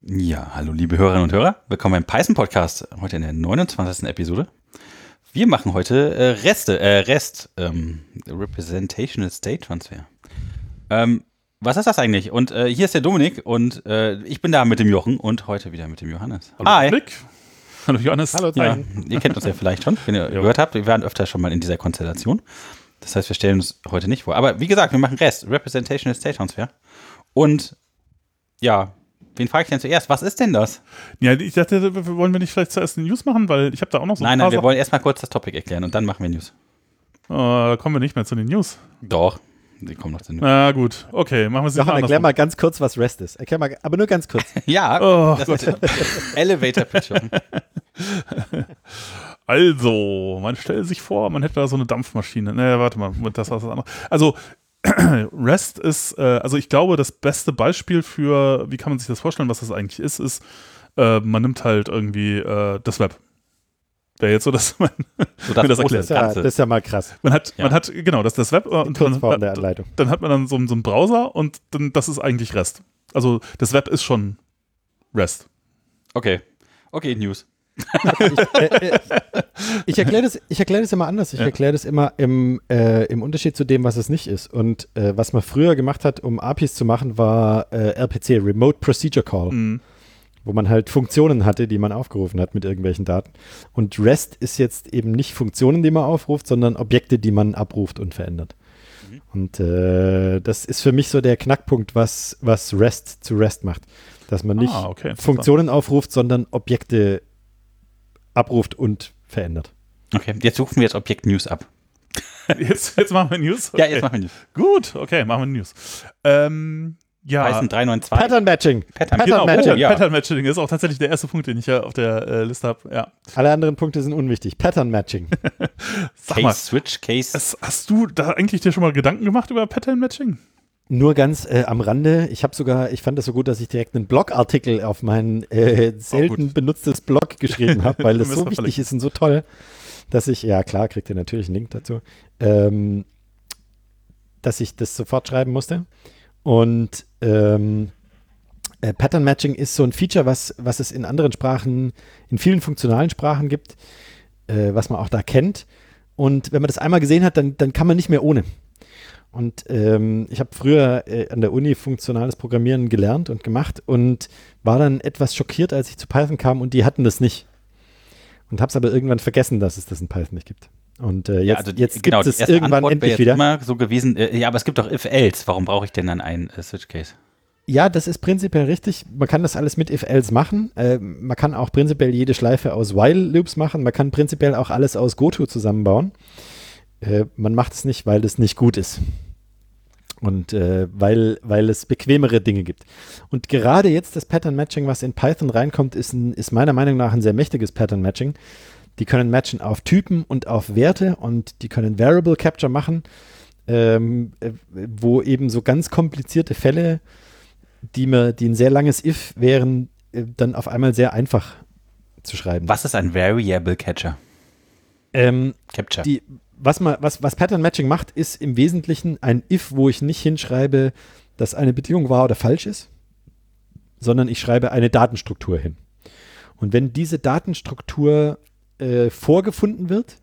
Ja, hallo liebe Hörerinnen und Hörer. Willkommen beim Python Podcast, heute in der 29. Episode. Wir machen heute äh, Reste, äh, Rest, ähm, Representational State Transfer. Ähm, was ist das eigentlich? Und äh, hier ist der Dominik und äh, ich bin da mit dem Jochen und heute wieder mit dem Johannes. Hallo Hi. Dominik. Hallo Johannes. Hallo, Ja, ihr kennt uns ja vielleicht schon, wenn ihr gehört habt. Wir waren öfter schon mal in dieser Konstellation. Das heißt, wir stellen uns heute nicht vor. Aber wie gesagt, wir machen Rest, Representational State Transfer. Und ja, wen frage ich denn zuerst? Was ist denn das? Ja, ich dachte, wollen wir nicht vielleicht zuerst eine News machen, weil ich habe da auch noch so nein, ein nein, wir wollen erstmal kurz das Topic erklären und dann machen wir News. Äh, da kommen wir nicht mehr zu den News. Doch, die kommen noch zu News. Na gut, okay, machen wir es nicht erklär mal ganz kurz, was REST ist. Erklär mal, aber nur ganz kurz. Ja, Oh das Gott. ist Elevator Pitch. Also, man stelle sich vor, man hätte da so eine Dampfmaschine. Ne, warte mal, das war das andere. Also, REST ist, äh, also ich glaube, das beste Beispiel für, wie kann man sich das vorstellen, was das eigentlich ist, ist, äh, man nimmt halt irgendwie äh, das Web. Wäre jetzt so, dass man, So das Mir das große Das ist, ja, Ganze. das ist ja mal krass. man hat, Ja. man hat, genau, das ist das Web äh, und dann, der Anleitung. dann hat man dann so, so einen Browser und dann, das ist eigentlich REST. Also das Web ist schon REST. Okay. Okay, News. Ich, äh, äh, ich erkläre das, ich erklär das immer anders. Ich Ja. erkläre das immer im, äh, im Unterschied zu dem, was es nicht ist. Und äh, was man früher gemacht hat, um APIs zu machen, war äh, RPC, Remote Procedure Call, Mhm. wo man halt Funktionen hatte, die man aufgerufen hat mit irgendwelchen Daten. Und REST ist jetzt eben nicht Funktionen, die man aufruft, sondern Objekte, die man abruft und verändert. Und äh, das ist für mich so der Knackpunkt, was, was REST zu REST macht. Dass man nicht Ah, okay. Funktionen aufruft, sondern Objekte abruft und verändert. Okay, jetzt rufen wir jetzt Objekt News ab. Jetzt, jetzt machen wir News. Ja, Okay. jetzt machen wir News. Gut, okay, machen wir News. Ähm, ja. Python 392. Pattern Matching. Pattern. Genau, Pattern Pattern, Matching. ja. Pattern Matching ist auch tatsächlich der erste Punkt, den ich ja auf der äh, Liste habe. Ja. Alle anderen Punkte sind unwichtig. Pattern Matching. Sag Case mal, Switch, Case. hast du da eigentlich dir schon mal Gedanken gemacht über Pattern Matching? Nur ganz äh, am Rande. Ich habe sogar, ich fand das so gut, dass ich direkt einen Blogartikel auf mein äh, selten gut. benutztes Blog geschrieben habe, weil das Müssen so wichtig verlinken. ist und so toll, dass ich, ja klar, kriegt ihr natürlich einen Link dazu, ähm, dass ich das sofort schreiben musste. Und ähm, äh, Pattern Matching ist so ein Feature, was, was es in anderen Sprachen, in vielen funktionalen Sprachen gibt, äh, was man auch da kennt. Und wenn man das einmal gesehen hat, dann, dann kann man nicht mehr ohne. Und ähm, ich habe früher äh, an der Uni funktionales Programmieren gelernt und gemacht und war dann etwas schockiert, als ich zu Python kam und die hatten das nicht. Und habe es aber irgendwann vergessen, dass es das in Python nicht gibt. Und äh, jetzt, Ja, also jetzt genau, gibt es irgendwann Antwort endlich wieder. immer so gewesen, äh, ja, aber es gibt doch if-else. Warum brauche ich denn dann einen äh, Switch Case? Ja, das ist prinzipiell richtig. Man kann das alles mit if-else machen. Äh, man kann auch prinzipiell jede Schleife aus while-Loops machen. Man kann prinzipiell auch alles aus goto zusammenbauen. Äh, man macht es nicht, weil es nicht gut ist. Und äh, weil, weil es bequemere Dinge gibt. Und gerade jetzt das Pattern Matching, was in Python reinkommt, ist, ein, ist meiner Meinung nach ein sehr mächtiges Pattern Matching. Die können matchen auf Typen und auf Werte und die können Variable Capture machen, ähm, äh, wo eben so ganz komplizierte Fälle die mir, die ein sehr langes if wären, äh, dann auf einmal sehr einfach zu schreiben. Was ist ein Variable Catcher? Ähm, Capture. die, was, man, was, was Pattern Matching macht, ist im Wesentlichen ein if, wo ich nicht hinschreibe, dass eine Bedingung wahr oder falsch ist, sondern ich schreibe eine Datenstruktur hin. Und wenn diese Datenstruktur äh, vorgefunden wird,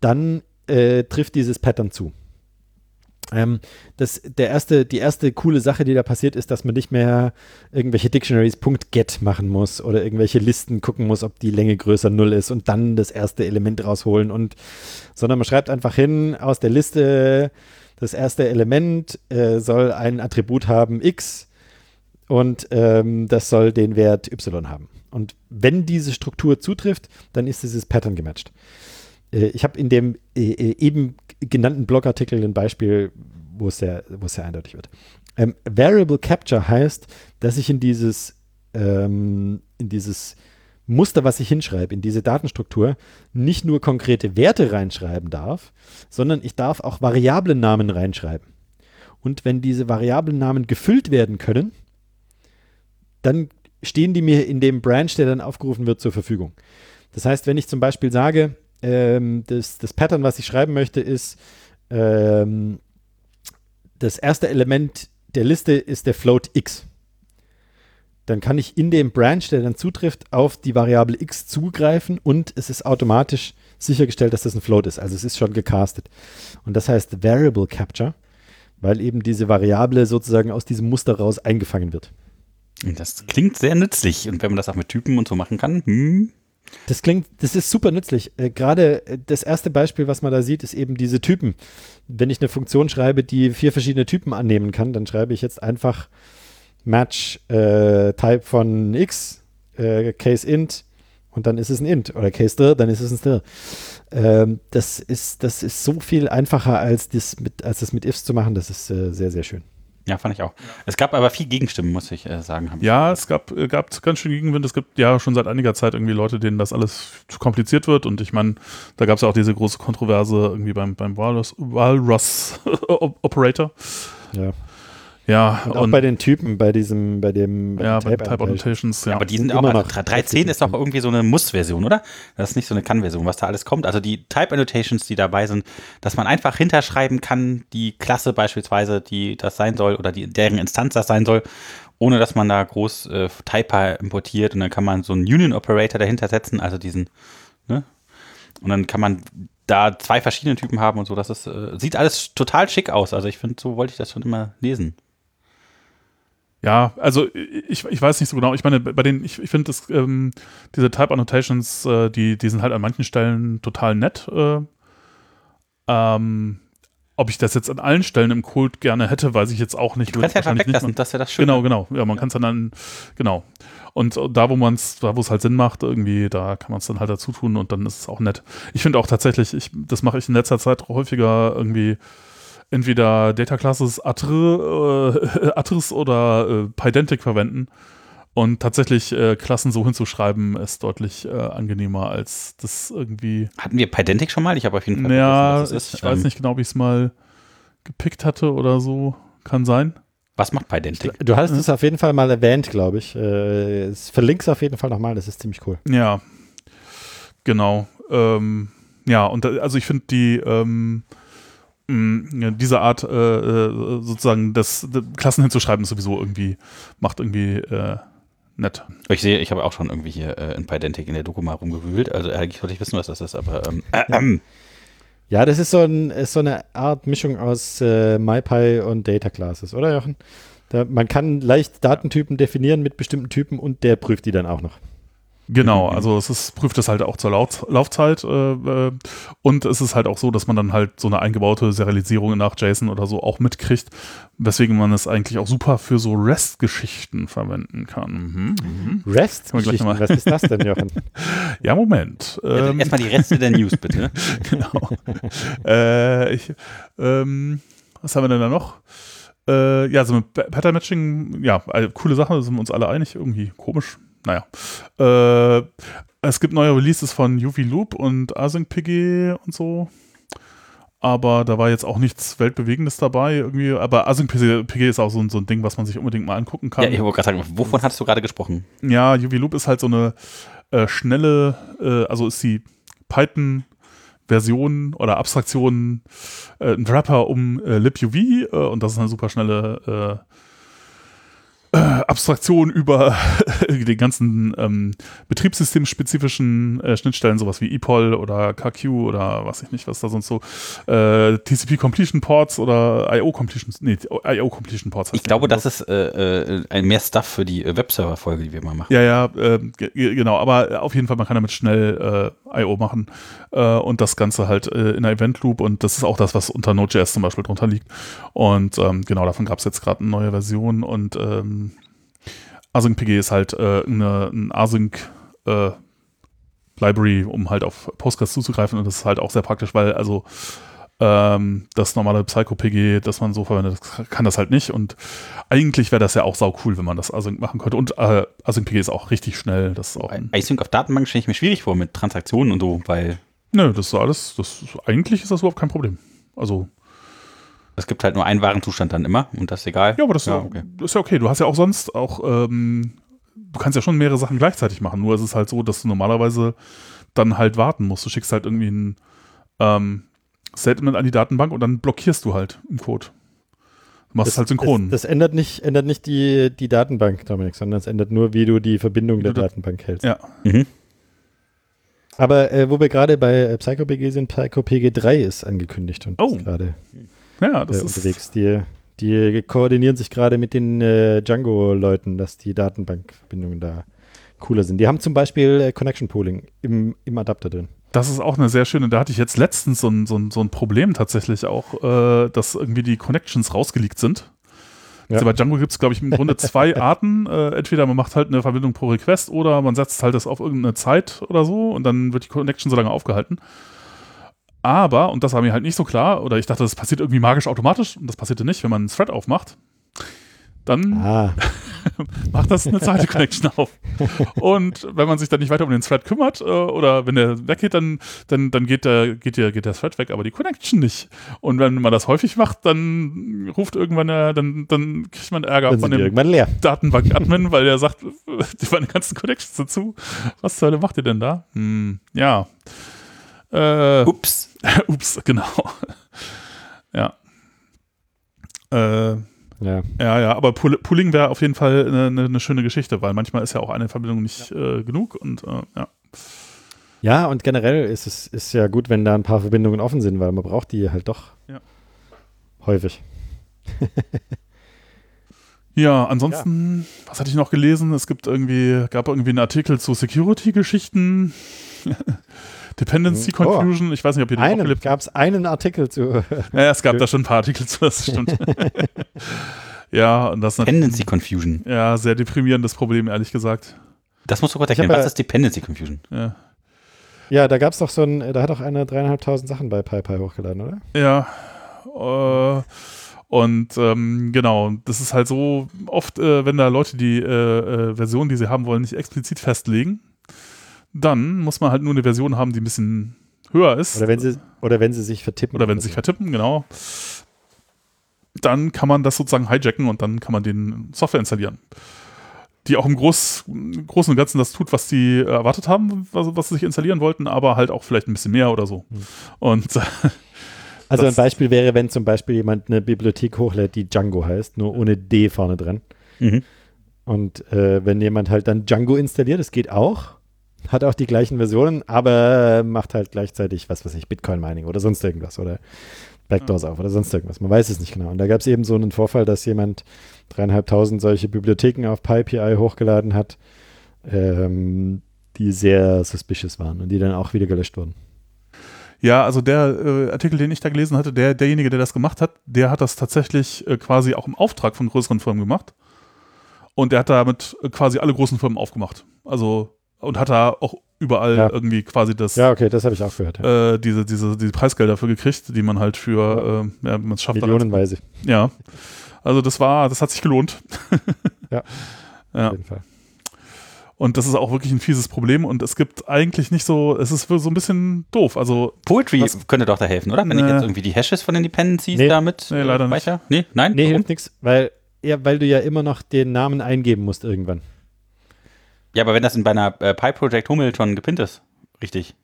dann äh, trifft dieses Pattern zu. Ähm, das, der erste, die erste coole Sache, die da passiert, ist, dass man nicht mehr irgendwelche Dictionaries .get machen muss oder irgendwelche Listen gucken muss, ob die Länge größer 0 ist und dann das erste Element rausholen und sondern man schreibt einfach hin aus der Liste, das erste Element äh, soll ein Attribut haben x und ähm, das soll den Wert y haben. Und wenn diese Struktur zutrifft, dann ist dieses Pattern gematcht. Äh, ich habe in dem äh, äh, eben genannten Blogartikel ein Beispiel, wo es sehr, wo es sehr eindeutig wird. Ähm, Variable Capture heißt, dass ich in dieses, ähm, in dieses Muster, was ich hinschreibe, in diese Datenstruktur, nicht nur konkrete Werte reinschreiben darf, sondern ich darf auch Variablennamen reinschreiben. Und wenn diese Variablennamen gefüllt werden können, dann stehen die mir in dem Branch, der dann aufgerufen wird, zur Verfügung. Das heißt, wenn ich zum Beispiel sage, ähm, das, das Pattern, was ich schreiben möchte, ist, ähm, das erste Element der Liste ist der Float x. dann kann ich in dem Branch, der dann zutrifft, auf die Variable x zugreifen und es ist automatisch sichergestellt, dass das ein Float ist. Also es ist schon gecastet. Und das heißt Variable Capture, weil eben diese Variable sozusagen aus diesem Muster raus eingefangen wird. Das klingt sehr nützlich. Und wenn man das auch mit Typen und so machen kann, hm. Das klingt, das ist super nützlich. Äh, Gerade äh, das erste Beispiel, was man da sieht, ist eben diese Typen. Wenn ich eine Funktion schreibe, die vier verschiedene Typen annehmen kann, dann schreibe ich jetzt einfach Match äh, Type von x, äh, Case int und dann ist es ein int oder Case dir, dann ist es ein stir. Ähm, das ist das ist so viel einfacher als das mit als das mit ifs zu machen. Das ist äh, sehr sehr schön. Ja, fand ich auch. Es gab aber viel Gegenstimmen, muss ich äh, sagen. Ja, es gab, äh, gab ganz schön Gegenwind. Es gibt ja schon seit einiger Zeit irgendwie Leute, denen das alles zu kompliziert wird. Und ich meine, da gab es ja auch diese große Kontroverse irgendwie beim, beim Walrus, Walrus Operator. Ja. Ja, Und auch bei den Typen, bei diesem, bei dem bei ja, den bei Type Type Annotation. Annotations, Ja, ja. aber die sind Immer auch, noch 3.10 ist doch irgendwie so eine Muss-Version, oder? Das ist nicht so eine Kann-Version, was da alles kommt. Also die Type-Annotations, die dabei sind, dass man einfach hinterschreiben kann, die Klasse beispielsweise, die das sein soll oder die, deren Instanz das sein soll, ohne dass man da groß äh, Typer importiert und dann kann man so einen Union-Operator dahinter setzen, also diesen, ne? Und dann kann man da zwei verschiedene Typen haben und so. Das ist, äh, sieht alles total schick aus. Also ich finde, so wollte ich das schon immer lesen. Ja, also ich, ich weiß nicht so genau. Ich meine, bei den, ich, ich finde das, ähm, diese Type Annotations, äh, die, die sind halt an manchen Stellen total nett. Äh, ähm, ob ich das jetzt an allen Stellen im Code gerne hätte, weiß ich jetzt auch nicht. Du kannst ja einfach Wahrscheinlich nicht weglassen, das wäre das Schöne. Genau, genau. Ja, man kann es dann, dann, genau. Und da, wo man es, da, wo es halt Sinn macht, irgendwie, da kann man es dann halt dazu tun und dann ist es auch nett. Ich finde auch tatsächlich, ich, das mache ich in letzter Zeit häufiger irgendwie entweder Data Classes Atre, äh, Atris oder äh, Pydantic verwenden. Und tatsächlich äh, Klassen so hinzuschreiben, ist deutlich äh, angenehmer als das irgendwie. Hatten wir Pydantic schon mal? Ich habe auf jeden Fall Ja, ich, ich weiß Ähm, nicht genau, ob ich es mal gepickt hatte oder so. Kann sein. Was macht Pydantic? Du hast es auf jeden Fall mal erwähnt, glaube ich. Äh, es verlink's auf jeden Fall nochmal, das ist ziemlich cool. Ja, genau. Ähm, ja, und da, also ich finde die ähm, diese Art äh, äh, sozusagen das, das Klassen hinzuschreiben ist sowieso irgendwie macht irgendwie äh, nett. Ich sehe, ich habe auch schon irgendwie hier äh, in Pydantic in der Doku mal rumgewühlt. Also eigentlich wollte ich wissen, was das ist, aber ähm, äh, ähm, Ja, das ist so, ein, ist so eine Art Mischung aus äh, MyPy und Data Classes, oder Jochen? Da, man kann leicht Datentypen definieren mit bestimmten Typen und der prüft die dann auch noch. Genau, Mhm. also es ist, prüft es halt auch zur Lauf, Laufzeit äh, äh, und es ist halt auch so, dass man dann halt so eine eingebaute Serialisierung nach JSON oder so auch mitkriegt, weswegen man es eigentlich auch super für so REST-Geschichten verwenden kann. mhm, mhm. REST, Können wir gleich mal- was ist das denn, Jochen? Ja, Moment. Ja, Ähm, Erstmal die Reste der News, bitte. genau. äh, ich, ähm, was haben wir denn da noch? Äh, ja, so mit Pa- Pattern Matching, ja, coole Sache, da sind wir uns alle einig, irgendwie komisch. Naja. Äh, es gibt neue Releases von UV Loop und AsyncPG und so. Aber da war jetzt auch nichts Weltbewegendes dabei irgendwie. Aber AsyncPG ist auch so, ein- so ein Ding, was man sich unbedingt mal angucken kann. Ja, ich wollte gerade sagen, wovon hattest du gerade gesprochen? Ja, UV Loop ist halt so eine äh, schnelle, äh, also ist die Python-Version oder Abstraktion, äh, ein Wrapper um äh, LibUV äh, und das ist eine super schnelle äh, äh, Abstraktion über den ganzen ähm, betriebssystemspezifischen äh, Schnittstellen, sowas wie EPOL oder KQ oder was ich nicht, was da sonst so äh, TCP Completion Ports oder IO Completion, nee, IO Completion Ports. Ich glaube, das ist äh, äh, ein mehr Stuff für die Webserver-Folge, die wir mal machen. Ja, ja, äh, ge- genau, aber auf jeden Fall, man kann damit schnell I.O. machen und das Ganze halt in einer Event Loop und das ist auch das, was unter Node.js zum Beispiel drunter liegt. Und ähm, genau, davon gab es jetzt gerade eine neue Version und ähm, AsyncPG ist halt äh, eine, ein Async äh, Library, um halt auf Postgres zuzugreifen und das ist halt auch sehr praktisch, weil also ähm, das normale PsychoPG, das man so verwendet, kann das halt nicht und eigentlich wäre das ja auch sau cool, wenn man das Async machen könnte und äh, AsyncPG ist auch richtig schnell, das ist auch ein, Async auf Datenbank stelle ich mir schwierig vor mit Transaktionen und so, weil Nö, das ist alles, das eigentlich ist das überhaupt kein Problem. Also, es gibt halt nur einen Warenzustand dann immer und das ist egal. ja, aber das, Ja, ist, okay. ist ja okay. Du hast ja auch sonst auch, ähm, du kannst ja schon mehrere Sachen gleichzeitig machen. Nur ist es halt so, dass du normalerweise dann halt warten musst. Du schickst halt irgendwie ein ähm, Statement an die Datenbank und dann blockierst du halt im Code. Du machst das, halt synchron. Das, das, ändert nicht, ändert nicht die, die Datenbank, Dominik, sondern es ändert nur, wie du die Verbindung der Du da- Datenbank hältst. ja. Mhm. Aber äh, wo wir gerade bei äh, PsychoPG sind, PsychoPG 3 ist angekündigt und Oh, ist gerade ja, äh, das ist. unterwegs. Die, die koordinieren sich gerade mit den äh, Django-Leuten, dass die Datenbankverbindungen da cooler sind. Die haben zum Beispiel äh, Connection Pooling im, im Adapter drin. Das ist auch eine sehr schöne, da hatte ich jetzt letztens so ein, so ein, so ein Problem tatsächlich auch, äh, dass irgendwie die Connections rausgeleakt sind. Ja. Also bei Django gibt es, glaube ich, im Grunde zwei Arten. Äh, entweder man macht halt eine Verbindung pro Request oder man setzt halt das auf irgendeine Zeit oder so und dann wird die Connection so lange aufgehalten. Aber, und das war mir halt nicht so klar, oder ich dachte, das passiert irgendwie magisch automatisch und das passierte nicht, wenn man einen Thread aufmacht. Dann Ah, macht das eine zweite Connection auf. Und wenn man sich dann nicht weiter um den Thread kümmert äh, oder wenn der weggeht, dann, dann, dann geht, der, geht, der, geht der Thread weg, aber die Connection nicht. Und wenn man das häufig macht, dann ruft irgendwann der, dann, dann kriegt man Ärger dann von die dem. Datenbank-Admin, weil der sagt, die meine ganzen Connections dazu. Was zur Hölle macht ihr denn da? Hm, ja. Äh, Ups. ups, genau. ja. Äh, Ja. ja, ja, aber Pool Pooling wäre auf jeden Fall eine, eine, eine schöne Geschichte, weil manchmal ist ja auch eine Verbindung nicht äh, genug und äh, ja. ja, und generell ist es ist ja gut, wenn da ein paar Verbindungen offen sind, weil man braucht die halt doch Ja. häufig. Ja, ansonsten, was hatte ich noch gelesen? Es gibt irgendwie, gab irgendwie einen Artikel zu Security-Geschichten, Dependency Oh. Confusion, ich weiß nicht, ob ihr den auch Einen, gelebt gab es einen Artikel zu. Ja, es gab da schon ein paar Artikel zu, das stimmt. ja, und das ist natürlich Dependency Confusion. ja, sehr deprimierendes Problem, ehrlich gesagt. Das musst du kurz Ich erklären. hab Was ist Dependency Confusion? Ja, ja, da gab es doch so ein, da hat doch einer dreieinhalbtausend Sachen bei PyPy hochgeladen, oder? ja äh, und ähm, genau, das ist halt so oft, äh, wenn da Leute die äh, äh, Version, die sie haben wollen, nicht explizit festlegen, dann muss man halt nur eine Version haben, die ein bisschen höher ist. Oder wenn sie, oder wenn sie sich vertippen. Oder wenn sie sich vertippen, genau. Dann kann man das sozusagen hijacken und dann kann man den Software installieren. Die auch im Groß, Großen und Ganzen das tut, was die erwartet haben, was, was sie sich installieren wollten, aber halt auch vielleicht ein bisschen mehr oder so. Hm. Und äh, Also ein Beispiel wäre, wenn zum Beispiel jemand eine Bibliothek hochlädt, die Django heißt, nur ohne D vorne dran. Mhm. Und äh, wenn jemand halt dann Django installiert, das geht auch, hat auch die gleichen Versionen, aber macht halt gleichzeitig, was weiß ich, Bitcoin-Mining oder sonst irgendwas oder Backdoors auf oder sonst irgendwas. Man weiß es nicht genau. Und da gab es eben so einen Vorfall, dass jemand dreieinhalbtausend solche Bibliotheken auf PyPI hochgeladen hat, ähm, die sehr suspicious waren und die dann auch wieder gelöscht wurden. ja, also der äh, Artikel, den ich da gelesen hatte, der, derjenige, der das gemacht hat, der hat das tatsächlich äh, quasi auch im Auftrag von größeren Firmen gemacht. Und der hat damit äh, quasi alle großen Firmen aufgemacht. Also, und hat da auch überall Ja. irgendwie quasi das Ja, okay, das habe ich auch gehört. Ja. äh, diese, diese, diese Preisgelder dafür gekriegt, die man halt für, äh, ja, man es schafft. Millionenweise, Ja. Also das war, das hat sich gelohnt. Ja. ja. auf jeden Fall. Und das ist auch wirklich ein fieses Problem und es gibt eigentlich nicht so, es ist so ein bisschen doof. Also Poetry Was? könnte doch da helfen, oder? Wenn ich Nee. jetzt irgendwie die Hashes von den Dependencies Nee. damit Nee, leider nicht. speicher? Nee, nein? Nee, Warum? hilft nichts, weil, ja, weil du ja immer noch den Namen eingeben musst irgendwann. Ja, aber wenn das in bei einer äh, Pi Project Hummel schon gepinnt ist, richtig.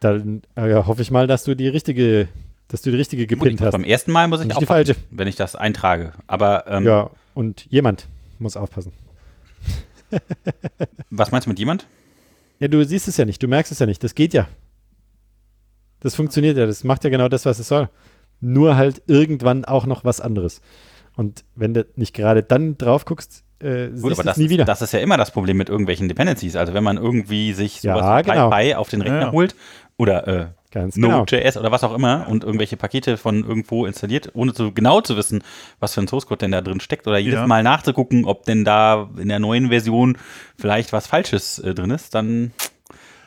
Dann äh, hoffe ich mal, dass du die richtige, dass du die richtige gepinnt hast. Beim ersten Mal muss ich Nicht die falsche. wenn ich das eintrage. Aber ähm, Ja, und jemand muss aufpassen. was meinst du mit jemand? Ja, du siehst es ja nicht, du merkst es ja nicht. Das geht ja. Das funktioniert ja, das macht ja genau das, was es soll. Nur halt irgendwann auch noch was anderes. Und wenn du nicht gerade dann drauf guckst, äh, Gut, aber das, nie wieder. das ist ja immer das Problem mit irgendwelchen Dependencies. Also wenn man irgendwie sich Ja, sowas wie genau. PyPy auf den Rechner Ja, ja. holt oder äh, Ganz genau. Node.js oder was auch immer und irgendwelche Pakete von irgendwo installiert, ohne so genau zu wissen, was für ein Source Code denn da drin steckt oder jedes Ja. Mal nachzugucken, ob denn da in der neuen Version vielleicht was Falsches äh, drin ist, dann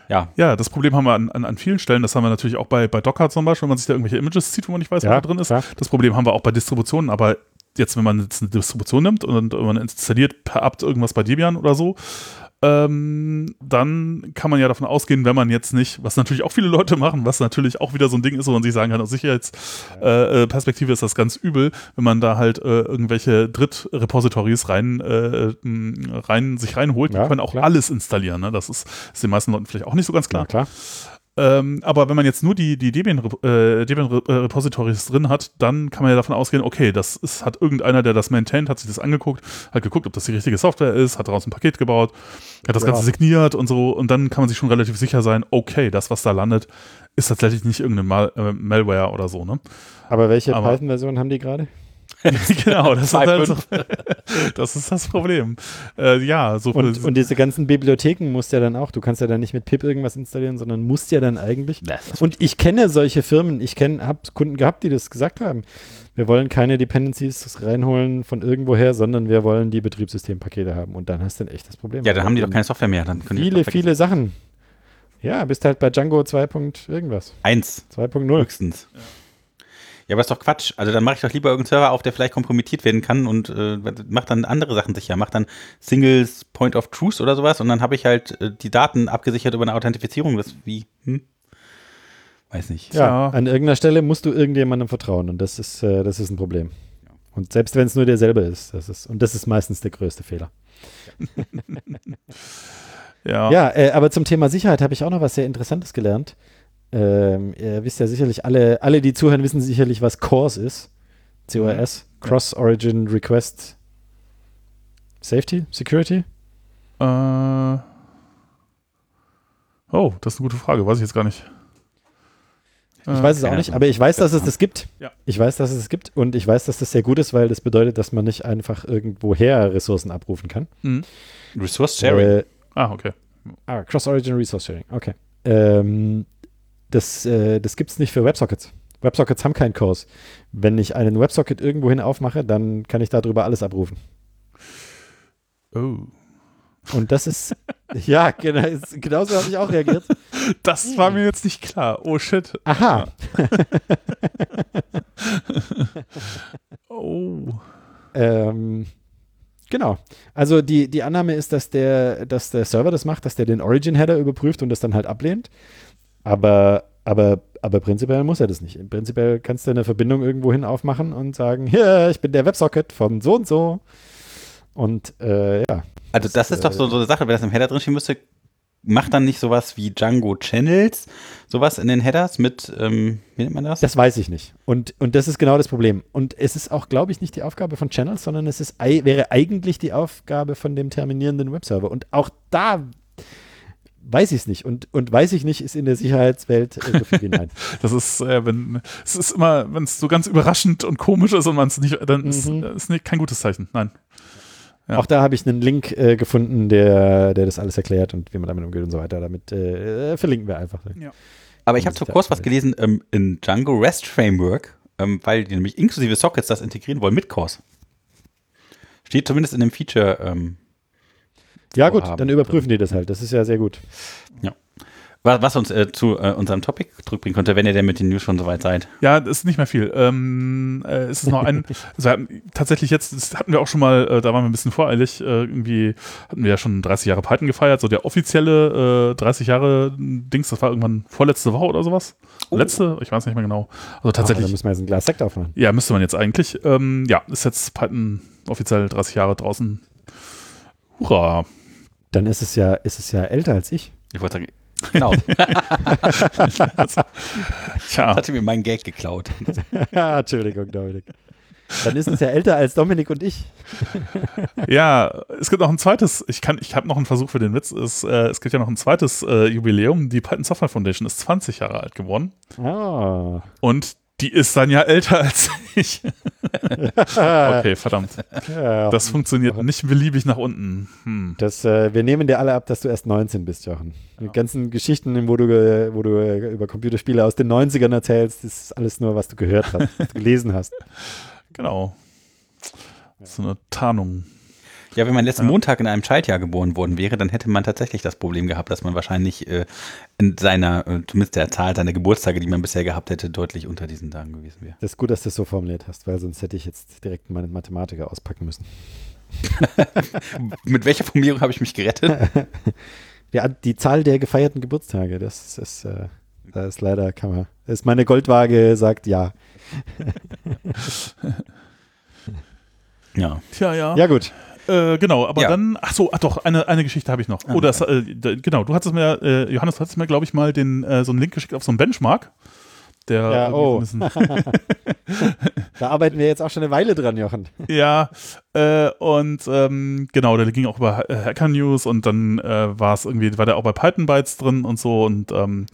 ja, ja, das Problem haben wir an, an, an vielen Stellen. Das haben wir natürlich auch bei, bei Docker zum Beispiel, wenn man sich da irgendwelche Images zieht, wo man nicht weiß, was Ja, da drin ist. klar. Das Problem haben wir auch bei Distributionen, aber jetzt, wenn man jetzt eine Distribution nimmt und, und man installiert per apt irgendwas bei Debian oder so, ähm, dann kann man ja davon ausgehen, wenn man jetzt nicht, was natürlich auch viele Leute machen, was natürlich auch wieder so ein Ding ist, wo man sich sagen kann, aus Sicherheitsperspektive äh, Perspektive ist das ganz übel, wenn man da halt äh, irgendwelche Drittrepositories rein, äh, rein sich reinholt, Ja, die können auch klar. alles installieren. Ne? Das ist, ist den meisten Leuten vielleicht auch nicht so ganz klar. Ja, klar. Ähm, aber wenn man jetzt nur die, die Debian, äh, Debian äh, Repositories drin hat, dann kann man ja davon ausgehen, okay, das ist, hat irgendeiner, der das maintaint, hat sich das angeguckt, hat geguckt, ob das die richtige Software ist, hat daraus ein Paket gebaut, hat das Ja. Ganze signiert und so und dann kann man sich schon relativ sicher sein, okay, das, was da landet, ist tatsächlich nicht irgendeine Mal äh, Malware oder so, ne? Aber welche Python-Version haben die gerade? genau, das ist, halt so, 2.5. das ist das Problem. Äh, ja, so Und, und diese ganzen Bibliotheken musst ja dann auch, du kannst ja dann nicht mit pip irgendwas installieren, sondern musst ja dann eigentlich. Und ich kenne solche Firmen, ich kenne, habe Kunden gehabt, die das gesagt haben. Wir wollen keine Dependencies reinholen von irgendwoher, sondern wir wollen die Betriebssystempakete haben. Und dann hast du ein echtes Problem. Ja, dann haben die doch keine Software mehr. Dann Viele, viele Sachen. Ja, bist halt bei Django 2. Punkt irgendwas. Eins 2.0. höchstens. Ja, aber ist doch Quatsch. Also dann mache ich doch lieber irgendeinen Server auf, der vielleicht kompromittiert werden kann und äh, mach dann andere Sachen sicher. Mach dann Singles Point of Truth oder sowas und dann habe ich halt äh, die Daten abgesichert über eine Authentifizierung. Das wie, hm? Weiß nicht. Ja, Tja. an irgendeiner Stelle musst du irgendjemandem vertrauen und das ist, äh, das ist ein Problem. Und selbst wenn es nur der selber ist, das ist, und das ist meistens der größte Fehler. ja. Ja, äh, aber zum Thema Sicherheit habe ich auch noch was sehr Interessantes gelernt. Ähm, ihr wisst ja sicherlich, alle, alle, die zuhören, wissen sicherlich, was CORS ist. CORS, Cross Origin Request Safety, Security. Äh, oh, das ist eine gute Frage, weiß ich jetzt gar nicht. Ich weiß es auch keine nicht, aber ich weiß, dass es das gibt. Ja. Ich weiß, dass es es gibt und ich weiß, dass das sehr gut ist, weil das bedeutet, dass man nicht einfach irgendwoher Ressourcen abrufen kann. Resource Sharing. Äh, Ah, okay. ah, Cross-Origin Resource Sharing, okay. Ähm, das äh, das gibt es nicht für WebSockets. WebSockets haben keinen Kurs. Wenn ich einen WebSocket irgendwohin aufmache, dann kann ich darüber alles abrufen. Oh. Und das ist, ja, genau, ist, genauso habe ich auch reagiert. Das war mir jetzt nicht klar. Oh shit. Aha, Oh. ähm, genau. Also die, die Annahme ist, dass der, dass der Server das macht, dass der den Origin-Header überprüft und das dann halt ablehnt. Aber, aber, aber prinzipiell muss er das nicht. Prinzipiell kannst du eine Verbindung irgendwohin aufmachen und sagen, hier, ich bin der WebSocket von so und so. Und äh, ja, Also das ist doch so, so eine Sache, wenn das im Header drinstehen müsste, macht dann nicht sowas wie Django Channels, sowas in den Headers mit, ähm, wie nennt man das? Das weiß ich nicht. Und, und das ist genau das Problem. Und es ist auch, glaube ich, nicht die Aufgabe von Channels, sondern es ist, wäre eigentlich die Aufgabe von dem terminierenden Webserver. Und auch da weiß ich es nicht. Und, und weiß ich nicht, ist in der Sicherheitswelt äh, so viel wie nein. Das ist, äh, wenn, es ist immer, wenn es so ganz überraschend und komisch ist und man es nicht, dann ist Mhm. es nicht, kein gutes Zeichen. Nein. Ja. Auch da habe ich einen Link äh, gefunden, der, der das alles erklärt und wie man damit umgeht und so weiter. Damit äh, verlinken wir einfach. Aber ich habe zum ist Kurs was gelesen ähm, in Django REST Framework, ähm, weil die nämlich inklusive Sockets das integrieren wollen mit Cores. Steht zumindest in dem Feature. Ähm, Ja, gut, dann überprüfen die das halt. Das ist ja sehr gut. was, was uns äh, zu äh, unserem Topic zurückbringen könnte, wenn ihr denn mit den News schon soweit seid. Ja, das ist nicht mehr viel. Ähm, äh, es ist noch ein, also wir hatten tatsächlich jetzt, das hatten wir auch schon mal, äh, da waren wir ein bisschen voreilig, äh, irgendwie hatten wir ja schon 30 Jahre Python gefeiert, so der offizielle äh, 30 Jahre Dings, das war irgendwann vorletzte Woche oder sowas. Oh. Letzte, ich weiß nicht mehr genau. Also Ah, tatsächlich. da müssen wir jetzt ein Glas Sekt aufmachen. Ja, müsste man jetzt eigentlich. Ähm, ja, ist jetzt Python offiziell 30 Jahre draußen. Hurra. Dann ist es ja, ist es ja älter als ich. Ich wollte sagen, genau. Tja, Hatte mir meinen Gag geklaut. Ja, Entschuldigung, Dominik. Dann ist es ja älter als Dominik und ich. ja, es gibt noch ein zweites, ich kann, ich habe noch einen Versuch für den Witz, es, äh, es gibt ja noch ein zweites äh, Jubiläum. Die Python Software Foundation ist 20 Jahre alt geworden. Ah. Und die ist dann ja älter als ich. Okay, verdammt. Ja, Das funktioniert nicht beliebig nach unten. Hm. Das, äh, wir nehmen dir alle ab, dass du erst 19 bist, Jochen. Die ganzen Geschichten, wo du, wo du äh, über Computerspiele aus den 90ern erzählst, das ist alles nur, was du gehört hast, was du gelesen hast. Genau. So eine Tarnung. Ja, wenn man letzten Ja. Montag in einem Schaltjahr geboren worden wäre, dann hätte man tatsächlich das Problem gehabt, dass man wahrscheinlich äh, in seiner, äh, zumindest der Zahl seiner Geburtstage, die man bisher gehabt hätte, deutlich unter diesen Tagen gewesen wäre. Das ist gut, dass du es so formuliert hast, weil sonst hätte ich jetzt direkt meinen Mathematiker auspacken müssen. Mit welcher Formulierung habe ich mich gerettet? Die, die Zahl der gefeierten Geburtstage, das ist, äh, das ist leider, kann man, ist meine Goldwaage, sagt ja. ja. Tja, ja. Ja, gut. Äh, genau, aber Ja. dann, ach so, ach doch, eine, eine Geschichte habe ich noch. Ah, oh, das, äh, genau, du hattest mir, äh, Johannes, du hattest mir, glaube ich, mal den, äh, so einen Link geschickt auf so einen Benchmark. Der Ja, oh. Da arbeiten wir jetzt auch schon eine Weile dran, Jochen. ja, äh, und ähm, genau, der ging auch über äh, Hacker News und dann äh, war es irgendwie, war der auch bei Python Bytes drin und so und ähm,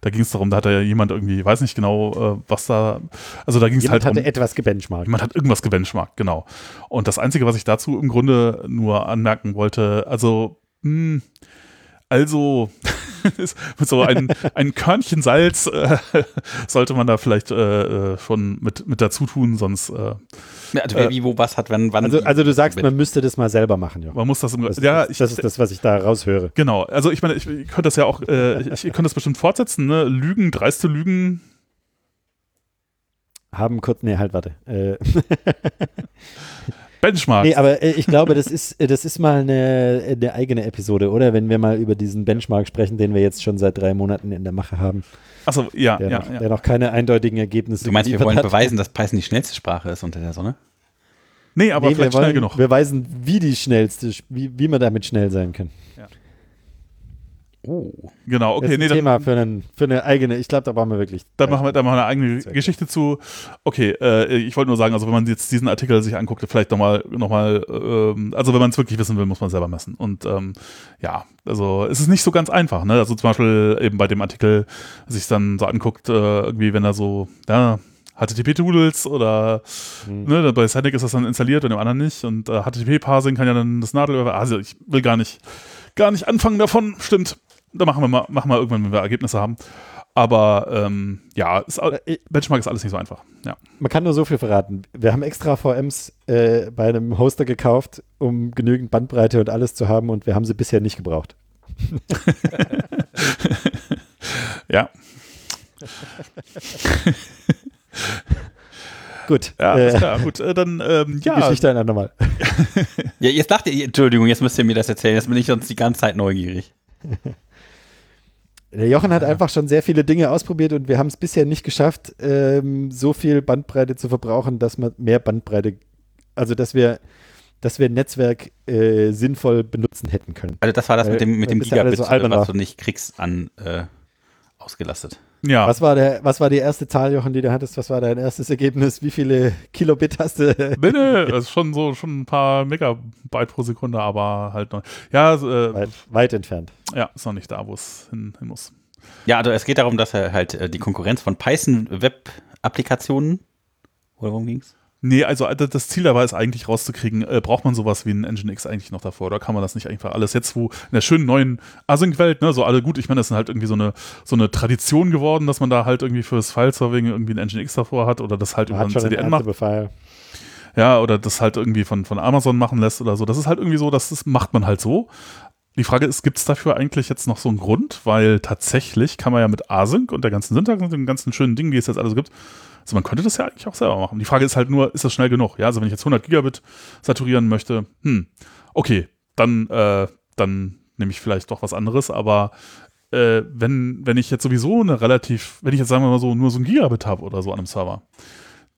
da ging es darum, da hat ja jemand irgendwie, weiß nicht genau, äh, was da, also da ging es halt um, hatte etwas gebenchmarkt. Jemand hat irgendwas gebenchmarkt, genau. Und das Einzige, was ich dazu im Grunde nur anmerken wollte, also, mh, also, ist mit so ein, ein Körnchen Salz äh, sollte man da vielleicht äh, äh, schon mit, mit dazu tun, sonst äh, Ja, also wer wie, wo, was hat, wann, wann. Also, also du sagst, man müsste das mal selber machen, Jochen. man muss das im Das, ja, das, ich, das ist das, was ich da raushöre. genau. Also ich meine, ich, ich könnte das ja auch, äh, ich, ich könnte das bestimmt fortsetzen, ne? Lügen, dreiste Lügen, Haben kurz, nee, halt, warte. Äh, Benchmark. nee, aber äh, ich glaube, das ist, äh, das ist mal eine, eine eigene Episode, oder? Wenn wir mal über diesen Benchmark sprechen, den wir jetzt schon seit drei Monaten in der Mache haben, Achso, ja, der, ja, noch, ja. der noch keine eindeutigen Ergebnisse du meinst, wir wollen hat. beweisen, dass Python die schnellste Sprache ist unter der Sonne? Nee, aber nee, vielleicht wir wollen schnell genug. beweisen, wie die schnellste, wie, wie man damit schnell sein kann. Oh. Genau, das okay, ist nee, ein dann, Thema für, einen, für eine eigene, ich glaube, da brauchen wir wirklich. Da machen wir, da machen wir eine eigene Sehr Geschichte zu. Okay, äh, ich wollte nur sagen, also wenn man jetzt diesen Artikel sich anguckt, vielleicht nochmal, noch mal, ähm, also wenn man es wirklich wissen will, muss man selber messen. Und ähm, ja, also es ist nicht so ganz einfach. Ne? Also zum Beispiel eben bei dem Artikel sich dann so anguckt, äh, irgendwie, wenn er so, ja, HTTP-Tools oder Hm. ne, bei Static ist das dann installiert und im anderen nicht. Und äh, HTTP-Parsing kann ja dann das Nadel über. Also ich will gar nicht, gar nicht anfangen davon, stimmt. Da machen wir mal, machen wir irgendwann, wenn wir Ergebnisse haben. Aber ähm, ja, ist, Äh, Benchmark ist alles nicht so einfach. Ja. Man kann nur so viel verraten. Wir haben extra VMs äh, bei einem Hoster gekauft, um genügend Bandbreite und alles zu haben und wir haben sie bisher nicht gebraucht. Ja, Gut, ja, alles äh, klar. Gut, äh, dann ähm, die ja, Geschichte ein andermal. Ja, jetzt dachte ihr, Entschuldigung, jetzt müsst ihr mir das erzählen. Jetzt bin ich sonst die ganze Zeit neugierig. Der Jochen hat einfach schon sehr viele Dinge ausprobiert und wir haben es bisher nicht geschafft, ähm, so viel Bandbreite zu verbrauchen, dass man mehr Bandbreite, also dass wir, dass wir Netzwerk äh, sinnvoll benutzen hätten können. Also das war das mit dem, mit dem Gigabit, so was du nicht kriegst, an äh, ausgelastet. ja. Was war der, was war die erste Zahl, Jochen, die du hattest? Was war dein erstes Ergebnis? Wie viele Kilobit hast du? Nee, nee, das ist schon so schon ein paar Megabyte pro Sekunde, aber halt noch. Ja, äh, weit, weit entfernt. Ja, ist noch nicht da, wo es hin, hin muss. Ja, also es geht darum, dass er halt äh, die Konkurrenz von Python Web-Applikationen, oder worum ging's? Nee, also äh, das Ziel dabei ist eigentlich rauszukriegen, äh, braucht man sowas wie ein Nginx eigentlich noch davor oder kann man das nicht einfach alles jetzt, wo in der schönen neuen Async-Welt, ne, so alle gut, ich meine, das ist halt irgendwie so eine, so eine Tradition geworden, dass man da halt irgendwie fürs File-Serving irgendwie ein Nginx davor hat oder das halt über Man ein schon einen CDN macht. Ernstebefehl. Ja, oder das halt irgendwie von, von Amazon machen lässt oder so. Das ist halt irgendwie so, das ist, macht man halt so. Die Frage ist, gibt es dafür eigentlich jetzt noch so einen Grund? Weil tatsächlich kann man ja mit Async und der ganzen Syntax und den ganzen schönen Dingen, die es jetzt alles gibt, also man könnte das ja eigentlich auch selber machen. Die Frage ist halt nur, ist das schnell genug? Ja, also wenn ich jetzt 100 Gigabit saturieren möchte, hm, okay, dann, äh, dann nehme ich vielleicht doch was anderes, aber äh, wenn, wenn ich jetzt sowieso eine relativ, wenn ich jetzt sagen wir mal so nur so ein Gigabit habe oder so an einem Server,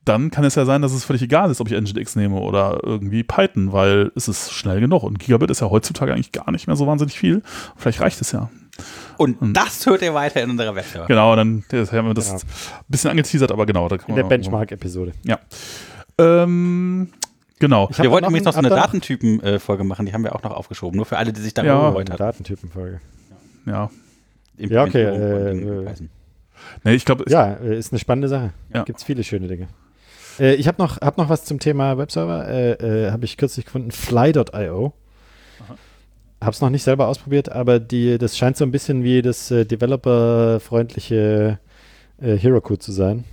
dann kann es ja sein, dass es völlig egal ist, ob ich Nginx nehme oder irgendwie Python, weil es ist schnell genug. Und Gigabit ist ja heutzutage eigentlich gar nicht mehr so wahnsinnig viel. Vielleicht reicht es ja. Und Hm. das hört ihr weiter in unserer Webseite. Genau, dann das haben wir das Genau. ein bisschen angeteasert, aber genau, da kann In der Benchmark-Episode. Ähm, genau. Wir wollten übrigens noch so eine da Datentypen-Folge machen, die haben wir auch noch aufgeschoben. Nur für alle, die sich da Ja. gefreut Eine haben. Datentypenfolge. Ja. Ja, okay, Implementierung von äh, äh, Python. Nee, ich glaube, Ja, äh, ist eine spannende Sache. Ja. Gibt es viele schöne Dinge. Äh, ich habe noch, hab noch was zum Thema Webserver. Äh, äh, habe ich kürzlich gefunden. Fly.io. Habe es noch nicht selber ausprobiert, aber die, das scheint so ein bisschen wie das äh, developerfreundliche äh, Hero-Code zu sein.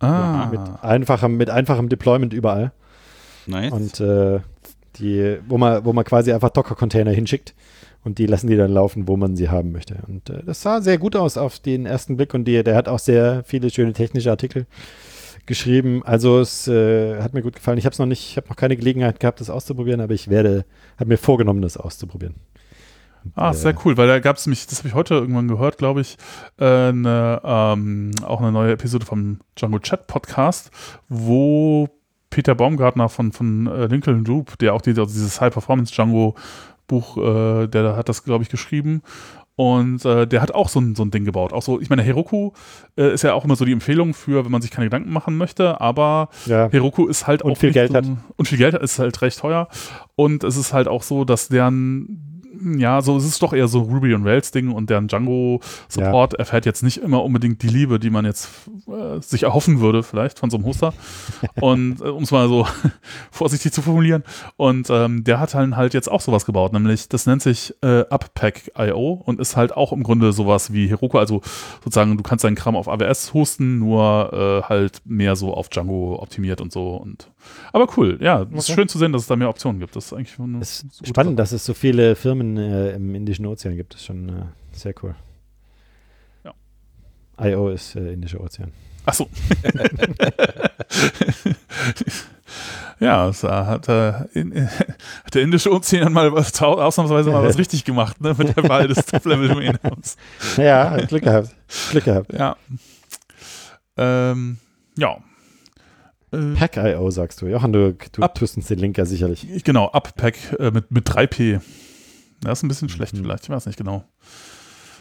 ah, Mit, einfachem, mit einfachem Deployment überall. Nice. Und die, wo man, wo man quasi einfach Docker-Container hinschickt und die lassen die dann laufen, wo man sie haben möchte. Und äh, das sah sehr gut aus auf den ersten Blick und die, der hat auch sehr viele schöne technische Artikel geschrieben. Also es äh, hat mir gut gefallen. Ich habe es noch nicht, ich habe noch keine Gelegenheit gehabt, das auszuprobieren, aber ich werde, habe mir vorgenommen, das auszuprobieren. Ah, äh, sehr cool, weil da gab es mich, das habe ich heute irgendwann gehört, glaube ich, äh, ähm, auch eine neue Episode vom Django Chat Podcast, wo Peter Baumgartner von, von äh, Lincoln Group, der auch die, also dieses High Performance Django Buch, äh, der hat das, glaube ich, geschrieben. Und äh, der hat auch so ein, so ein Ding gebaut. Auch so, ich meine, Heroku äh, ist ja auch immer so die Empfehlung für, wenn man sich keine Gedanken machen möchte, aber Ja. Heroku ist halt Und auch viel Geld so, hat. Und viel Geld ist halt recht teuer. Und es ist halt auch so, dass deren, ja, so es ist doch eher so Ruby on Rails Ding und deren Django Support erfährt jetzt nicht immer unbedingt die Liebe, die man jetzt äh, sich erhoffen würde, vielleicht von so einem Hoster. und äh, um es mal so vorsichtig zu formulieren. Und ähm, der hat dann halt jetzt auch sowas gebaut, nämlich das nennt sich äh, Uppack.io und ist halt auch im Grunde sowas wie Heroku, also sozusagen du kannst deinen Kram auf AWS hosten, nur äh, halt mehr so auf Django optimiert und so. Und aber cool, ja, es ist Okay. schön zu sehen, dass es da mehr Optionen gibt. Das ist eigentlich eine Es ist spannend, Sache. dass es so viele Firmen äh, im Indischen Ozean gibt. Das ist schon äh, sehr cool. Ja. IO ist äh, Indischer Ozean. Ach so. ja, es äh, hat, äh, in, äh, hat der indische Ozean mal was, ausnahmsweise mal was richtig gemacht, ne, mit der Wahl des Top-Level-Domain-Names. Ja, Glück gehabt. Glück gehabt. Ja. Ähm, ja. Äh, Pack.io sagst du. Johann, du, du Ab- tust uns den Link ja sicherlich. genau, Uppack äh, mit, mit 3P. Das ist ein bisschen schlecht Mhm. vielleicht, ich weiß nicht genau.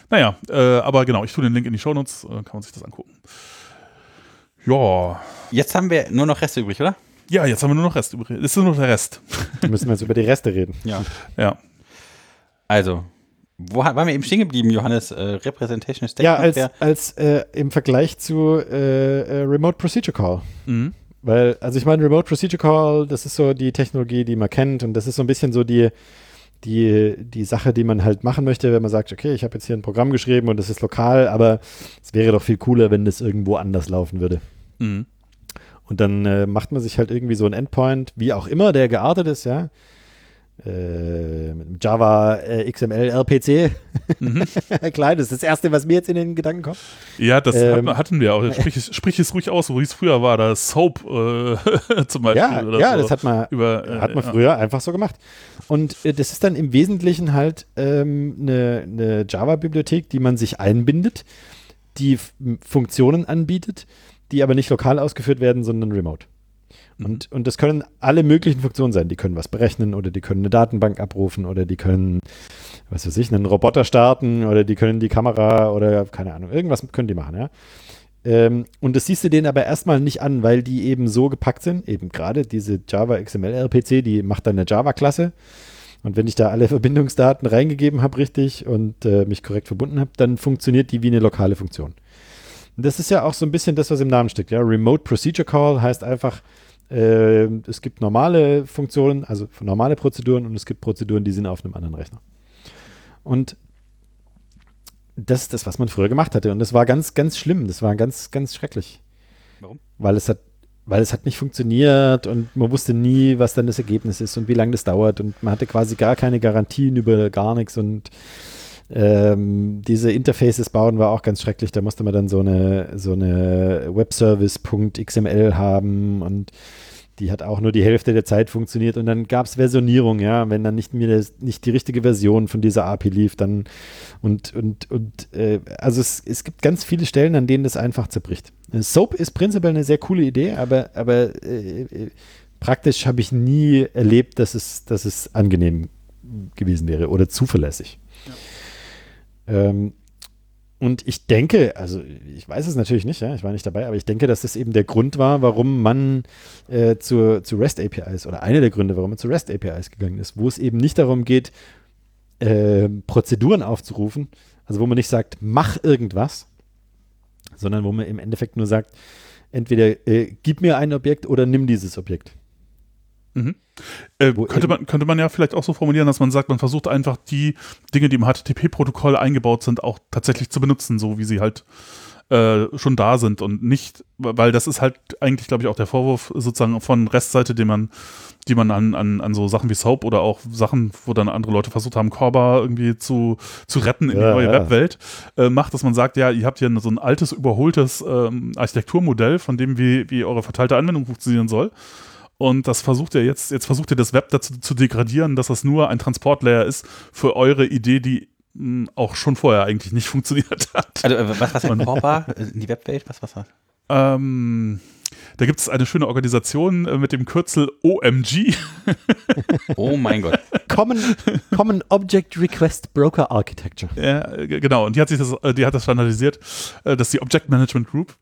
Naja, äh, aber genau, ich tue den Link in die Shownotes, äh, kann man sich das angucken. Ja. Jetzt haben wir nur noch Reste übrig, oder? Ja, jetzt haben wir nur noch Rest übrig. Das ist nur noch der Rest. Da müssen wir jetzt über die Reste reden. Ja. Ja. Also, wo waren wir eben stehen geblieben, Johannes? Äh, Representation Stack Ja, als, als äh, im Vergleich zu äh, äh, Remote Procedure Call. Mhm. Weil, also ich meine, Remote Procedure Call, das ist so die Technologie, die man kennt und das ist so ein bisschen so die, die, die Sache, die man halt machen möchte, wenn man sagt, okay, ich habe jetzt hier ein Programm geschrieben und das ist lokal, aber es wäre doch viel cooler, wenn das irgendwo anders laufen würde. Mhm. Und dann äh, macht man sich halt irgendwie so ein Endpoint, wie auch immer der geartet ist, ja. Äh, mit einem Java äh, XML RPC. Mhm. Klein, das ist das Erste, was mir jetzt in den Gedanken kommt. Ja, das Ähm. hatten- wir auch. Sprich, es- sprich es ruhig aus, wo es früher war, da Soap äh, zum Beispiel. Ja, oder ja so. das hat man, Über, äh, hat man ja. früher einfach so gemacht. Und äh, das ist dann im Wesentlichen halt ähm, eine, eine Java-Bibliothek, die man sich einbindet, die Funktionen anbietet, die aber nicht lokal ausgeführt werden, sondern remote. Mhm. Und, und das können alle möglichen Funktionen sein. Die können was berechnen oder die können eine Datenbank abrufen oder die können, was weiß ich, einen Roboter starten oder die können die Kamera oder keine Ahnung, irgendwas können die machen, ja. Ähm, und das siehst du denen aber erstmal nicht an, weil die eben so gepackt sind. Eben gerade diese Java XML RPC, die macht dann eine Java-Klasse. Und wenn ich da alle Verbindungsdaten reingegeben habe, richtig und äh, mich korrekt verbunden habe, dann funktioniert die wie eine lokale Funktion. Und das ist ja auch so ein bisschen das, was im Namen steckt. Ja? Remote Procedure Call heißt einfach, äh, es gibt normale Funktionen, also normale Prozeduren und es gibt Prozeduren, die sind auf einem anderen Rechner. Und das ist das, was man früher gemacht hatte. Und das war ganz, ganz schlimm. Das war ganz, ganz schrecklich. Warum? Weil es hat, weil es hat nicht funktioniert und man wusste nie, was dann das Ergebnis ist und wie lange das dauert. Und man hatte quasi gar keine Garantien über gar nichts. Und ähm, diese Interfaces bauen war auch ganz schrecklich. Da musste man dann so eine, so eine Webservice.xml haben und die hat auch nur die Hälfte der Zeit funktioniert und dann gab es Versionierung, ja, wenn dann nicht mir nicht die richtige Version von dieser API lief, dann und und und äh, also es, es gibt ganz viele Stellen, an denen das einfach zerbricht. Äh, Soap ist prinzipiell eine sehr coole Idee, aber aber äh, äh, praktisch habe ich nie erlebt, dass es dass es angenehm gewesen wäre oder zuverlässig. Ähm, und ich denke, also ich weiß es natürlich nicht, ja, ich war nicht dabei, aber ich denke, dass das eben der Grund war, warum man äh, zu, zu REST APIs oder einer der Gründe, warum man zu REST APIs gegangen ist, wo es eben nicht darum geht, äh, Prozeduren aufzurufen, also wo man nicht sagt, mach irgendwas, sondern wo man im Endeffekt nur sagt, entweder äh, gib mir ein Objekt oder nimm dieses Objekt. Mhm. Äh, könnte, man, könnte man ja vielleicht auch so formulieren, dass man sagt, man versucht einfach die Dinge, die im HTTP-Protokoll eingebaut sind, auch tatsächlich zu benutzen, so wie sie halt äh, schon da sind und nicht, weil das ist halt eigentlich, glaube ich, auch der Vorwurf sozusagen von Restseite, den man, die man an, an, an so Sachen wie Soap oder auch Sachen, wo dann andere Leute versucht haben, Corba irgendwie zu, zu retten in die Ja, neue ja. Webwelt, äh, macht, dass man sagt, ja, ihr habt hier so ein altes, überholtes ähm, Architekturmodell, von dem wie, wie eure verteilte Anwendung funktionieren soll. Und das versucht ihr jetzt, jetzt versucht ihr das Web dazu zu degradieren, dass das nur ein Transportlayer ist für eure Idee, die mh, auch schon vorher eigentlich nicht funktioniert hat. Also, äh, was, was hat Corba in die Webwelt? Was, was war? Ähm, da gibt es eine schöne Organisation äh, mit dem Kürzel OMG. Oh mein Gott. Common, Common Object Request Broker Architecture. Ja, genau, und die hat sich das, äh, die hat das standardisiert. Äh, Das ist die Object Management Group.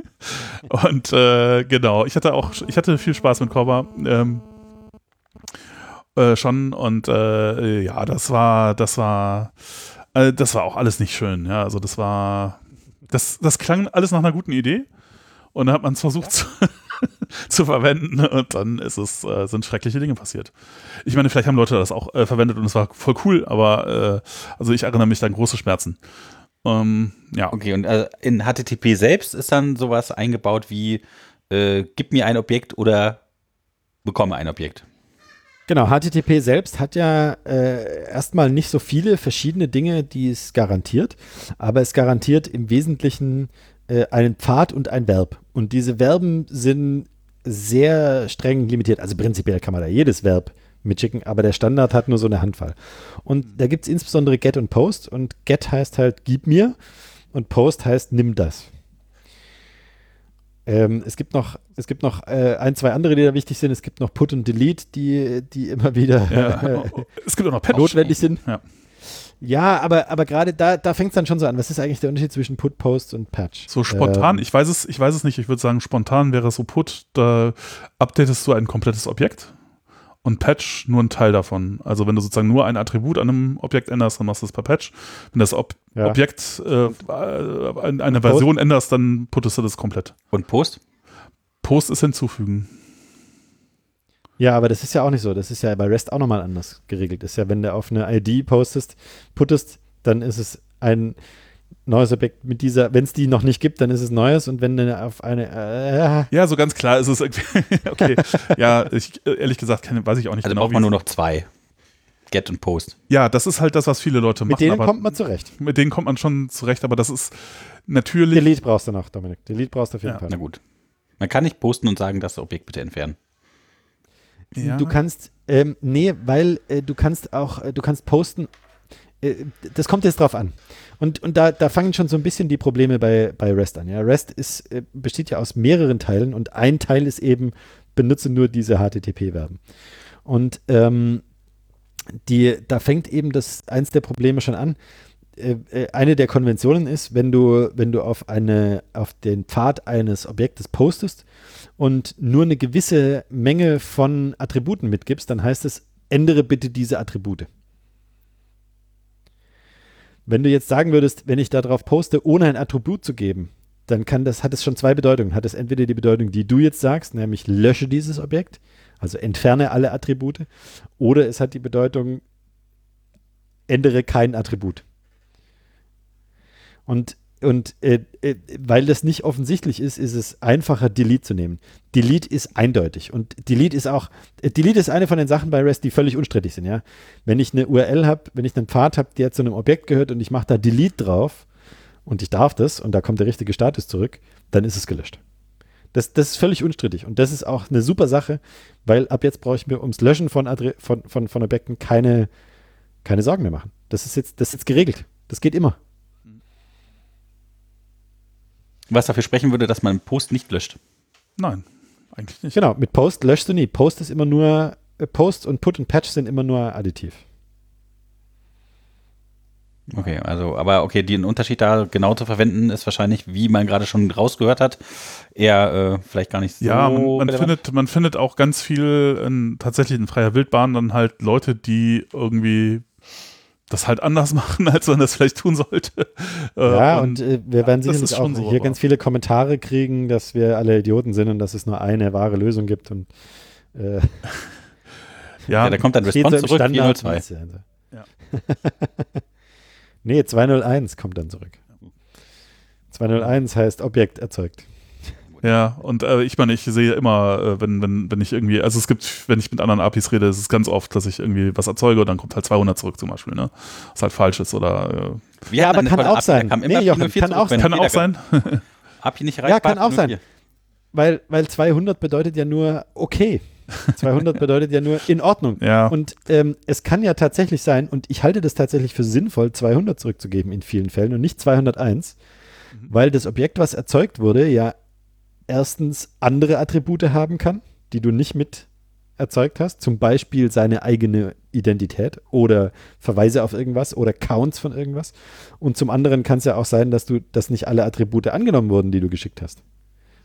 und äh, genau, ich hatte auch, ich hatte viel Spaß mit Corba. Ähm, äh, schon und äh, ja, das war, das war, äh, das war auch alles nicht schön. Ja, also das war, das, das klang alles nach einer guten Idee und dann hat man es versucht zu, zu verwenden und dann ist es, äh, sind schreckliche Dinge passiert. Ich meine, vielleicht haben Leute das auch äh, verwendet und es war voll cool, aber äh, also ich erinnere mich an große Schmerzen. Ähm, ja, Okay, und äh, in HTTP selbst ist dann sowas eingebaut wie äh, gib mir ein Objekt oder bekomme ein Objekt. Genau, HTTP selbst hat ja äh, erstmal nicht so viele verschiedene Dinge, die es garantiert, aber es garantiert im Wesentlichen äh, einen Pfad und ein Verb. Und diese Verben sind sehr streng limitiert. Also prinzipiell kann man da jedes Verb mitschicken, aber der Standard hat nur so eine Handvoll. Und da gibt es insbesondere Get und Post und Get heißt halt gib mir und Post heißt nimm das. Ähm, es gibt noch, es gibt noch äh, ein, zwei andere, die da wichtig sind. Es gibt noch Put und Delete, die, die immer wieder ja. es gibt auch noch Patch. notwendig sind. Ja. Ja, aber, aber gerade da, da fängt es dann schon so an. Was ist eigentlich der Unterschied zwischen Put, Post und Patch? So spontan, Ähm, ich weiß es, ich weiß es nicht. Ich würde sagen, spontan wäre so Put, da updatest du ein komplettes Objekt und Patch nur ein Teil davon. Also wenn du sozusagen nur ein Attribut an einem Objekt änderst, dann machst du es per Patch. Wenn das Ob Ja. Objekt äh, eine? Version änderst, dann puttest du das komplett. Und Post? Post ist hinzufügen. Ja, aber das ist ja auch nicht so. Das ist ja bei REST auch nochmal anders geregelt. Das ist ja, wenn du auf eine ID postest, puttest, dann ist es ein neues Objekt mit dieser, wenn es die noch nicht gibt, dann ist es neues und wenn du auf eine äh, Ja, so ganz klar ist es irgendwie. okay. Ja, ich, ehrlich gesagt, keine, weiß ich auch nicht Also genau. braucht man nur noch zwei. Get und Post. Ja, das ist halt das, was viele Leute mit machen. denen aber kommt man zurecht. mit denen kommt man schon zurecht, aber das ist natürlich. Delete brauchst du noch, Dominik. Delete brauchst du auf jeden Ja. Fall. Na gut. Man kann nicht posten und sagen, das Objekt bitte entfernen. Ja. Du kannst, ähm, nee, weil äh, du kannst auch, äh, du kannst posten, äh, das kommt jetzt drauf an. Und, und da, da fangen schon so ein bisschen die Probleme bei, bei REST an. Ja? REST ist, äh, besteht ja aus mehreren Teilen und ein Teil ist eben, benutze nur diese HTTP-Verben. Und ähm, die, da fängt eben das eins der Probleme schon an. Äh, äh, eine der Konventionen ist, wenn du, wenn du auf, eine, auf den Pfad eines Objektes postest und nur eine gewisse Menge von Attributen mitgibst, dann heißt es, ändere bitte diese Attribute. Wenn du jetzt sagen würdest, wenn ich darauf poste, ohne ein Attribut zu geben, dann kann das, hat es schon zwei Bedeutungen. Hat es entweder die Bedeutung, die du jetzt sagst, nämlich lösche dieses Objekt, also entferne alle Attribute, oder es hat die Bedeutung, ändere kein Attribut. Und, und äh, äh, weil das nicht offensichtlich ist, ist es einfacher, Delete zu nehmen. Delete ist eindeutig. Und Delete ist auch, äh, Delete ist eine von den Sachen bei REST, die völlig unstrittig sind, ja. Wenn ich eine URL habe, wenn ich einen Pfad habe, der zu einem Objekt gehört und ich mache da Delete drauf und ich darf das und da kommt der richtige Status zurück, dann ist es gelöscht. Das, das ist völlig unstrittig. Und das ist auch eine super Sache, weil ab jetzt brauche ich mir ums Löschen von, Adre von, von, von Objekten keine, keine Sorgen mehr machen. Das ist jetzt, das ist jetzt geregelt. Das geht immer. Was dafür sprechen würde, dass man Post nicht löscht. Nein, eigentlich nicht. Genau, mit Post löschst du nie. Post ist immer nur, äh, Post und Put und Patch sind immer nur additiv. Okay, also, aber okay, den Unterschied da genau zu verwenden, ist wahrscheinlich, wie man gerade schon rausgehört hat, eher äh, vielleicht gar nicht so. Ja, man, man, findet, man findet auch ganz viel in, tatsächlich in freier Wildbahn dann halt Leute, die irgendwie das halt anders machen, als man das vielleicht tun sollte. Äh, ja, und, äh, wir werden das sicherlich auch so, hier ganz viele Kommentare kriegen, dass wir alle Idioten sind und dass es nur eine wahre Lösung gibt. Und äh, ja, Ja, da kommt dann Response so zurück, Standard. 402. Ja. nee, 201 kommt dann zurück. 201 heißt Objekt erzeugt. Ja, und äh, ich meine, ich sehe immer, äh, wenn, wenn, wenn ich irgendwie, also es gibt, wenn ich mit anderen APIs rede, ist es ganz oft, dass ich irgendwie was erzeuge und dann kommt halt 200 zurück zum Beispiel, ne? Was halt falsch ist oder Wir Ja, aber kann auch API, sein. Nee, Jochen, 404 kann zurück, auch äh, kann auch sein. API nicht Ja, erreichbar. kann auch sein. 404. Weil, weil 200 bedeutet ja nur okay. 200 bedeutet ja nur in Ordnung. Ja. Und ähm, es kann ja tatsächlich sein, und ich halte das tatsächlich für sinnvoll, 200 zurückzugeben in vielen Fällen und nicht 201, weil das Objekt, was erzeugt wurde, ja erstens andere Attribute haben kann, die du nicht mit erzeugt hast, zum Beispiel seine eigene Identität oder Verweise auf irgendwas oder Counts von irgendwas. Und zum anderen kann es ja auch sein, dass du, dass nicht alle Attribute angenommen wurden, die du geschickt hast,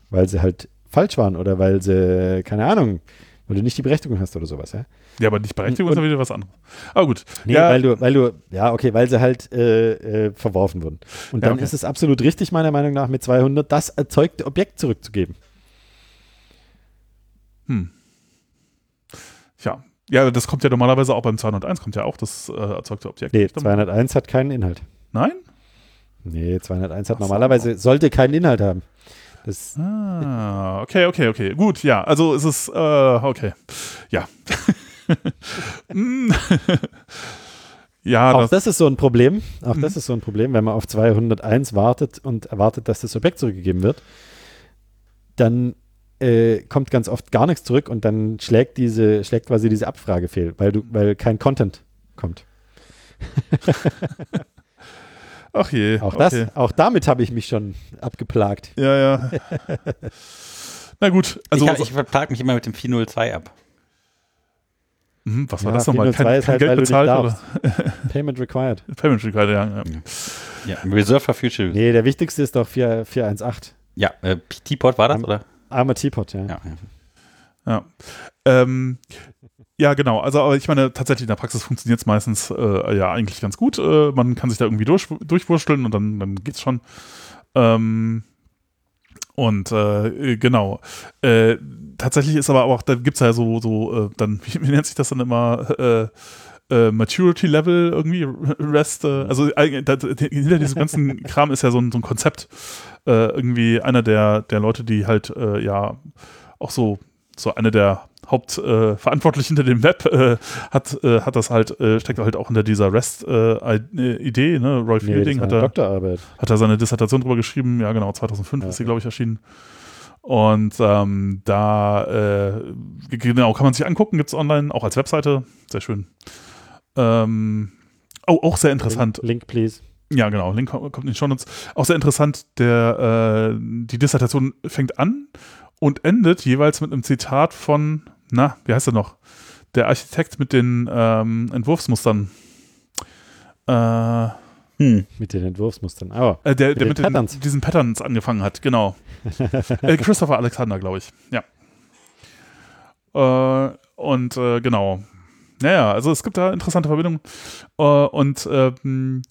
weil sie halt falsch waren oder weil sie, keine Ahnung, weil du nicht die Berechtigung hast oder sowas. Ja, Ja, aber nicht Berechtigung ist ja wieder was anderes. Aber gut. nee, ja, weil du, weil du, ja, okay, weil sie halt äh, äh, verworfen wurden. Und Ja, dann okay. ist es absolut richtig, meiner Meinung nach, mit 200 das erzeugte Objekt zurückzugeben. hm. ja. Ja, das kommt ja normalerweise auch beim 201, kommt ja auch das äh, erzeugte Objekt. Nee, nicht? 201 hat keinen Inhalt. Nein? Nee, 201 hat Ach normalerweise, sollte keinen Inhalt haben. Das, Ah, okay, okay, okay. Gut, ja. Also es ist, äh, okay. Ja. Mm. ja, auch das, das ist so ein Problem. Auch Mhm. das ist so ein Problem, wenn man auf 201 wartet und erwartet, dass das Objekt zurückgegeben wird. Dann äh, kommt ganz oft gar nichts zurück und dann schlägt diese, schlägt quasi diese Abfrage fehl, weil du, weil kein Content kommt. ach je. Auch okay. das, auch damit habe ich mich schon abgeplagt. Ja, ja. Na gut, also, ich, ich verplag mich immer mit dem 402 ab. Mhm, was war Ja, das nochmal? 402 Kein, ist kein halt, Geld bezahlt darfst. Payment required. oder? Payment Required, ja. ja. Ja, Reserve for Future. Nee, der wichtigste ist doch 4, 418. Ja, äh, Teapot war das, Am- oder? Armer Teapot, ja. Ja, ja. Ja. Ähm, ja, genau. Also, aber ich meine, tatsächlich in der Praxis funktioniert es meistens äh, ja eigentlich ganz gut. Äh, man kann sich da irgendwie durch, durchwurschteln und dann, dann geht's schon. Ähm, und äh, genau. Äh, tatsächlich ist aber auch, da gibt es ja so, so äh, dann, wie, nennt sich das dann immer? Äh, äh, Maturity Level irgendwie, Rest, äh, also eigentlich- da, hinter diesem ganzen Kram ist ja so ein, so ein Konzept. Äh, irgendwie einer der, der Leute, die halt äh, ja auch so, so eine der Hauptverantwortlichen äh, hinter dem Web äh, hat, äh, hat das halt, äh, steckt halt auch hinter dieser REST-Idee, ne? Roy Nee, Fielding hat er Doktorarbeit. hat er seine Dissertation drüber geschrieben. Ja, genau, 2005 Ja. ist sie, glaube ich, erschienen. Und ähm, da, äh, genau, kann man sich angucken, gibt es online, auch als Webseite. Sehr schön. Ähm, oh, auch sehr interessant. Link, Link please. Ja, genau, Link kommt kommt in den Shownotes. Auch sehr interessant, der, äh, die Dissertation fängt an und endet jeweils mit einem Zitat von, na, wie heißt er noch? Der Architekt mit den ähm, Entwurfsmustern. Äh, Hm. Mit den Entwurfsmustern. Aber äh, der, Mit der den mit den, Patterns. diesen Patterns angefangen hat, genau. äh, Christopher Alexander, glaube ich. Ja. Äh, und äh, genau. Naja, also es gibt da interessante Verbindungen. Äh, und ähm,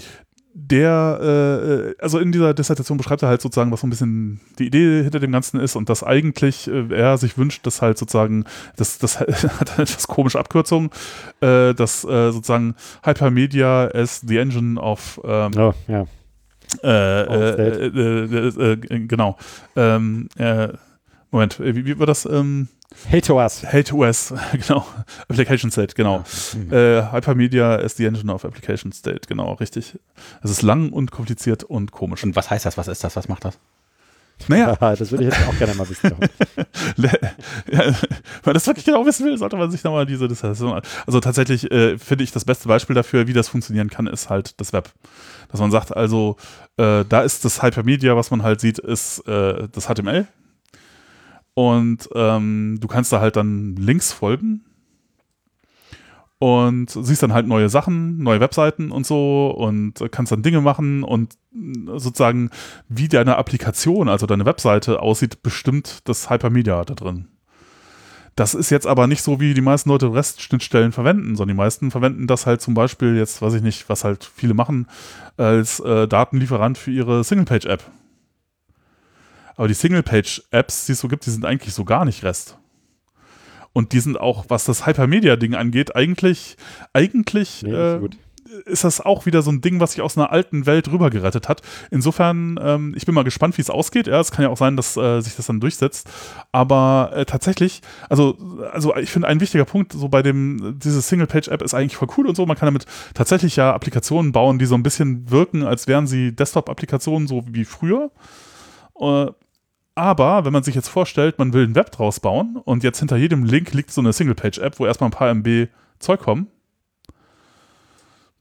der, äh, also in dieser Dissertation beschreibt er halt sozusagen, was so ein bisschen die Idee hinter dem Ganzen ist und dass eigentlich äh, er sich wünscht, dass halt sozusagen, das, das hat eine etwas komische Abkürzung, äh, dass äh, sozusagen Hypermedia as the engine of ähm, oh, ja. äh, äh, äh, äh, äh, genau. Ähm, äh, Moment, äh, wie, wie war das? Ähm, Hey to us. Hate OS, genau. Application State, genau. Äh, Hypermedia is the engine of Application State, genau, richtig. Es ist lang und kompliziert und komisch. Und was heißt das? Was ist das? Was macht das? Naja, das würde ich jetzt auch gerne mal wissen. Ja, wenn man das wirklich genau wissen will, sollte man sich nochmal diese Dissertation an. Also tatsächlich äh, finde ich das beste Beispiel dafür, wie das funktionieren kann, ist halt das Web. Dass man sagt, also äh, da ist das Hypermedia, was man halt sieht, ist äh, das HTML. Und ähm, du kannst da halt dann Links folgen und siehst dann halt neue Sachen, neue Webseiten und so und kannst dann Dinge machen und mh, sozusagen wie deine Applikation, also deine Webseite aussieht, bestimmt das Hypermedia da drin. Das ist jetzt aber nicht so, wie die meisten Leute REST-Schnittstellen verwenden, sondern die meisten verwenden das halt zum Beispiel jetzt, weiß ich nicht, was halt viele machen, als äh, Datenlieferant für ihre Single-Page-App. Aber die Single-Page-Apps, die es so gibt, die sind eigentlich so gar nicht REST. Und die sind auch, was das Hypermedia-Ding angeht, eigentlich, eigentlich Nee, äh, gut. ist das auch wieder so ein Ding, was sich aus einer alten Welt rübergerettet hat. Insofern, ähm, ich bin mal gespannt, wie es ausgeht. Ja, es kann ja auch sein, dass äh, sich das dann durchsetzt. Aber äh, tatsächlich, also, also ich finde ein wichtiger Punkt so bei dem, diese Single-Page-App ist eigentlich voll cool und so. Man kann damit tatsächlich ja Applikationen bauen, die so ein bisschen wirken, als wären sie Desktop-Applikationen, so wie früher. Äh, aber wenn man sich jetzt vorstellt, man will ein Web draus bauen und jetzt hinter jedem Link liegt so eine Single-Page-App, wo erstmal ein paar MB Zeug kommen,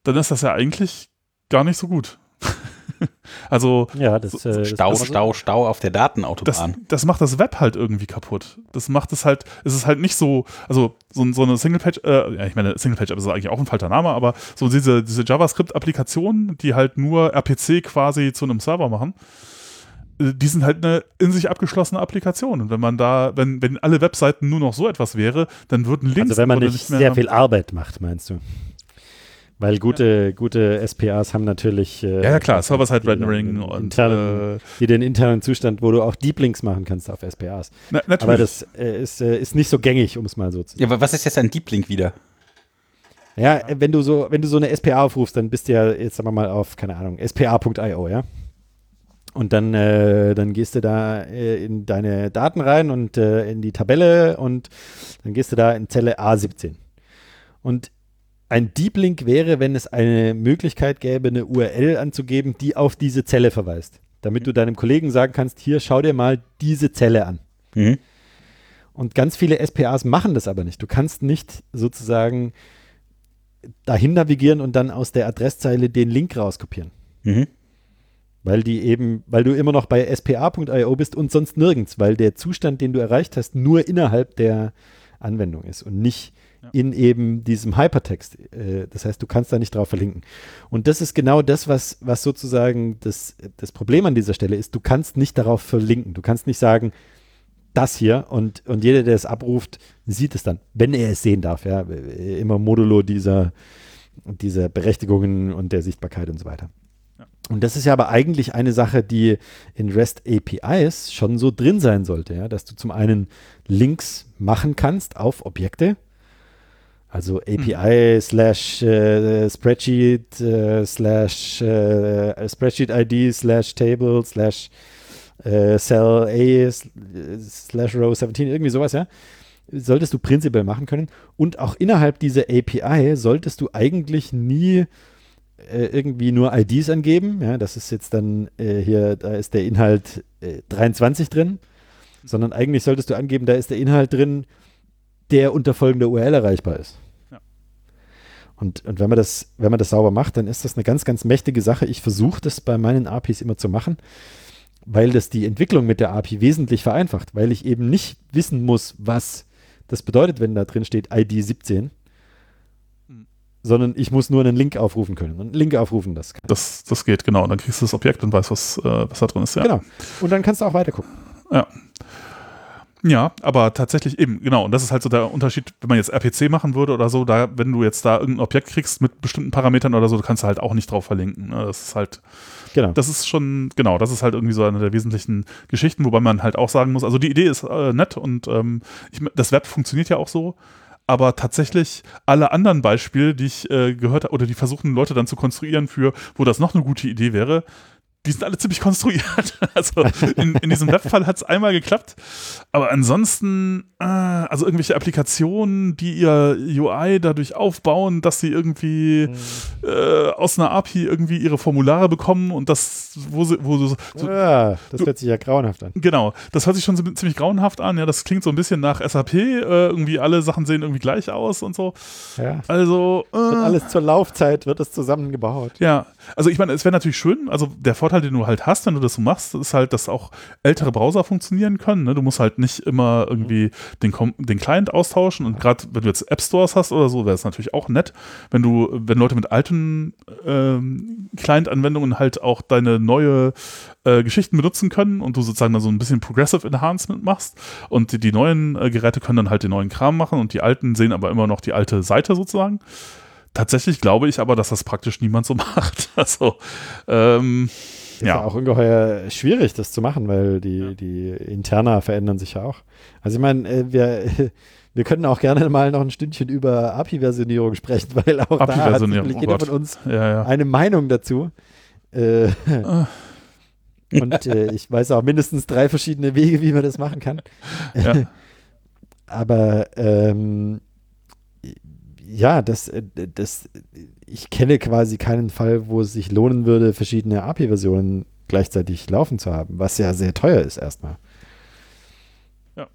dann ist das ja eigentlich gar nicht so gut. Also Ja, das, äh, das Stau, kann man so- Stau, Stau auf der das, Datenautobahn. das macht das Web halt irgendwie kaputt. Das macht es halt, es ist halt nicht so, also so, so eine Single-Page, äh, ja, ich meine, Single-Page ist eigentlich auch ein falscher Name, aber so diese, diese JavaScript-Applikationen, die halt nur RPC quasi zu einem Server machen, äh, die sind halt eine in sich abgeschlossene Applikation. Und wenn man da, wenn, wenn alle Webseiten nur noch so etwas wäre, dann würden Links Also wenn man oder nicht sehr viel Arbeit macht, meinst du? Weil gute, gute SPAs haben natürlich äh, Ja, ja, klar, Server-Side-Rendering den und internen, äh, die den internen Zustand, wo du auch Deep Links machen kannst auf SPAs. na, Aber natürlich. das äh, ist, äh, ist nicht so gängig, um es mal so zu sagen. Ja, aber was ist jetzt ein Deep Link wieder? Ja, äh, wenn du so, wenn du so eine SPA aufrufst, dann bist du ja jetzt sagen wir mal auf, keine Ahnung, spa.io, ja. Und dann, äh, dann gehst du da äh, in deine Daten rein und äh, in die Tabelle und dann gehst du da in Zelle A17. Und ein Deep Link wäre, wenn es eine Möglichkeit gäbe, eine URL anzugeben, die auf diese Zelle verweist. Damit du deinem Kollegen sagen kannst, hier, schau dir mal diese Zelle an. Mhm. Und ganz viele SPAs machen das aber nicht. Du kannst nicht sozusagen dahin navigieren und dann aus der Adresszeile den Link rauskopieren. Mhm. Weil die eben, weil du immer noch bei spa.io bist und sonst nirgends, weil der Zustand, den du erreicht hast, nur innerhalb der Anwendung ist und nicht Ja. in eben diesem Hypertext. Äh, Das heißt, du kannst da nicht drauf verlinken. Und das ist genau das, was, was sozusagen das, das Problem an dieser Stelle ist. Du kannst nicht darauf verlinken. Du kannst nicht sagen, das hier und, und jeder, der es abruft, sieht es dann, wenn er es sehen darf. Ja, immer modulo dieser, dieser Berechtigungen und der Sichtbarkeit und so weiter. Und das ist ja aber eigentlich eine Sache, die in REST APIs schon so drin sein sollte, ja, dass du zum einen Links machen kannst auf Objekte, also API slash äh, Spreadsheet äh, slash äh, Spreadsheet ID slash Table slash äh, Cell A slash Row 17, irgendwie sowas, ja. Solltest du prinzipiell machen können. Und auch innerhalb dieser API solltest du eigentlich nie äh, irgendwie nur IDs angeben. Ja, das ist jetzt dann äh, hier, da ist der Inhalt äh, 23 drin, sondern eigentlich solltest du angeben, da ist der Inhalt drin, der unter folgender URL erreichbar ist. Ja. Und, und wenn man das, wenn man das sauber macht, dann ist das eine ganz, ganz mächtige Sache. Ich versuche das bei meinen APIs immer zu machen, weil das die Entwicklung mit der API wesentlich vereinfacht, weil ich eben nicht wissen muss, was das bedeutet, wenn da drin steht ID 17, Hm. Sondern ich muss nur einen Link aufrufen können. Und einen Link aufrufen, das kann. das, das geht, genau. Und dann kriegst du das Objekt und weißt, was, äh, was da drin ist. Ja. Genau. Und dann kannst du auch weiter gucken. Ja, aber tatsächlich eben, genau. Und das ist halt so der Unterschied, wenn man jetzt RPC machen würde oder so, da, wenn du jetzt da irgendein Objekt kriegst mit bestimmten Parametern oder so, kannst du halt auch nicht drauf verlinken. Ne? Das ist halt, Genau. das ist schon, genau, das ist halt irgendwie so eine der wesentlichen Geschichten, wobei man halt auch sagen muss, also die Idee ist äh, nett und ähm, ich, das Web funktioniert ja auch so. Aber tatsächlich alle anderen Beispiele, die ich äh, gehört habe, oder die versuchen Leute dann zu konstruieren für, wo das noch eine gute Idee wäre, die sind alle ziemlich konstruiert. Also in, in diesem Webfall hat es einmal geklappt. Aber ansonsten, äh, also irgendwelche Applikationen, die ihr UI dadurch aufbauen, dass sie irgendwie äh, aus einer API irgendwie ihre Formulare bekommen und das, wo sie, wo du, so, ja, das hört sich ja grauenhaft an. Genau, das hört sich schon so ziemlich grauenhaft an. Ja, das klingt so ein bisschen nach SAP. Äh, irgendwie alle Sachen sehen irgendwie gleich aus und so. Ja. Also, äh, alles zur Laufzeit wird es zusammengebaut. ja, also ich meine, es wäre natürlich schön, also der Vorteil, den du halt hast, wenn du das so machst, ist halt, dass auch ältere Browser funktionieren können. Ne? Du musst halt nicht immer irgendwie den, den Client austauschen und gerade wenn du jetzt App Stores hast oder so, wäre es natürlich auch nett, wenn du, wenn Leute mit alten ähm, Client-Anwendungen halt auch deine neue äh, Geschichten benutzen können und du sozusagen dann so ein bisschen Progressive Enhancement machst und die, die neuen äh, Geräte können dann halt den neuen Kram machen und die alten sehen aber immer noch die alte Seite sozusagen. Tatsächlich glaube ich aber, dass das praktisch niemand so macht. Also, ähm, Ist ja. ja. auch ungeheuer schwierig, das zu machen, weil die, Ja. die Interna verändern sich ja auch. Also ich meine, äh, wir, wir können auch gerne mal noch ein Stündchen über API-Versionierung sprechen, weil auch da hat sicherlich oh jeder von uns ja, eine Meinung dazu. Äh, und äh, ich weiß auch mindestens drei verschiedene Wege, wie man das machen kann. Aber ähm, ja, das, äh, das, ich kenne quasi keinen Fall, wo es sich lohnen würde, verschiedene API-Versionen gleichzeitig laufen zu haben, was ja sehr teuer ist erstmal. Ja.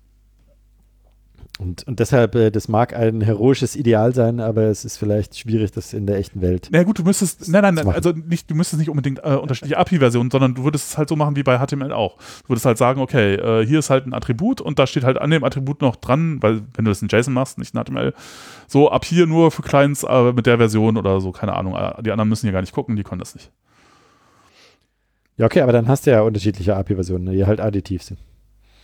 Und, und deshalb, äh, das mag ein heroisches Ideal sein, aber es ist vielleicht schwierig, das in der echten Welt. Na gut, du müsstest, nein, nein, also nicht, du müsstest nicht unbedingt äh, unterschiedliche API-Versionen, sondern du würdest es halt so machen wie bei HTML auch. Du würdest halt sagen, okay, äh, hier ist halt ein Attribut und da steht halt an dem Attribut noch dran, weil wenn du das in JSON machst, nicht in HTML, so ab hier nur für Clients, aber mit der Version oder so, keine Ahnung. Äh, Die anderen müssen hier gar nicht gucken, die können das nicht. Ja, okay, aber dann hast du ja unterschiedliche API-Versionen, ne, die halt additiv sind.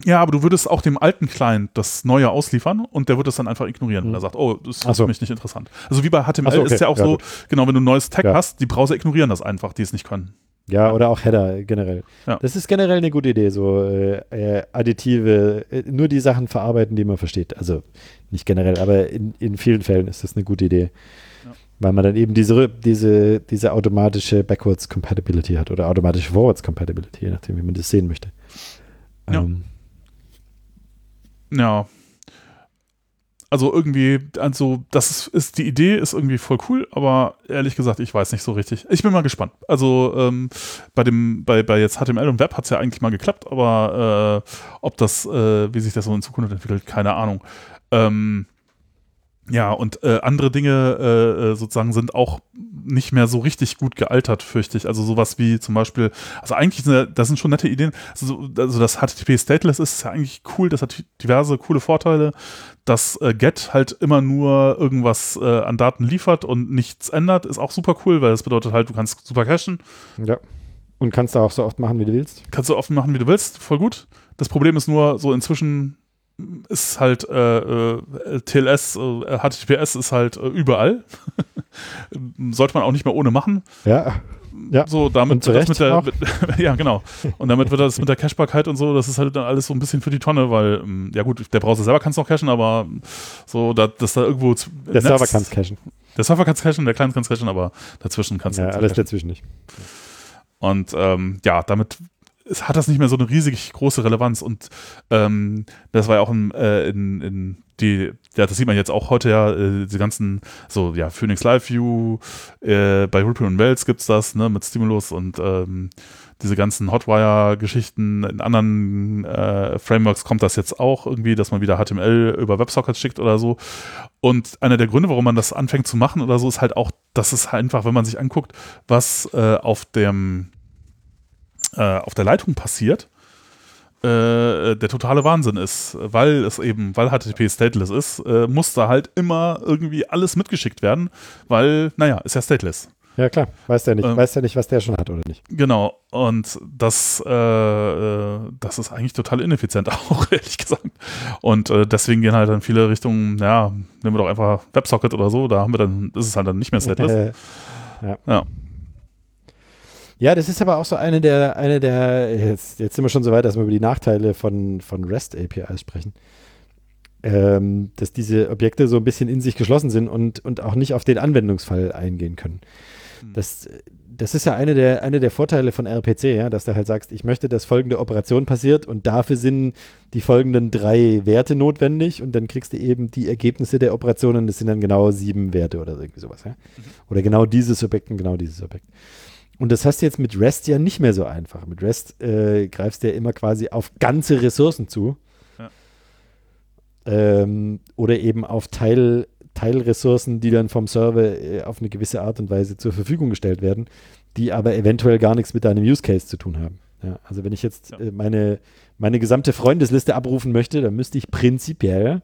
Ja, aber du würdest auch dem alten Client das neue ausliefern und der wird das dann einfach ignorieren, wenn Mhm. er sagt, oh, das ist so. für mich nicht interessant. Also wie bei HTML so, okay. ist ja auch Ja, so, gut. genau, wenn du ein neues Tag Ja. hast, die Browser ignorieren das einfach, die es nicht können. Ja, oder auch Header generell. Ja. Das ist generell eine gute Idee, so äh, äh, additive, äh, nur die Sachen verarbeiten, die man versteht. Also nicht generell, aber in, in vielen Fällen ist das eine gute Idee. Ja. Weil man dann eben diese, diese, diese automatische Backwards Compatibility hat oder automatische Forwards Compatibility, je nachdem, wie man das sehen möchte. Ja. Ähm, Ja. Also irgendwie, also das ist, ist die Idee ist irgendwie voll cool, aber ehrlich gesagt, ich weiß nicht so richtig. Ich bin mal gespannt. Also ähm, bei dem, bei, bei jetzt HTML und Web hat es ja eigentlich mal geklappt, aber äh, ob das, äh, wie sich das so in Zukunft entwickelt, keine Ahnung. Ähm, ja, und äh, andere Dinge äh, äh, sozusagen sind auch nicht mehr so richtig gut gealtert, fürchte ich. Also sowas wie zum Beispiel, also eigentlich, sind das sind schon nette Ideen. Also, so- also das HTTP Stateless ist ja eigentlich cool, das hat diverse coole Vorteile. Das äh, Get halt immer nur irgendwas äh, an Daten liefert und nichts ändert, ist auch super cool, weil das bedeutet halt, du kannst super cachen, ja. Und kannst du auch so oft machen, wie du willst. kannst du offen machen, wie du willst, voll gut. Das Problem ist nur, so inzwischen ist halt äh, äh, TLS, äh, HTTPS ist halt äh, überall. Sollte man auch nicht mehr ohne machen. Ja. Ja. So, damit das mit der, mit, ja, genau. Und damit wird das mit der Cachebarkeit und so, das ist halt dann alles so ein bisschen für die Tonne, weil, ähm, ja gut, der Browser selber kann es noch cachen, aber so, da, dass da irgendwo. Der Netz- Server kann es cachen. Der Server kann es cachen, der Client kann es cachen, aber dazwischen kannst du Ja, nicht alles cachen. dazwischen nicht. Und ähm, ja, damit es hat das nicht mehr so eine riesig große Relevanz. Und ähm, das war ja auch in, äh, in, in die, ja, das sieht man jetzt auch heute ja, äh, diese ganzen, so, ja, Phoenix Live View, äh, bei und Wells gibt's das, ne, mit Stimulus und ähm, diese ganzen Hotwire-Geschichten. In anderen äh, Frameworks kommt das jetzt auch irgendwie, dass man wieder HTML über WebSockets schickt oder so. Und einer der Gründe, warum man das anfängt zu machen oder so, ist halt auch, dass es halt einfach, wenn man sich anguckt, was äh, auf dem äh, auf der Leitung passiert, äh, der totale Wahnsinn ist, weil es eben, weil HTTP stateless ist, äh, muss da halt immer irgendwie alles mitgeschickt werden, weil, naja, ist ja stateless. Ja, klar. Weiß der nicht. Ähm, weiß der nicht, was der schon hat oder nicht. Genau, und das, äh, äh, das ist eigentlich total ineffizient auch, ehrlich gesagt. Und äh, deswegen gehen halt dann viele Richtungen, ja, nehmen wir doch einfach WebSocket oder so, da haben wir dann, ist es halt dann nicht mehr stateless. Äh, ja. Ja. Ja, das ist aber auch so eine der, eine der, jetzt, jetzt sind wir schon so weit, dass wir über die Nachteile von, von REST APIs sprechen. Ähm, dass diese Objekte so ein bisschen in sich geschlossen sind und, und auch nicht auf den Anwendungsfall eingehen können. Hm. Das, das ist ja eine der, eine der Vorteile von RPC, ja, dass du halt sagst, ich möchte, dass folgende Operation passiert und dafür sind die folgenden drei Werte notwendig und dann kriegst du eben die Ergebnisse der Operationen, das sind dann genau sieben Werte oder irgendwie sowas. Ja? Oder genau dieses Objekt und genau dieses Objekt. Und das hast du jetzt mit REST ja nicht mehr so einfach. Mit REST äh, greifst du ja immer quasi auf ganze Ressourcen zu. Ja. Ähm, oder eben auf Teil, Teilressourcen, die dann vom Server äh, auf eine gewisse Art und Weise zur Verfügung gestellt werden, die aber eventuell gar nichts mit deinem Use Case zu tun haben. Ja, also wenn ich jetzt Ja. äh, meine, meine gesamte Freundesliste abrufen möchte, dann müsste ich prinzipiell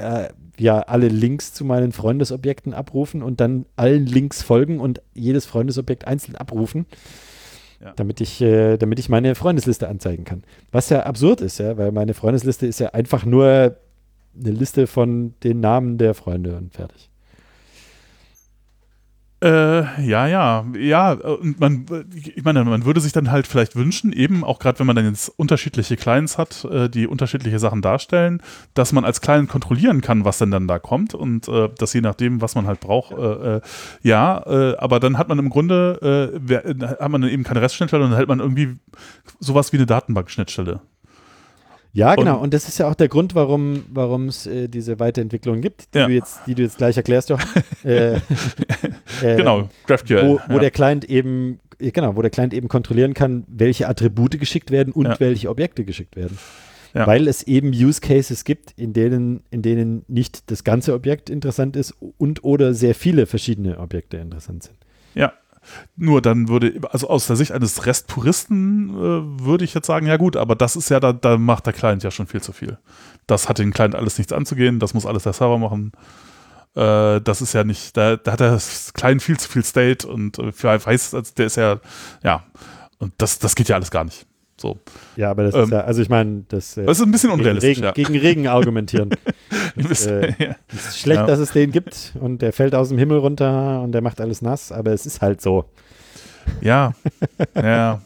äh, ja alle Links zu meinen Freundesobjekten abrufen und dann allen Links folgen und jedes Freundesobjekt einzeln abrufen, Ja. damit, ich, äh, damit ich meine Freundesliste anzeigen kann. Was ja absurd ist, ja, weil meine Freundesliste ist ja einfach nur eine Liste von den Namen der Freunde und fertig. Äh, ja, ja, ja, und man, ich meine, man würde sich dann halt vielleicht wünschen, eben auch gerade wenn man dann jetzt unterschiedliche Clients hat, äh, die unterschiedliche Sachen darstellen, dass man als Client kontrollieren kann, was denn dann da kommt und äh, das je nachdem, was man halt braucht, äh, äh, ja, äh, aber dann hat man im Grunde, hat man dann eben keine Restschnittstelle und dann hält man irgendwie sowas wie eine Datenbankschnittstelle. Ja, genau. Und- Und das ist ja auch der Grund, warum warum es äh, diese Weiterentwicklung gibt, die, Ja. du jetzt, die du jetzt gleich erklärst, Jochen. äh, äh, genau, GraphQL. wo, wo ja. der Client eben, ja, genau, wo der Client eben kontrollieren kann, welche Attribute geschickt werden und Ja. welche Objekte geschickt werden. Weil es eben Use Cases gibt, in denen, in denen nicht das ganze Objekt interessant ist und oder sehr viele verschiedene Objekte interessant sind. Ja. Nur dann würde, also aus der Sicht eines Rest-Puristen äh, würde ich jetzt sagen, ja gut, aber das ist ja, da, da macht der Client ja schon viel zu viel. Das hat den Client alles nichts anzugehen, das muss alles der Server machen. Äh, das ist ja nicht, da, da hat der Client viel zu viel State und äh, weiß, also der ist ja, ja, und das, das geht ja alles gar nicht. So. Ja, aber das Ähm, ist ja, also ich meine, das, äh, Das ist ein bisschen gegen, unrealistisch, Regen, ja. gegen Regen argumentieren. Wisst- äh, ja. Es ist schlecht, Ja. dass es den gibt und der fällt aus dem Himmel runter und der macht alles nass, aber es ist halt so. Ja, ja,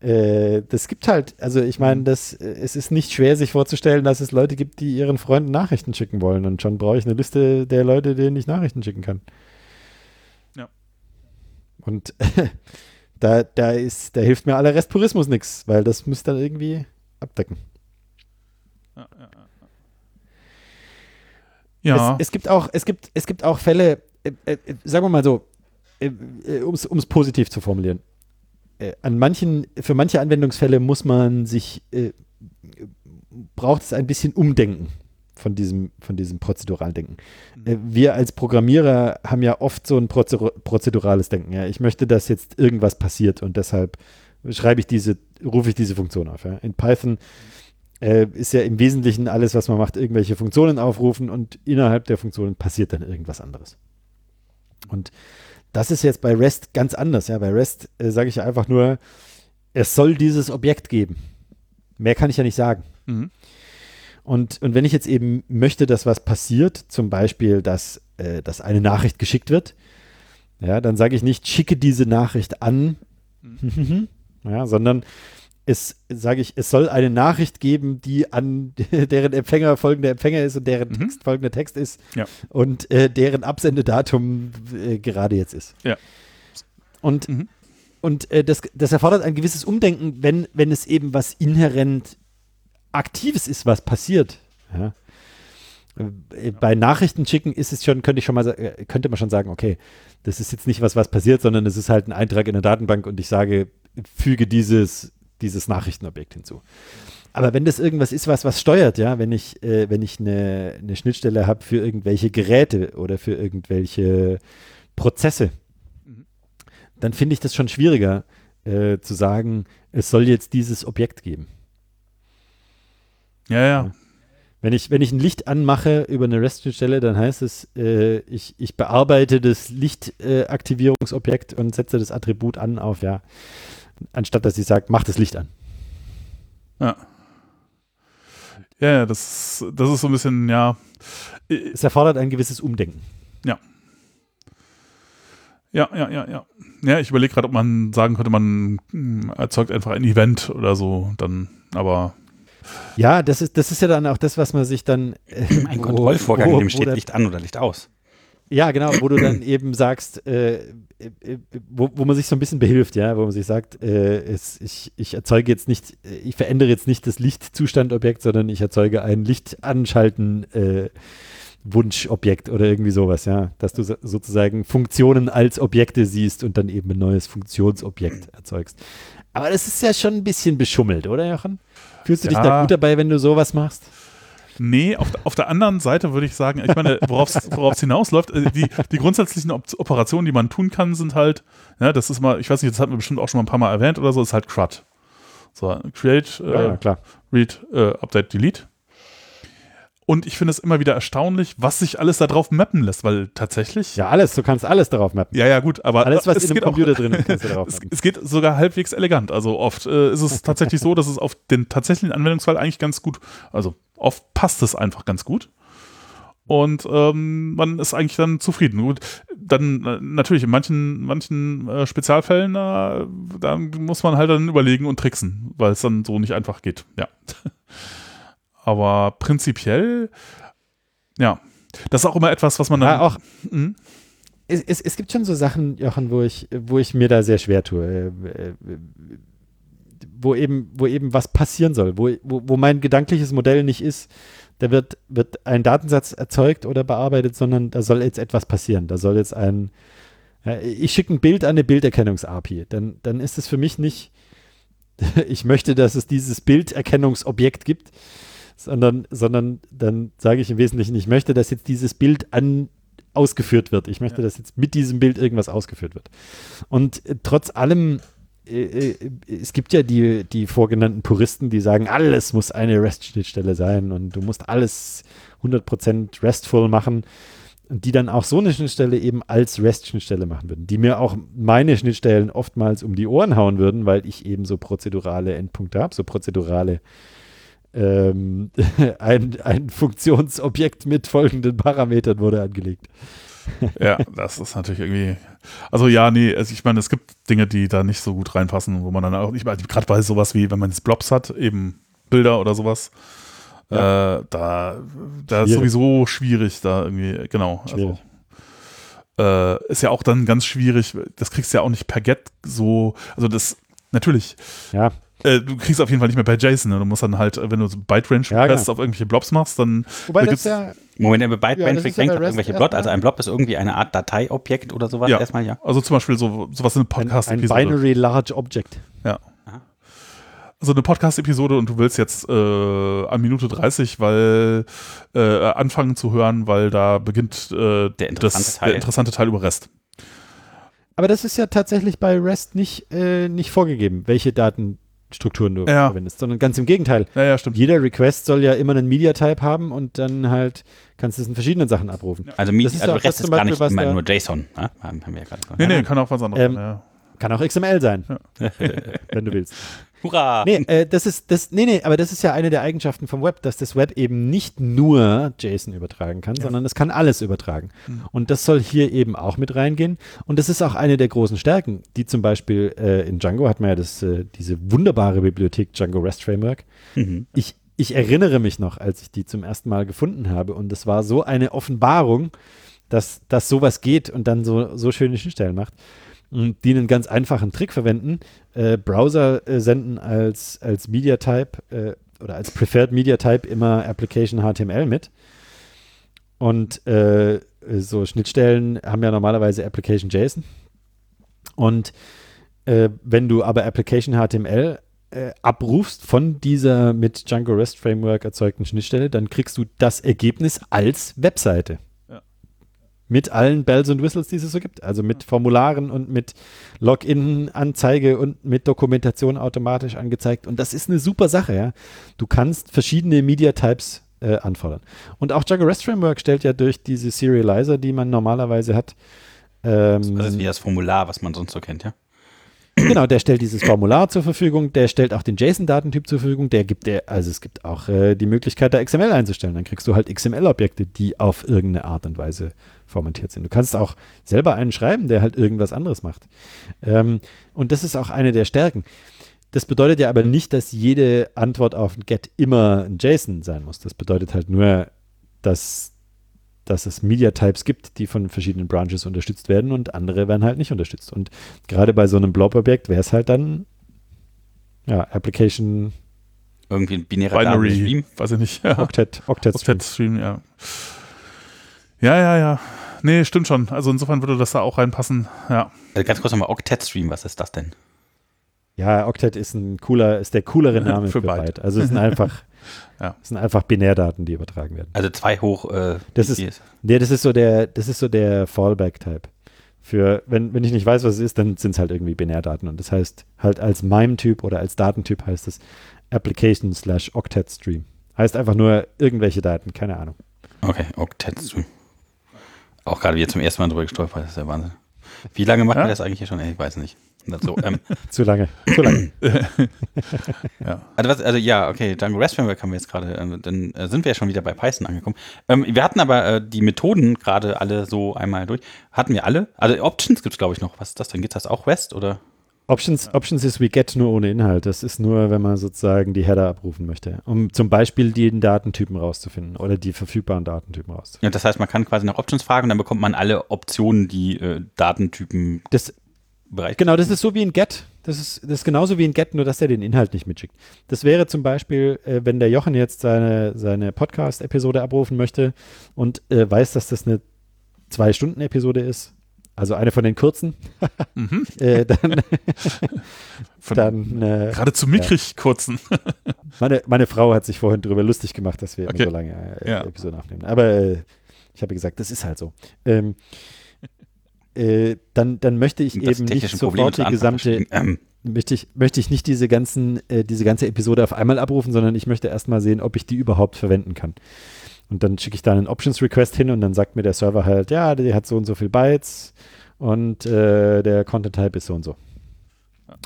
Äh, das gibt halt, also ich Mhm. meine, das, äh, es ist nicht schwer, sich vorzustellen, dass es Leute gibt, die ihren Freunden Nachrichten schicken wollen. Und schon brauche ich eine Liste der Leute, denen ich Nachrichten schicken kann. Ja. Und da, da ist, da hilft mir aller Restpurismus nichts, weil das müsste dann irgendwie abdecken. ja, ja, ja. ja. Es, es gibt auch, es gibt, es gibt auch Fälle, äh, äh, sagen wir mal so, äh, äh, um es positiv zu formulieren. Äh, an manchen, für manche Anwendungsfälle muss man sich, äh, braucht es ein bisschen Umdenken von diesem, von diesem prozeduralen Denken. Äh, wir als Programmierer haben ja oft so ein Prozedur prozedurales Denken. Ja? Ich möchte, dass jetzt irgendwas passiert und deshalb schreibe ich diese, rufe ich diese Funktion auf. Ja? In Python äh, ist ja im Wesentlichen alles, was man macht, irgendwelche Funktionen aufrufen und innerhalb der Funktionen passiert dann irgendwas anderes. Und das ist jetzt bei REST ganz anders. Ja, bei REST äh, sage ich ja einfach nur, es soll dieses Objekt geben. Mehr kann ich ja nicht sagen. Mhm. Und, und wenn ich jetzt eben möchte, dass was passiert, zum Beispiel, dass, äh, dass eine Nachricht geschickt wird, ja, dann sage ich nicht, schicke diese Nachricht an, ja, sondern es sage ich, es soll eine Nachricht geben, die an deren Empfänger folgender Empfänger ist und deren Mhm. Text folgender Text ist Ja. und äh, deren Absendedatum äh, gerade jetzt ist. Ja. Und, Mhm. und äh, das, das erfordert ein gewisses Umdenken, wenn, wenn es eben was inhärent Aktives ist, was passiert. Ja. Äh, Bei Nachrichten schicken ist es schon, könnte ich schon mal, äh, könnte man schon sagen, okay, das ist jetzt nicht was, was passiert, sondern es ist halt ein Eintrag in der Datenbank und ich sage, füge dieses, dieses Nachrichtenobjekt hinzu. Aber wenn das irgendwas ist, was was steuert, ja, wenn ich, äh, wenn ich eine, eine Schnittstelle habe für irgendwelche Geräte oder für irgendwelche Prozesse, Mhm. dann finde ich das schon schwieriger äh, zu sagen, es soll jetzt dieses Objekt geben. Ja, ja. Wenn ich, wenn ich ein Licht anmache über eine REST-Schnittstelle, dann heißt es, äh, ich, ich bearbeite das Lichtaktivierungsobjekt und setze das Attribut an auf, ja, anstatt dass ich sage, mach das Licht an. Ja. Ja, ja, das, das ist so ein bisschen, ja. Es erfordert ein gewisses Umdenken. Ja, ja, ja, ja. Ja, ich überlege gerade, ob man sagen könnte, man mm, erzeugt einfach ein Event oder so, dann, aber Ja, das ist, das ist ja dann auch das, was man sich dann. Äh, Ein wo- Kontrollvorgang, wo- dem steht Licht an oder Licht aus. Ja, genau, wo du dann eben sagst, äh, äh, wo, wo man sich so ein bisschen behilft, ja, wo man sich sagt, äh, es, ich, ich erzeuge jetzt nicht, äh, ich verändere jetzt nicht das Lichtzustandobjekt, sondern ich erzeuge ein Licht anschalten äh, Wunschobjekt oder irgendwie sowas, ja, dass du so- sozusagen Funktionen als Objekte siehst und dann eben ein neues Funktionsobjekt erzeugst. Aber das ist ja schon ein bisschen beschummelt, oder Jochen? Fühlst du dich Ja. da gut dabei, wenn du sowas machst? nee, auf, auf der anderen Seite würde ich sagen, ich meine, worauf es hinausläuft, äh, die, die grundsätzlichen Op Operationen, die man tun kann, sind halt, ja, das ist mal, ich weiß nicht, das hatten wir bestimmt auch schon mal ein paar Mal erwähnt oder so, ist halt CRUD. So, Create, äh, klar. Read, äh, Update, Delete. Und ich finde es immer wieder erstaunlich, was sich alles da drauf mappen lässt, weil tatsächlich. Ja, alles, du kannst alles darauf mappen. Ja, ja, gut, aber Alles, was es in einem geht auch- Computer drin ist, kannst du darauf es, mappen. es geht sogar halbwegs elegant. Also oft äh, ist es tatsächlich so, dass es auf den tatsächlichen Anwendungsfall eigentlich ganz gut, also oft passt es einfach ganz gut. Und ähm, man ist eigentlich dann zufrieden. Gut, dann äh, natürlich in manchen, manchen äh, Spezialfällen, äh, da muss man halt dann überlegen und tricksen, weil es dann so nicht einfach geht. Ja. Aber prinzipiell, ja, das ist auch immer etwas, was man dann. Ja, auch, Mhm. es, es, es gibt schon so Sachen, Jochen, wo ich, wo ich mir da sehr schwer tue. Äh, äh, wo eben, wo eben was passieren soll, wo, wo, wo mein gedankliches Modell nicht ist, da wird, wird ein Datensatz erzeugt oder bearbeitet, sondern da soll jetzt etwas passieren. Da soll jetzt ein, ich schicke ein Bild an eine Bilderkennungs-API, dann, dann ist es für mich nicht, ich möchte, dass es dieses Bilderkennungsobjekt gibt, sondern, sondern dann sage ich im Wesentlichen, ich möchte, dass jetzt dieses Bild an ausgeführt wird. Ich möchte, dass jetzt mit diesem Bild irgendwas ausgeführt wird. Und äh, trotz allem, äh, äh, es gibt ja die, die vorgenannten Puristen, die sagen, alles muss eine REST-Schnittstelle sein und du musst alles 100% RESTful machen und die dann auch so eine Schnittstelle eben als REST-Schnittstelle machen würden, die mir auch meine Schnittstellen oftmals um die Ohren hauen würden, weil ich eben so prozedurale Endpunkte habe, so prozedurale ähm, ein, ein Funktionsobjekt mit folgenden Parametern wurde angelegt. ja, das ist natürlich irgendwie. Also ja, nee, also ich meine, es gibt Dinge, die da nicht so gut reinpassen, wo man dann auch nicht, gerade bei sowas wie, wenn man jetzt Blobs hat, eben Bilder oder sowas, ja. äh, da, da ist sowieso schwierig, da irgendwie, genau. Also, äh, ist ja auch dann ganz schwierig, das kriegst du ja auch nicht per Get so, also das, natürlich. Ja. Äh, du kriegst auf jeden Fall nicht mehr bei JSON. Ne? Du musst dann halt, wenn du so Byte-Range ja, genau. auf irgendwelche Blobs machst, dann. Wobei da das ja. Moment, bei Byte-Range ja, ja irgendwelche Blobs. Also ein Blob ist irgendwie eine Art Dateiobjekt oder sowas ja. erstmal, ja. Also zum Beispiel so, sowas in einem Podcast. Ein, ein Binary Large Object. Ja. Also eine Podcast-Episode und du willst jetzt äh, an Minute 30, weil äh, anfangen zu hören, weil da beginnt äh, der, interessante das, Teil. der interessante Teil über REST. Aber das ist ja tatsächlich bei REST nicht, äh, nicht vorgegeben, welche Daten Strukturen du ja. verwendest, sondern ganz im Gegenteil. Ja, ja, stimmt. Jeder Request soll ja immer einen Media-Type haben und dann halt kannst du es in verschiedenen Sachen abrufen. Also, ist also Rest ist gar nicht immer nur JSON. Ne? Haben wir ja gerade nee, nee, kann auch was anderes ähm, sein. Kann auch XML sein, wenn du willst. Hurra! Nee, äh, das ist, das, nee, nee, aber das ist ja eine der Eigenschaften vom Web, dass das Web eben nicht nur JSON übertragen kann, ja. sondern es kann alles übertragen. Mhm. Und das soll hier eben auch mit reingehen. Und das ist auch eine der großen Stärken, die zum Beispiel äh, in Django hat man ja das, äh, diese wunderbare Bibliothek Django REST Framework. Mhm. Ich, ich erinnere mich noch, als ich die zum ersten Mal gefunden habe und das war so eine Offenbarung, dass, dass sowas geht und dann so, so schöne Schnittstellen macht die einen ganz einfachen Trick verwenden. Äh, Browser äh, senden als, als Media Type äh, oder als Preferred Media Type immer Application HTML mit. Und äh, so Schnittstellen haben ja normalerweise Application JSON. Und äh, wenn du aber Application HTML äh, abrufst von dieser mit Django REST Framework erzeugten Schnittstelle, dann kriegst du das Ergebnis als Webseite. Mit allen Bells und Whistles, die es so gibt. Also mit Formularen und mit Login-Anzeige und mit Dokumentation automatisch angezeigt. Und das ist eine super Sache, ja. Du kannst verschiedene Media-Types äh, anfordern. Und auch Django REST Framework stellt ja durch diese Serializer, die man normalerweise hat. Ähm, das ist wie das Formular, was man sonst so kennt, ja? Genau, der stellt dieses Formular zur Verfügung, der stellt auch den JSON-Datentyp zur Verfügung, der gibt der, also es gibt auch äh, die Möglichkeit, da XML einzustellen. Dann kriegst du halt XML-Objekte, die auf irgendeine Art und Weise formatiert sind. Du kannst auch selber einen schreiben, der halt irgendwas anderes macht. Ähm, und das ist auch eine der Stärken. Das bedeutet ja aber nicht, dass jede Antwort auf ein Get immer ein JSON sein muss. Das bedeutet halt nur, dass dass es Media-Types gibt, die von verschiedenen Branches unterstützt werden und andere werden halt nicht unterstützt. Und gerade bei so einem Blob-Objekt wäre es halt dann ja, Application irgendwie ein binärer Binary, Stream. Weiß ich nicht. Ja. Octet, Octet, Octet Stream. ja. Ja, ja, ja. Nee, stimmt schon. Also insofern würde das da auch reinpassen. Ja. Also ganz kurz nochmal, Octet Stream, was ist das denn? Ja, Octet ist ein cooler, ist der coolere Name für, für Byte. Byte. Also es sind einfach Ja. Das sind einfach Binärdaten, die übertragen werden. Also zwei hoch. Äh, das ist, nee, das ist so der, das ist so der Fallback-Type. Für, wenn, wenn ich nicht weiß, was es ist, dann sind es halt irgendwie Binärdaten. Und das heißt halt als MIME-Typ oder als Datentyp heißt es Application slash Octet Stream. Heißt einfach nur irgendwelche Daten, keine Ahnung. Okay, Octet Stream. Auch gerade wieder zum ersten Mal drüber gestolpert, das ist der Wahnsinn. Wie lange machen ja? wir das eigentlich hier schon? Ich weiß nicht. So, ähm, zu lange. Zu lange. ja. Also, was, also, ja, okay, Django REST Framework haben wir jetzt gerade, äh, dann äh, sind wir ja schon wieder bei Python angekommen. Ähm, wir hatten aber äh, die Methoden gerade alle so einmal durch. Hatten wir alle? Also Options gibt es, glaube ich, noch. Was ist das denn? Gibt das auch REST oder? Options, Options ist wie get nur ohne Inhalt. Das ist nur, wenn man sozusagen die Header abrufen möchte, um zum Beispiel den Datentypen rauszufinden oder die verfügbaren Datentypen rauszufinden. Ja, das heißt, man kann quasi nach Options fragen und dann bekommt man alle Optionen, die äh, Datentypen. Das, Bereich. Genau, das ist so wie ein Get. Das ist, das ist genauso wie ein Get, nur dass er den Inhalt nicht mitschickt. Das wäre zum Beispiel, äh, wenn der Jochen jetzt seine, seine Podcast-Episode abrufen möchte und äh, weiß, dass das eine Zwei-Stunden-Episode ist also eine von den kurzen, Mhm. äh, dann, Von dann äh, geradezu mickrig kurzen. meine, meine Frau hat sich vorhin darüber lustig gemacht, dass wir Okay. so lange äh, Ja. Episoden aufnehmen. Aber äh, ich habe gesagt, das ist halt so. Ähm, äh, dann, dann möchte ich Das eben nicht sofort die gesamte. Ähm, möchte ich, möchte ich nicht diese ganzen, äh, diese ganze Episode auf einmal abrufen, sondern ich möchte erstmal sehen, ob ich die überhaupt verwenden kann. Und dann schicke ich da einen Options Request hin und dann sagt mir der Server halt, ja, der hat so und so viel Bytes und äh, der Content Type ist so und so.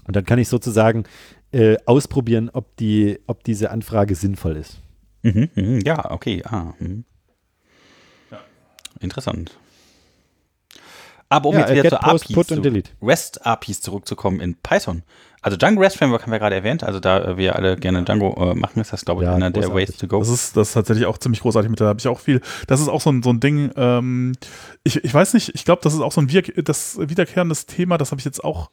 Und dann kann ich sozusagen äh, ausprobieren, ob die, ob diese Anfrage sinnvoll ist. Mhm, mhm, ja, okay. Ah, mhm. Ja. Interessant. Aber um Ja, jetzt wieder get, zur post, APIs, put zu und delete. REST-APIs zurückzukommen in Python. Also Django REST Framework haben wir gerade erwähnt, also da äh, wir alle gerne Django äh, machen, ist das, glaube ich, Ja, einer der großartig. Ways to go. Das ist, das ist tatsächlich auch ziemlich großartig mit, da habe ich auch viel. Das ist auch so ein, so ein Ding, ähm, ich, ich weiß nicht, ich glaube, das ist auch so ein das wiederkehrendes Thema, das habe ich jetzt auch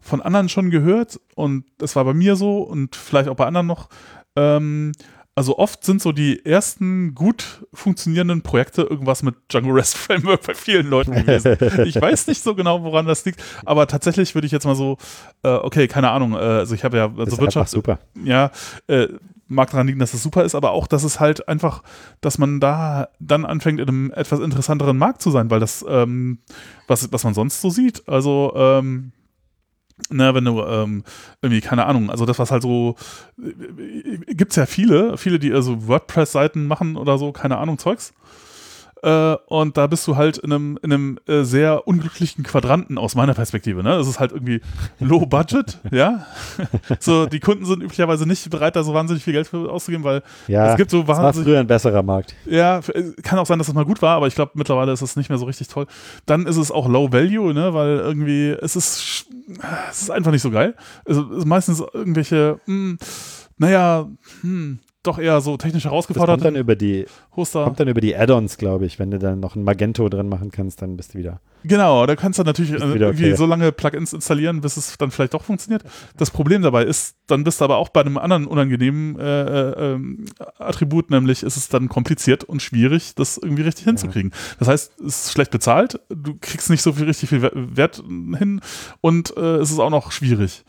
von anderen schon gehört und das war bei mir so und vielleicht auch bei anderen noch. Ähm, also oft sind so die ersten gut funktionierenden Projekte irgendwas mit Django REST Framework bei vielen Leuten gewesen. ich weiß nicht so genau, woran das liegt, aber tatsächlich würde ich jetzt mal so, äh, okay, keine Ahnung, äh, also ich habe ja also ist Wirtschaft, super. ja, äh, mag daran liegen, dass es super ist, aber auch, dass es halt einfach, dass man da dann anfängt, in einem etwas interessanteren Markt zu sein, weil das, ähm, was, was man sonst so sieht, also, ähm, na, wenn du ähm, irgendwie, keine Ahnung, also das, was halt so, äh, gibt es ja viele, viele, die also WordPress-Seiten machen oder so, keine Ahnung, Zeugs. Äh, und da bist du halt in einem, in einem äh, sehr unglücklichen Quadranten aus meiner Perspektive. Ne? Es ist halt irgendwie low budget, ja. So, die Kunden sind üblicherweise nicht bereit, da so wahnsinnig viel Geld für auszugeben, weil Ja, es gibt so das war wahnsinnig. früher ein besserer Markt. Ja, äh, kann auch sein, dass es mal gut war, aber ich glaube, mittlerweile ist es nicht mehr so richtig toll. Dann ist es auch Low Value, ne, weil irgendwie es ist, es ist einfach nicht so geil. Also, es ist meistens irgendwelche, hm, naja, hm, doch eher so technisch Das kommt dann über die, Hoster. kommt dann über die Add-ons, glaube ich. Wenn du dann noch ein Magento drin machen kannst, dann bist du wieder. Genau, da kannst du natürlich äh, irgendwie okay. so lange Plugins installieren, bis es dann vielleicht doch funktioniert. Das Problem dabei ist, dann bist du aber auch bei einem anderen unangenehmen äh, äh, ähm, Attribut, nämlich ist es dann kompliziert und schwierig, das irgendwie richtig hinzukriegen. Das heißt, es ist schlecht bezahlt, du kriegst nicht so viel richtig viel We- Wert hin und äh, es ist auch noch schwierig.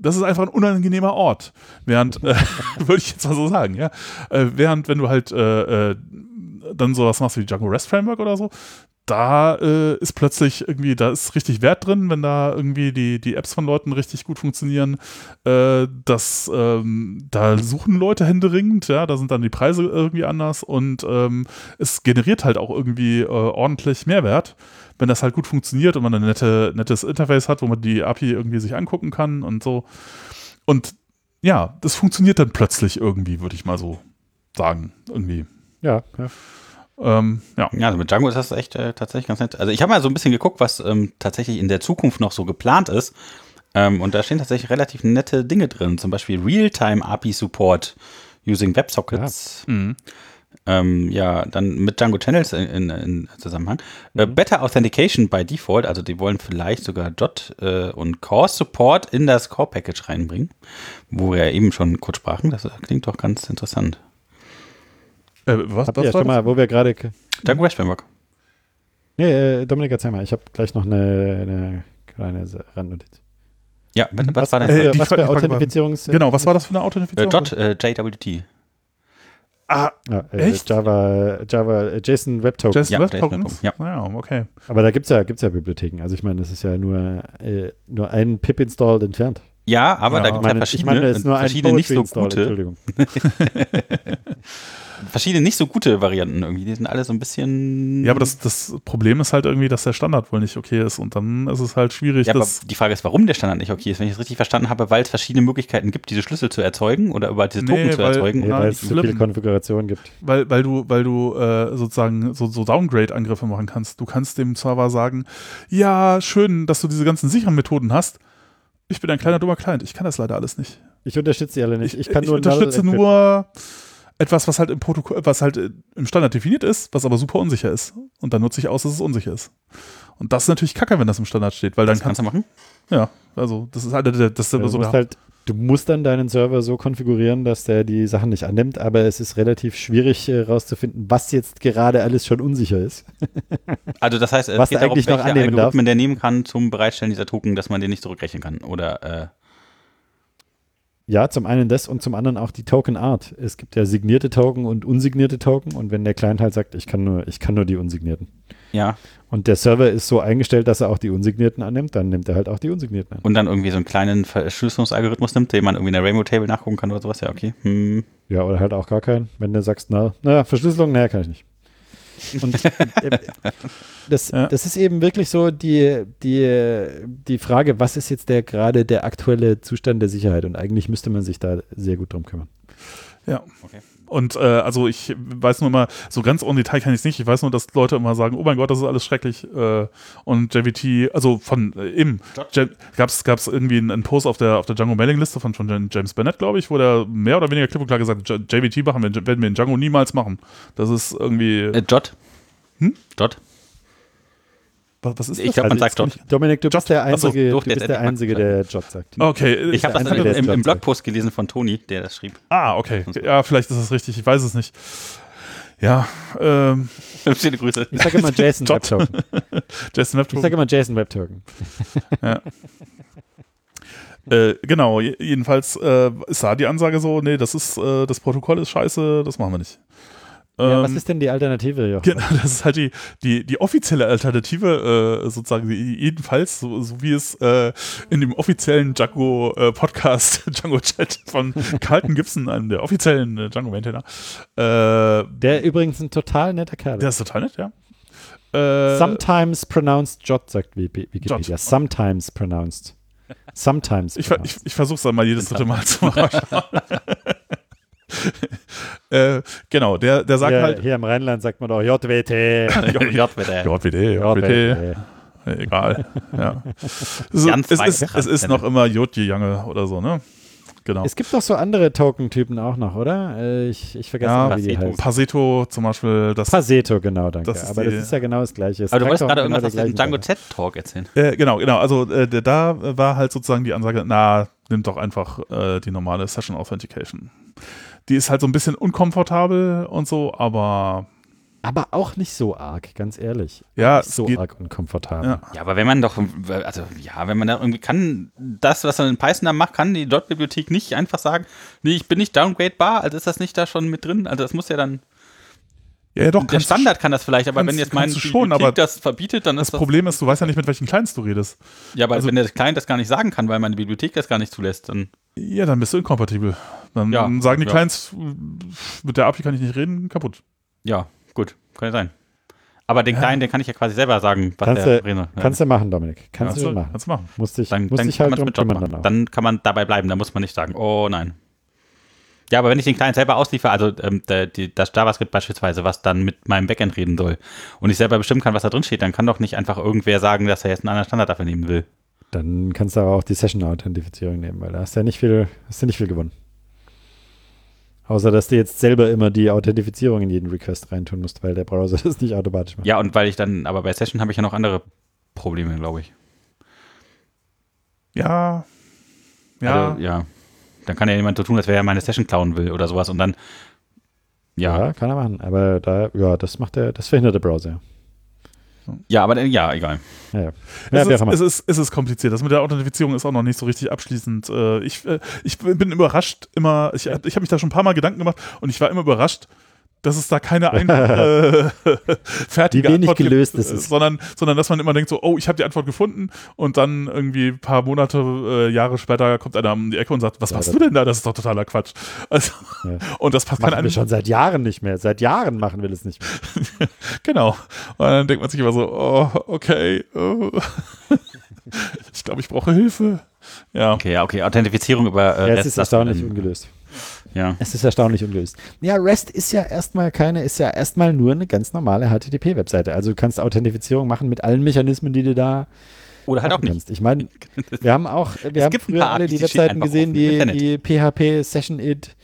Das ist einfach ein unangenehmer Ort. Während, äh, würde ich jetzt mal so sagen, ja. Äh, während, wenn du halt äh, äh, dann sowas machst wie Django REST Framework oder so, da äh, ist plötzlich irgendwie, da ist richtig Wert drin, wenn da irgendwie die, die Apps von Leuten richtig gut funktionieren. Äh, das, ähm, da suchen Leute händeringend, ja, da sind dann die Preise irgendwie anders und ähm, es generiert halt auch irgendwie äh, ordentlich Mehrwert, wenn das halt gut funktioniert und man ein nette, nettes Interface hat, wo man die API irgendwie sich angucken kann und so. Und ja, das funktioniert dann plötzlich irgendwie, würde ich mal so sagen. Irgendwie. Ja, ja. Ähm, ja. Ja, also mit Django ist das echt äh, tatsächlich ganz nett. Also ich habe mal so ein bisschen geguckt, was ähm, tatsächlich in der Zukunft noch so geplant ist. Ähm, und da stehen tatsächlich relativ nette Dinge drin. Zum Beispiel Real-Time API Support using WebSockets. Mhm. Ähm, ja, dann mit Django Channels in, in, in Zusammenhang. Äh, Better Authentication by Default, also die wollen vielleicht sogar Dot äh, und Core Support in das Core Package reinbringen, wo wir ja eben schon kurz sprachen. Das äh, klingt doch ganz interessant. Äh, was, ihr war schon mal, wo wir gerade. REST Framework. Nee, äh, Dominik, erzähl mal. Ich habe gleich noch eine, eine kleine Randnotiz. Ja, was, was war Äh, denn? die was für Authentifizierungs... Genau, was war das für eine Äh, Authentifizierung? Dot äh, JWT. Ah, Ja, äh, Echt? Java, Java, äh, JSON Web Token. Jason Ja, Web Tokens? Ja, okay. Aber da gibt es ja, gibt's ja Bibliotheken. Also ich meine, das ist ja nur, äh, nur ein Pip-Install entfernt. Ja, aber Ja. da Ich gibt es Ich meine, ja ich verschiedene, meine, nur ein verschiedene nicht so gute, Entschuldigung. verschiedene nicht so gute Varianten irgendwie. Die sind alle so ein bisschen. Ja, aber das, das Problem ist halt irgendwie, dass der Standard wohl nicht okay ist und dann ist es halt schwierig, Ja, aber die Frage ist, warum der Standard nicht okay ist. Wenn ich es richtig verstanden habe, weil es verschiedene Möglichkeiten gibt, diese Schlüssel zu erzeugen oder überhaupt diese Token Nee, zu weil- erzeugen. Nee, Ja, weil es zu viele. Konfigurationen gibt. Weil, weil du, weil du äh, sozusagen so, so Downgrade-Angriffe machen kannst. Du kannst dem Server sagen, ja, schön, dass du diese ganzen sicheren Methoden hast. Ich bin ein kleiner dummer Client, ich kann das leider alles nicht. Ich unterstütze die alle nicht. Ich, kann ich nur unterstütze nur etwas, was halt im Protokoll, was halt äh, im Standard definiert ist, was aber super unsicher ist. Und dann nutze ich aus, dass es unsicher ist. Und das ist natürlich kacke, wenn das im Standard steht, weil dann Das kannst kannst du machen. ja, also das ist halt das ist Du so musst, der, halt, du musst dann deinen Server so konfigurieren, dass der die Sachen nicht annimmt, aber es ist relativ schwierig herauszufinden, was jetzt gerade alles schon unsicher ist. Also das heißt, es Was geht er darum, eigentlich noch annehmen darf. Algorithmen der nehmen kann zum Bereitstellen dieser Token, dass man den nicht zurückrechnen kann. Oder äh, Ja, zum einen das und zum anderen auch die Token Art. Es gibt ja signierte Token und unsignierte Token und wenn der Client halt sagt, ich kann nur, ich kann nur die unsignierten. ja, Und der Server ist so eingestellt, dass er auch die unsignierten annimmt, dann nimmt er halt auch die unsignierten an. und dann irgendwie so einen kleinen Verschlüsselungsalgorithmus nimmt, den man irgendwie in der Rainbow Table nachgucken kann oder sowas. Ja, okay. Hm. Ja, oder halt auch gar keinen. Wenn du sagst, na, na Verschlüsselung, naja, kann ich nicht. Und äh, das, Ja. das ist eben wirklich so die, die, die Frage, was ist jetzt der gerade der aktuelle Zustand der Sicherheit? Und eigentlich müsste man sich da sehr gut drum kümmern. ja. Okay. Und äh, also ich weiß nur mal, so ganz ohne Detail kann ich es nicht. Ich weiß nur, dass Leute immer sagen, oh mein Gott, das ist alles schrecklich. Äh, und JVT, also von äh, im gab es irgendwie einen, einen Post auf der auf der Django Mailing Liste von, von James Bennett, glaube ich, wo der mehr oder weniger klipp und klar gesagt JVT machen wir, werden wir in Django niemals machen. Das ist irgendwie. Äh, Jot. Hm? Jot. Was, ist Ich das? glaube, man Also sagt Jot. Dominik, du bist der Einzige, doch, du der bist der Einzige, der Jot sagt. Okay, Ich habe das Einzige, im, im. Blogpost gelesen von Toni, der das schrieb. Ah, okay. Ja, vielleicht ist es richtig. Ich weiß es nicht. Ja, ähm, Schöne Grüße. Ich sage immer Jason. Webtoken. Jason Ich sage immer Jason Webtoken. Äh, genau, je- jedenfalls äh, ist da die Ansage so, nee, das ist, äh, das Protokoll ist scheiße, das machen wir nicht. Ja, Ähm, was ist denn die Alternative, Jochen? Genau, das ist halt die, die, die offizielle Alternative, äh, sozusagen, jedenfalls, so, so wie es äh, in dem offiziellen Django-Podcast, Django-Chat von Carlton Gibson, einem der offiziellen äh, Django-Maintainer, äh, Der übrigens ein total netter Kerl der ist. ist total nett, ja. Äh, Sometimes pronounced Jot, sagt Wiki- Wikipedia. Jot. Sometimes pronounced. Sometimes Ich, ich, ich versuche es dann mal jedes dritte Mal zu machen. äh, genau, der, der sagt hier, halt. hier im Rheinland sagt man doch JWT. Bitte. JWD, JWD, egal. Ja. So, Ganz es, ist, es ist noch immer Jotje Jange oder so, ne? Genau. Es gibt doch so andere Token-Typen auch noch, oder? Äh, Ich, ich vergesse Ja, immer, wie die heißen. Paseto zum Beispiel, das. Passeto, genau, danke. Das ist Aber die- das ist ja genau das Gleiche. Es Aber du wolltest gerade immer irgendwas aus dem Django. Z-Talk erzählen. äh, genau, genau. Also äh, der, da war halt sozusagen die Ansage, na, nimm doch einfach äh, die normale Session Authentication. Die ist halt so ein bisschen unkomfortabel und so, aber Aber auch nicht so arg, ganz ehrlich. ja, Nicht so geht. arg unkomfortabel. Ja. Ja, aber wenn man doch, also ja, wenn man da irgendwie kann, das, was man in Python da macht, kann die Dot-Bibliothek nicht einfach sagen, nee, ich bin nicht downgradebar, also ist das nicht da schon mit drin? Also das muss ja dann, Ja, ja, doch, der Standard kann das vielleicht, aber kannst- wenn jetzt mein schon, Bibliothek aber das verbietet, dann Das ist das, Problem ist, du weißt ja nicht, mit welchen Clients du redest. ja, aber also- wenn der Client das gar nicht sagen kann, weil meine Bibliothek das gar nicht zulässt, dann, Ja, dann bist du inkompatibel. Dann Ja, sagen die ja. Clients, mit der API kann ich nicht reden, kaputt. ja, gut, kann ja sein. Aber den Client, den kann ich ja quasi selber sagen, was Kannst der du- rede. Kannst du machen, Dominik. Kannst Kannst du machen. kannst du machen. Musst dich, dann, musst dann dich halt mit Job machen. Dann kann man dabei bleiben, da muss man nicht sagen, oh nein. Ja, aber wenn ich den Client selber ausliefere, also ähm, der, die, das JavaScript beispielsweise, was dann mit meinem Backend reden soll, und ich selber bestimmen kann, was da drin steht, dann kann doch nicht einfach irgendwer sagen, dass er jetzt einen anderen Standard dafür nehmen will. Dann kannst du aber auch die Session-Authentifizierung nehmen, weil da hast du ja nicht viel, hast du nicht viel gewonnen. Außer, dass du jetzt selber immer die Authentifizierung in jeden Request reintun musst, weil der Browser das nicht automatisch macht. Ja, und weil ich dann, aber bei Session habe ich ja noch andere Probleme, glaube ich. Ja. Ja. Also, ja. Dann kann ja jemand so tun, als wäre er meine Session klauen will oder sowas und dann, ja, Ja, kann er machen. Aber da, ja, das macht der, das verhindert der Browser. Ja, aber dann, ja, egal. Ja, ja. es, ja wer ist, es, ist, es ist kompliziert. Das mit der Authentifizierung ist auch noch nicht so richtig abschließend. Äh, Ich, äh, ich bin überrascht immer, ich, ich habe mich da schon ein paar Mal Gedanken gemacht und ich war immer überrascht, dass es da keine einfache äh, fertige Antwort gelöst gibt, ist. Sondern, sondern dass man immer denkt so, oh, ich habe die Antwort gefunden und dann irgendwie ein paar Monate, äh, Jahre später kommt einer um die Ecke und sagt, was Ja, machst du denn da? Das ist doch totaler Quatsch. Also, Ja. Und das passt machen wir schon seit Jahren nicht mehr. Seit Jahren machen wir das nicht mehr. Genau. Und dann denkt man sich immer so, oh, okay. Oh. ich glaube, ich brauche Hilfe. Ja. Okay, ja, okay, Authentifizierung über äh, Ja, es ist erstaunlich ungelöst. Ja. Es ist erstaunlich ungelöst. Ja, REST ist ja erstmal keine, ist ja erstmal nur eine ganz normale HTTP-Webseite. Also du kannst Authentifizierung machen mit allen Mechanismen, die du da Oder halt auch nicht. kannst. Ich meine, wir haben auch, wir haben gibt ein früher alle die die Webseiten gesehen, die, die PHP Session It,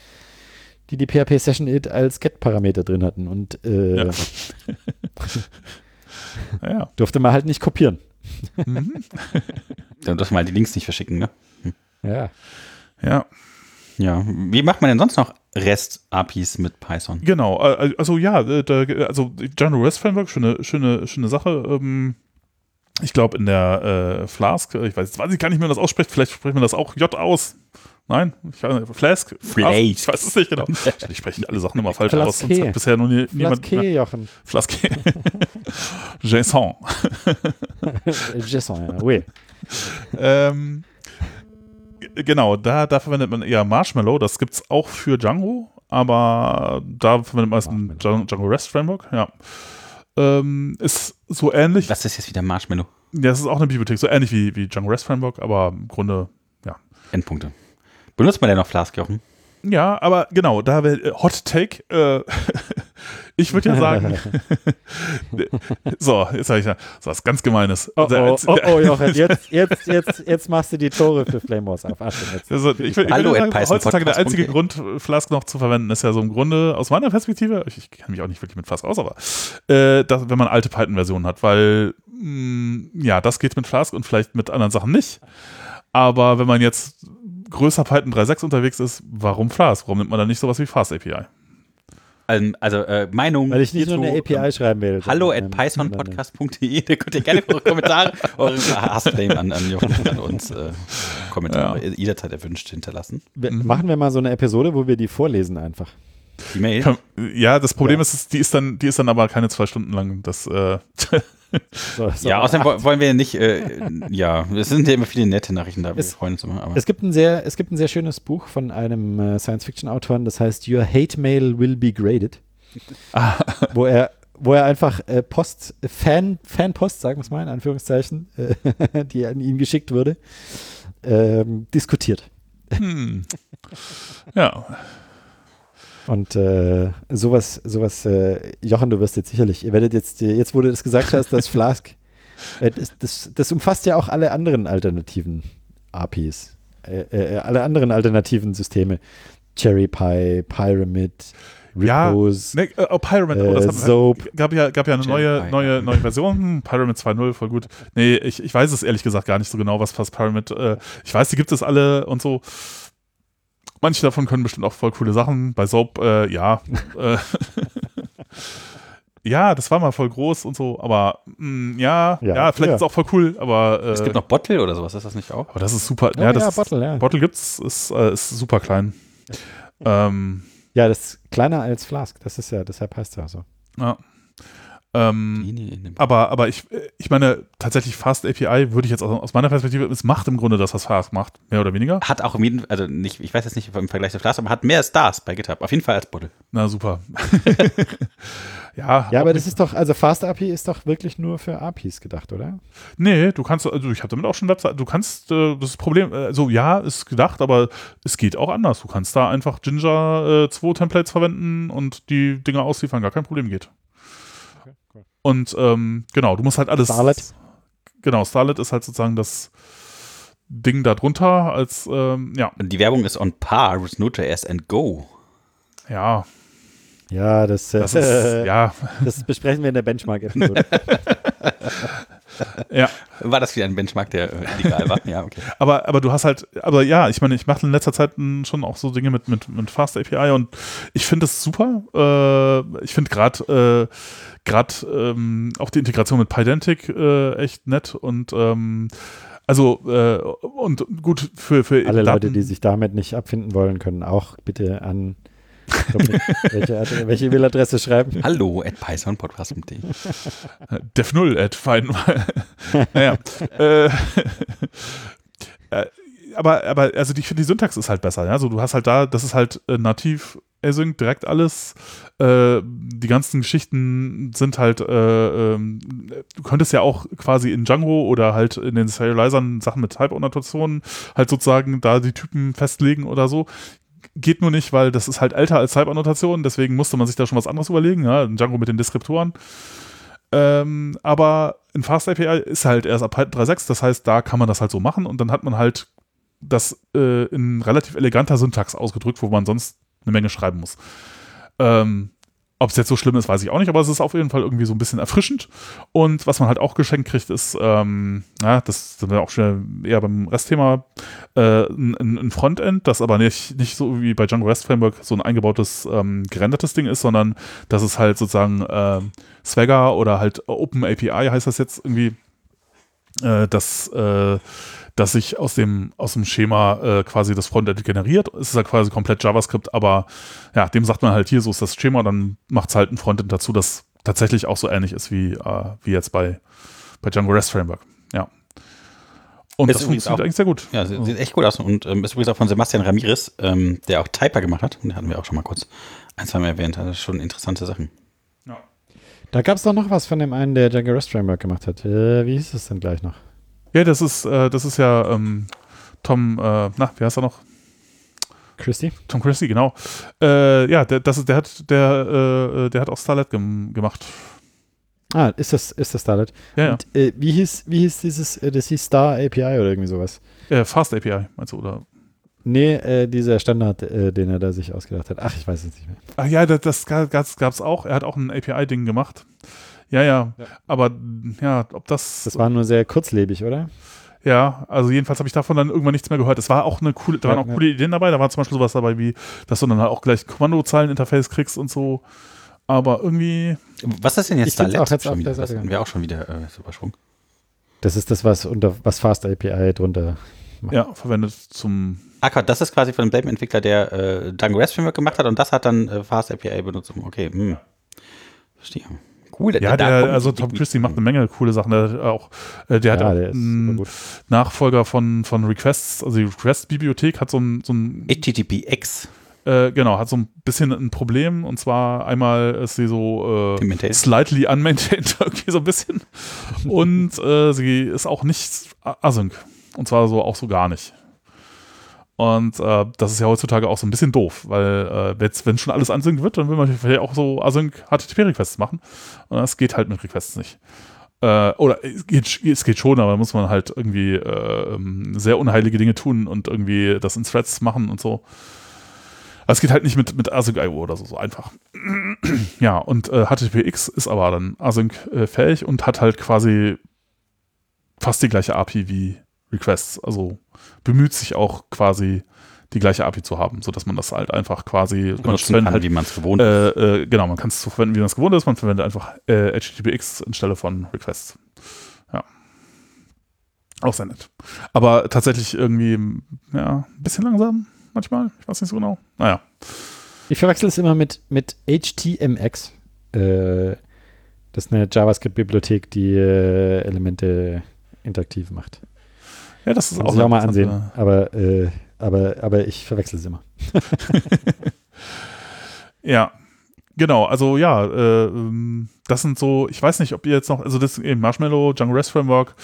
die die PHP Session It als Get-Parameter drin hatten und äh, Ja. Ja. durfte man halt nicht kopieren. Mhm. Dann darf man halt die Links nicht verschicken, ne? Ja. ja. Ja. Wie macht man denn sonst noch REST-APIs mit Python? Genau, äh, also ja, äh, da, also Django REST Framework, schöne, schöne, schöne Sache. Ähm, ich glaube in der äh, Flask, äh, ich weiß, jetzt weiß ich gar nicht mehr, wie man das ausspricht, vielleicht spricht man das auch J aus. Nein, ich weiß nicht, Flask? Flask. Ich weiß es nicht genau. Ich spreche alle Sachen immer falsch aus. Flaske. Sonst hat bisher noch nie, niemand. Flaske, Jochen. Flaske. JSON. Jason, ja. Oui. ähm, genau, da, da verwendet man eher Marshmallow. Das gibt es auch für Django, aber da verwendet man es ein. Django REST Framework. Ja. Ähm, ist so ähnlich. Was ist jetzt wieder Marshmallow? Ja, es ist auch eine Bibliothek, so ähnlich wie, wie Django REST Framework, aber im Grunde, ja. Endpunkte. Benutzt man denn noch Flask, Jochen? Ja, aber genau, da wäre äh, Hot Take. Äh, ich würde ja sagen, so, jetzt sage ich ja, so was ganz Gemeines. Oh, Der oh, oh, oh, Jochen, jetzt, jetzt, jetzt, jetzt machst du die Tore für Flame Wars auf. Achtung, jetzt. Also ich will, ich Hallo sagen, heutzutage der einzige. Grund, Flask noch zu verwenden, ist ja so im Grunde aus meiner Perspektive, ich, ich kenne mich auch nicht wirklich mit Flask aus, aber äh, dass, wenn man alte Python-Versionen hat, weil mh, ja, das geht mit Flask und vielleicht mit anderen Sachen nicht. Aber wenn man jetzt größer Python 3.6 unterwegs ist, warum Flask? Warum nimmt man dann nicht sowas wie Fast API? Ähm, also äh, Meinung. Weil ich nicht hierzu, nur eine API schreiben will. Hallo at ähm, pythonpodcast.de. Da könnt ihr gerne eure Kommentare, eure Hassflame an, an Jochen und an uns äh, Kommentare jederzeit erwünscht hinterlassen. wir- Machen wir mal so eine Episode, wo wir die vorlesen einfach. Die Mail. Ja, das Problem Ja. ist, die ist dann, die ist dann aber keine zwei Stunden lang. Das, äh, So, so. ja, außerdem wo- wollen wir nicht, äh, ja, es sind ja immer viele nette Nachrichten da, wir Es- freuen uns immer. Aber Es gibt, ein sehr, es gibt ein sehr schönes Buch von einem äh, Science-Fiction-Autoren, das heißt Your Hate Mail Will Be Graded, ah, wo er, wo er einfach äh, Post, Fan, Fanpost, sagen wir es mal in Anführungszeichen, äh, die an ihn geschickt wurde, ähm, diskutiert. hm. ja, Und äh, sowas, sowas, äh, Jochen, du wirst jetzt sicherlich, ihr werdet jetzt, äh, jetzt wo du das gesagt hast, das Flask, äh, das, das, das umfasst ja auch alle anderen alternativen APIs, äh, äh, alle anderen alternativen Systeme. Cherry Pie, Pyramid, Ja, Repos, Ne, äh, oh, Pyramid, oh, Äh, das hat, Soap. gab ja, gab ja eine neue, neue, neue Version, hm, Pyramid 2.0, voll gut. Nee, ich, ich weiß es ehrlich gesagt gar nicht so genau, was fast Pyramid, äh, ich weiß, die gibt es alle und so. Manche davon können bestimmt auch voll coole Sachen. Bei Soap, äh, ja. äh, ja, das war mal voll groß und so, aber mh, ja, ja, Ja, vielleicht ja. ist es auch voll cool, aber, äh, es gibt noch Bottle oder sowas, ist das nicht auch? aber das ist super. Oh ja, das ja, ist, Bottle, ja. Bottle gibt's, ist, äh, ist super klein. Ähm, ja, das ist kleiner als Flask, das ist ja, deshalb heißt es ja so. ja. Ähm, Aber, aber ich, ich meine, tatsächlich Fast API würde ich jetzt aus, aus meiner Perspektive, es macht im Grunde das, was Fast macht, mehr oder weniger. Hat auch im jeden, also nicht, ich weiß jetzt nicht im Vergleich zu Flask, aber hat mehr Stars bei GitHub. Auf jeden Fall als Bottle. Na super. ja, Ja, aber das ist doch, also Fast API ist doch wirklich nur für APIs gedacht, oder? Nee, du kannst, also ich habe damit auch schon Webseiten, du kannst, äh, das Problem, äh, also ja, ist gedacht, aber es geht auch anders. Du kannst da einfach Ginger äh, 2 Templates verwenden und die Dinge ausliefern, gar kein Problem geht. Und ähm, genau, du musst halt alles. Starlet? Genau, Starlet ist halt sozusagen das Ding da drunter als, ähm, ja, Und die Werbung ist on par with Node.js and Go. ja, Ja, das, äh, das ist, ja, das besprechen wir in der Benchmark-Episode. ja. War das wieder ein Benchmark, der äh, illegal war? Ja, okay. Aber, aber du hast halt, aber ja, ich meine, ich mache in letzter Zeit schon auch so Dinge mit, mit, mit Fast API und ich finde das super. Äh, ich finde gerade äh, gerade ähm, auch die Integration mit Pydantic äh, echt nett und ähm, also äh, und gut für, für Alle Daten- Leute, die sich damit nicht abfinden wollen, können auch bitte an Dominik, welche, Ad- welche E-Mail-Adresse schreiben. Hallo at pythonpodcast.de. Dev 0 at fein. naja. äh, äh, aber, aber, also ich finde, die Syntax ist halt besser. Ja? Also du hast halt da, das ist halt äh, nativ async, direkt alles. Äh, die ganzen Geschichten sind halt, äh, ähm, du könntest ja auch quasi in Django oder halt in den Serializern Sachen mit Type-Annotationen halt sozusagen da die Typen festlegen oder so. Geht nur nicht, weil das ist halt älter als Type-Annotation, deswegen musste man sich da schon was anderes überlegen, ja, Django mit den Deskriptoren. Ähm, aber in Fast API ist halt erst ab Python 3.6, das heißt, da kann man das halt so machen und dann hat man halt das äh, in relativ eleganter Syntax ausgedrückt, wo man sonst eine Menge schreiben muss. Ähm, ob es jetzt so schlimm ist, weiß ich auch nicht, aber es ist auf jeden Fall irgendwie so ein bisschen erfrischend. Und was man halt auch geschenkt kriegt, ist, ähm, ja, das sind wir auch schon eher beim Restthema, äh, ein, ein Frontend, das aber nicht, nicht so wie bei Django REST Framework so ein eingebautes, ähm, gerendertes Ding ist, sondern dass es halt sozusagen äh, Swagger oder halt Open API heißt das jetzt irgendwie, äh, das äh, dass sich aus dem, aus dem Schema äh, quasi das Frontend generiert. Es ist ja quasi komplett JavaScript, aber ja, dem sagt man halt hier, so ist das Schema, dann macht es halt ein Frontend dazu, das tatsächlich auch so ähnlich ist wie, äh, wie jetzt bei, bei Django REST Framework. Ja. Und Ist das funktioniert auch- eigentlich sehr gut. Ja, sieht, sieht echt gut aus und ähm, ist übrigens auch von Sebastian Ramirez, ähm, der auch Typer gemacht hat. Und den hatten wir auch schon mal kurz ein, zwei Mal erwähnt. Das ist schon interessante Sachen. Ja. Da gab es doch noch was von dem einen, der Django REST Framework gemacht hat. Äh, wie hieß es denn gleich noch? Ja, das ist, äh, das ist ja ähm, Tom, äh, na, wie heißt er noch? Christy? Tom Christie, genau. Äh, ja, der, das ist, der hat, der, äh, der hat auch Starlet gem gemacht. Ah, ist das, ist das Starlet? Ja, ja. Und, äh, wie, hieß, wie hieß dieses, äh, das hieß Star API oder irgendwie sowas? Äh, Fast API, meinst du, oder? Nee, äh, dieser Standard, äh, den er da sich ausgedacht hat. Ach, ich weiß es nicht mehr. Ach ja, das, das gab's, gab's auch. Er hat auch ein API-Ding gemacht. Ja, ja, Ja. Aber ja, ob das. Das war nur sehr kurzlebig, oder? ja, also jedenfalls habe ich davon dann irgendwann nichts mehr gehört. Es war auch eine coole, da waren auch coole Ideen dabei. Da war zum Beispiel sowas dabei wie, dass du dann halt auch gleich Kommandozeilen-Interface kriegst und so. Aber irgendwie, Was ist denn jetzt Starlet? auch jetzt schon wieder? der Das hatten wir auch schon wieder äh, so übersprungen. Das ist das, was unter was Fast API drunter. ja, verwendet zum. Ah, Gott, das ist quasi von demselben Entwickler, der äh, Django REST Framework gemacht hat und das hat dann äh, Fast API benutzt. Okay, hm. Verstehe. Cool. Ja, der, also Tom Christie macht eine Menge coole Sachen. Der hat auch, äh, der hat ja, auch der einen. Nachfolger von, von Requests, also die Request-Bibliothek hat so ein, so ein HTTPX. Äh, genau, hat so ein bisschen ein Problem und zwar einmal ist sie so äh, slightly unmaintained irgendwie so ein bisschen und äh, sie ist auch nicht async und zwar so auch so gar nicht. Und äh, das ist ja heutzutage auch so ein bisschen doof, weil äh, wenn schon alles async wird, dann will man vielleicht auch so async HTTP-Requests machen und das geht halt mit Requests nicht. Äh, oder es geht, es geht schon, aber da muss man halt irgendwie äh, ähm, sehr unheilige Dinge tun und irgendwie das in Threads machen und so. Es geht halt nicht mit, mit Async.io oder so, so einfach. ja, und äh, HTTPX ist aber dann Async-fähig und hat halt quasi fast die gleiche API wie Requests. Also bemüht sich auch quasi die gleiche API zu haben, sodass man das halt einfach quasi man Benutzen verwendet kann, halt, wie man es gewohnt ist. äh, äh, genau, man kann es so verwenden, wie man es gewohnt ist. Man verwendet einfach äh, HTTPX anstelle von Requests. Ja. Auch sehr nett. Aber tatsächlich irgendwie, ja, ein bisschen langsam manchmal. Ich weiß nicht so genau. Naja. Ich verwechsel es immer mit, mit HTMX. Äh, das ist eine JavaScript-Bibliothek, die äh, Elemente interaktiv macht. Ja, das ist auch sich auch mal ansehen. Aber, äh, aber, aber ich verwechsel es immer. Ja, genau. Also ja, äh, ähm, das sind so, ich weiß nicht, ob ihr jetzt noch, also das eben Marshmallow, Django REST Framework,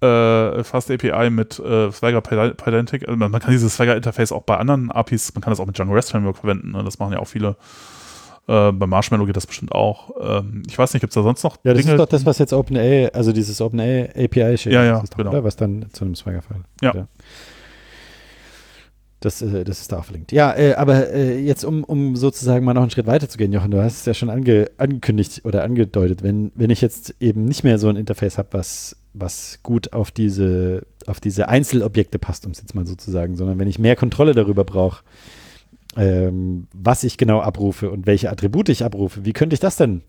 äh, Fast API mit äh, Swagger Pyda- Pydantic. Also man, man kann dieses Swagger Interface auch bei anderen APIs, man kann das auch mit Django REST Framework verwenden. Ne? Das machen ja auch viele. Äh, bei Marshmallow geht das bestimmt auch. Ähm, ich weiß nicht, gibt es da sonst noch Ja, das Dinge? ist doch das, was jetzt OpenA, also dieses OpenA API steht. Ja, ja, doch, genau. Oder? Was dann zu einem Swagger-File. Ja. Das, äh, das ist da auch verlinkt. Ja, äh, aber äh, jetzt, um, um sozusagen mal noch einen Schritt weiter zu gehen, Jochen, du hast es ja schon ange, angekündigt oder angedeutet, wenn, wenn ich jetzt eben nicht mehr so ein Interface habe, was, was gut auf diese, auf diese Einzelobjekte passt, um es jetzt mal so zu sagen, sondern wenn ich mehr Kontrolle darüber brauche, ähm, was ich genau abrufe und welche Attribute ich abrufe, wie könnte ich das denn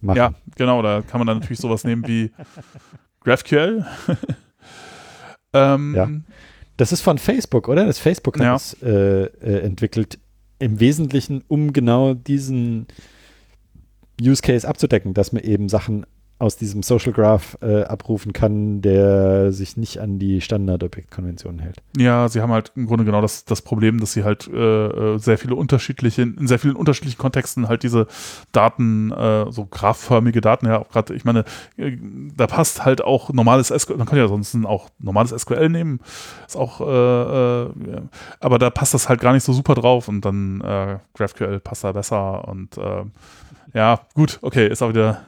machen? Ja, genau, da kann man dann natürlich sowas nehmen wie GraphQL. ähm, Ja. Das ist von Facebook, oder? Das Facebook hat Ja. es äh, äh, entwickelt, im Wesentlichen, um genau diesen Use Case abzudecken, dass man eben Sachen aus diesem Social Graph äh, abrufen kann, der sich nicht an die Standardobjektkonventionen hält. Ja, sie haben halt im Grunde genau das, das Problem, dass sie halt äh, äh, sehr viele unterschiedliche, in sehr vielen unterschiedlichen Kontexten halt diese Daten, äh, so graphförmige Daten, ja, auch gerade, ich meine, äh, da passt halt auch normales SQL, man kann ja sonst auch normales SQL nehmen, ist auch, äh, ja, aber da passt das halt gar nicht so super drauf und dann GraphQL passt da besser und ja, gut, okay, ist auch wieder,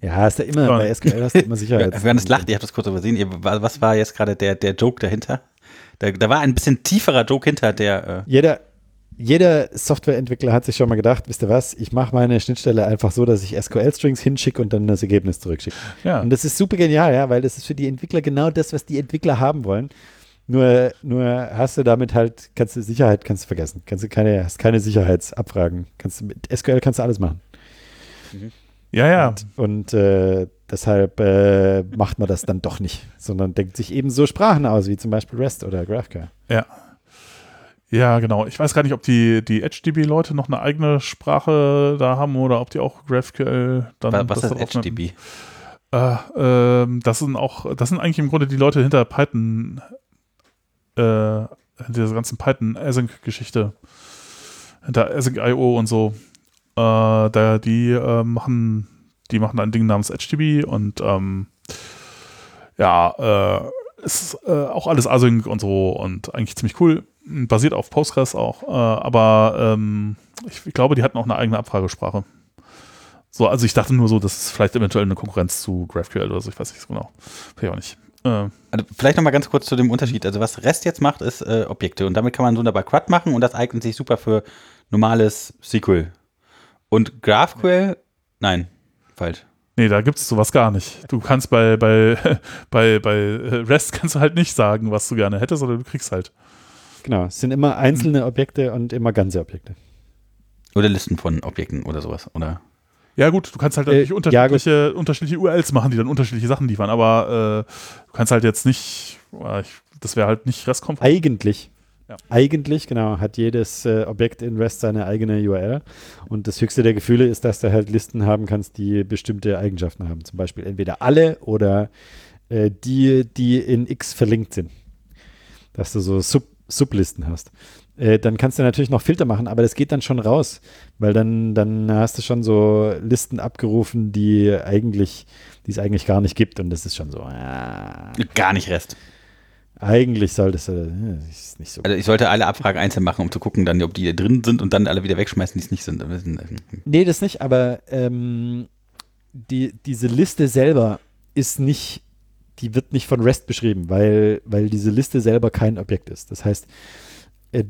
Ja, ist da immer, Ja. bei SQL hast du immer Sicherheit. Während es lacht, ich habe das kurz übersehen. Ihr, was war jetzt gerade der, der Joke dahinter? Da, da war ein bisschen tieferer Joke hinter, der. Äh, Jeder, jeder Softwareentwickler hat sich schon mal gedacht, wisst ihr was, ich mache meine Schnittstelle einfach so, dass ich SQL-Strings hinschicke und dann das Ergebnis zurückschicke. Ja. Und das ist super genial, ja, weil das ist für die Entwickler genau das, was die Entwickler haben wollen. Nur, nur hast du damit halt, kannst du Sicherheit kannst du vergessen. Kannst du keine, hast keine Sicherheitsabfragen. Kannst du mit SQL kannst du alles machen. Ja, ja. Und, und äh, deshalb äh, macht man das dann doch nicht, sondern denkt sich eben so Sprachen aus, wie zum Beispiel REST oder GraphQL. Ja. Ja, genau. Ich weiß gar nicht, ob die, die HDB-Leute noch eine eigene Sprache da haben oder ob die auch GraphQL dann. Wa- Was das ist. HDB? Äh, ähm, das sind auch, das sind eigentlich im Grunde die Leute hinter Python, äh, hinter dieser ganzen Python-Async-Geschichte, hinter Async.io und so. Äh, da, die äh, machen, die machen ein Ding namens HTTP und ähm, ja, äh, ist äh, auch alles Async und so und eigentlich ziemlich cool. Basiert auf Postgres auch, äh, aber ähm, ich, ich glaube, die hatten auch eine eigene Abfragesprache. So, also ich dachte nur so, das ist vielleicht eventuell eine Konkurrenz zu GraphQL oder so, ich weiß nicht so genau. Vielleicht auch nicht. Also vielleicht noch mal ganz kurz zu dem Unterschied. Also was REST jetzt macht, ist Objekte und damit kann man wunderbar CRUD machen und das eignet sich super für normales SQL. Und GraphQL, nein, falsch. nee, da gibt es sowas gar nicht. Du kannst bei, bei, bei, bei REST kannst du halt nicht sagen, was du gerne hättest, sondern du kriegst halt. Genau, es sind immer einzelne Objekte und immer ganze Objekte. Oder Listen von Objekten oder sowas, oder? Ja gut, du kannst halt Äh, natürlich ja, unterschiedliche, unterschiedliche URLs machen, die dann unterschiedliche Sachen liefern, aber äh, du kannst halt jetzt nicht, äh, ich, das wäre halt nicht restkonform. Eigentlich, Ja. eigentlich, genau, hat jedes äh, Objekt in REST seine eigene URL. Und das höchste der Gefühle ist, dass du halt Listen haben kannst, die bestimmte Eigenschaften haben. Zum Beispiel entweder alle oder äh, die, die in X verlinkt sind. Dass du so Sub Sublisten hast. Äh, dann kannst du natürlich noch Filter machen, aber das geht dann schon raus, weil dann, dann hast du schon so Listen abgerufen, die eigentlich, die es eigentlich gar nicht gibt. Und das ist schon so, ah, Gar nicht REST. Eigentlich solltest du, äh, nicht so Also ich sollte alle Abfragen einzeln machen, um zu gucken, dann, ob die drin sind und dann alle wieder wegschmeißen, die es nicht sind. Nee, das nicht, aber ähm, die, diese Liste selber ist nicht, die wird nicht von REST beschrieben, weil, weil diese Liste selber kein Objekt ist. Das heißt, äh,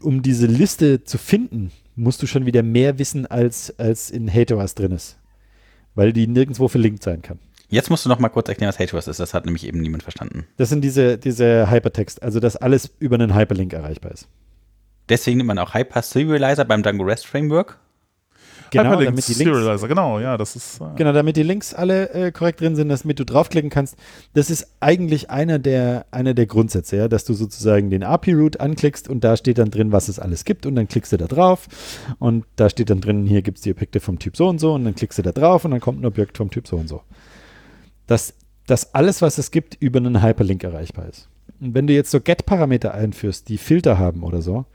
um diese Liste zu finden, musst du schon wieder mehr wissen, als, als in Hater was drin ist. Weil die nirgendwo verlinkt sein kann. Jetzt musst du noch mal kurz erklären, was HTTPS ist. Das hat nämlich eben niemand verstanden. Das sind diese, diese Hypertext, also dass alles über einen Hyperlink erreichbar ist. Deswegen nimmt man auch Hyper Serializer beim Django REST Framework. Genau, Hyperlinks damit die Links, Serializer, genau, ja, das ist. Äh, Genau, damit die Links alle äh, korrekt drin sind, damit du draufklicken kannst. Das ist eigentlich einer der, einer der Grundsätze, ja, dass du sozusagen den API-Root anklickst und da steht dann drin, was es alles gibt und dann klickst du da drauf und da steht dann drin, hier gibt es die Objekte vom Typ so und so und dann klickst du da drauf und dann kommt ein Objekt vom Typ so und so. Dass, dass alles, was es gibt, über einen Hyperlink erreichbar ist. Und wenn du jetzt so Get-Parameter einführst, die Filter haben oder so,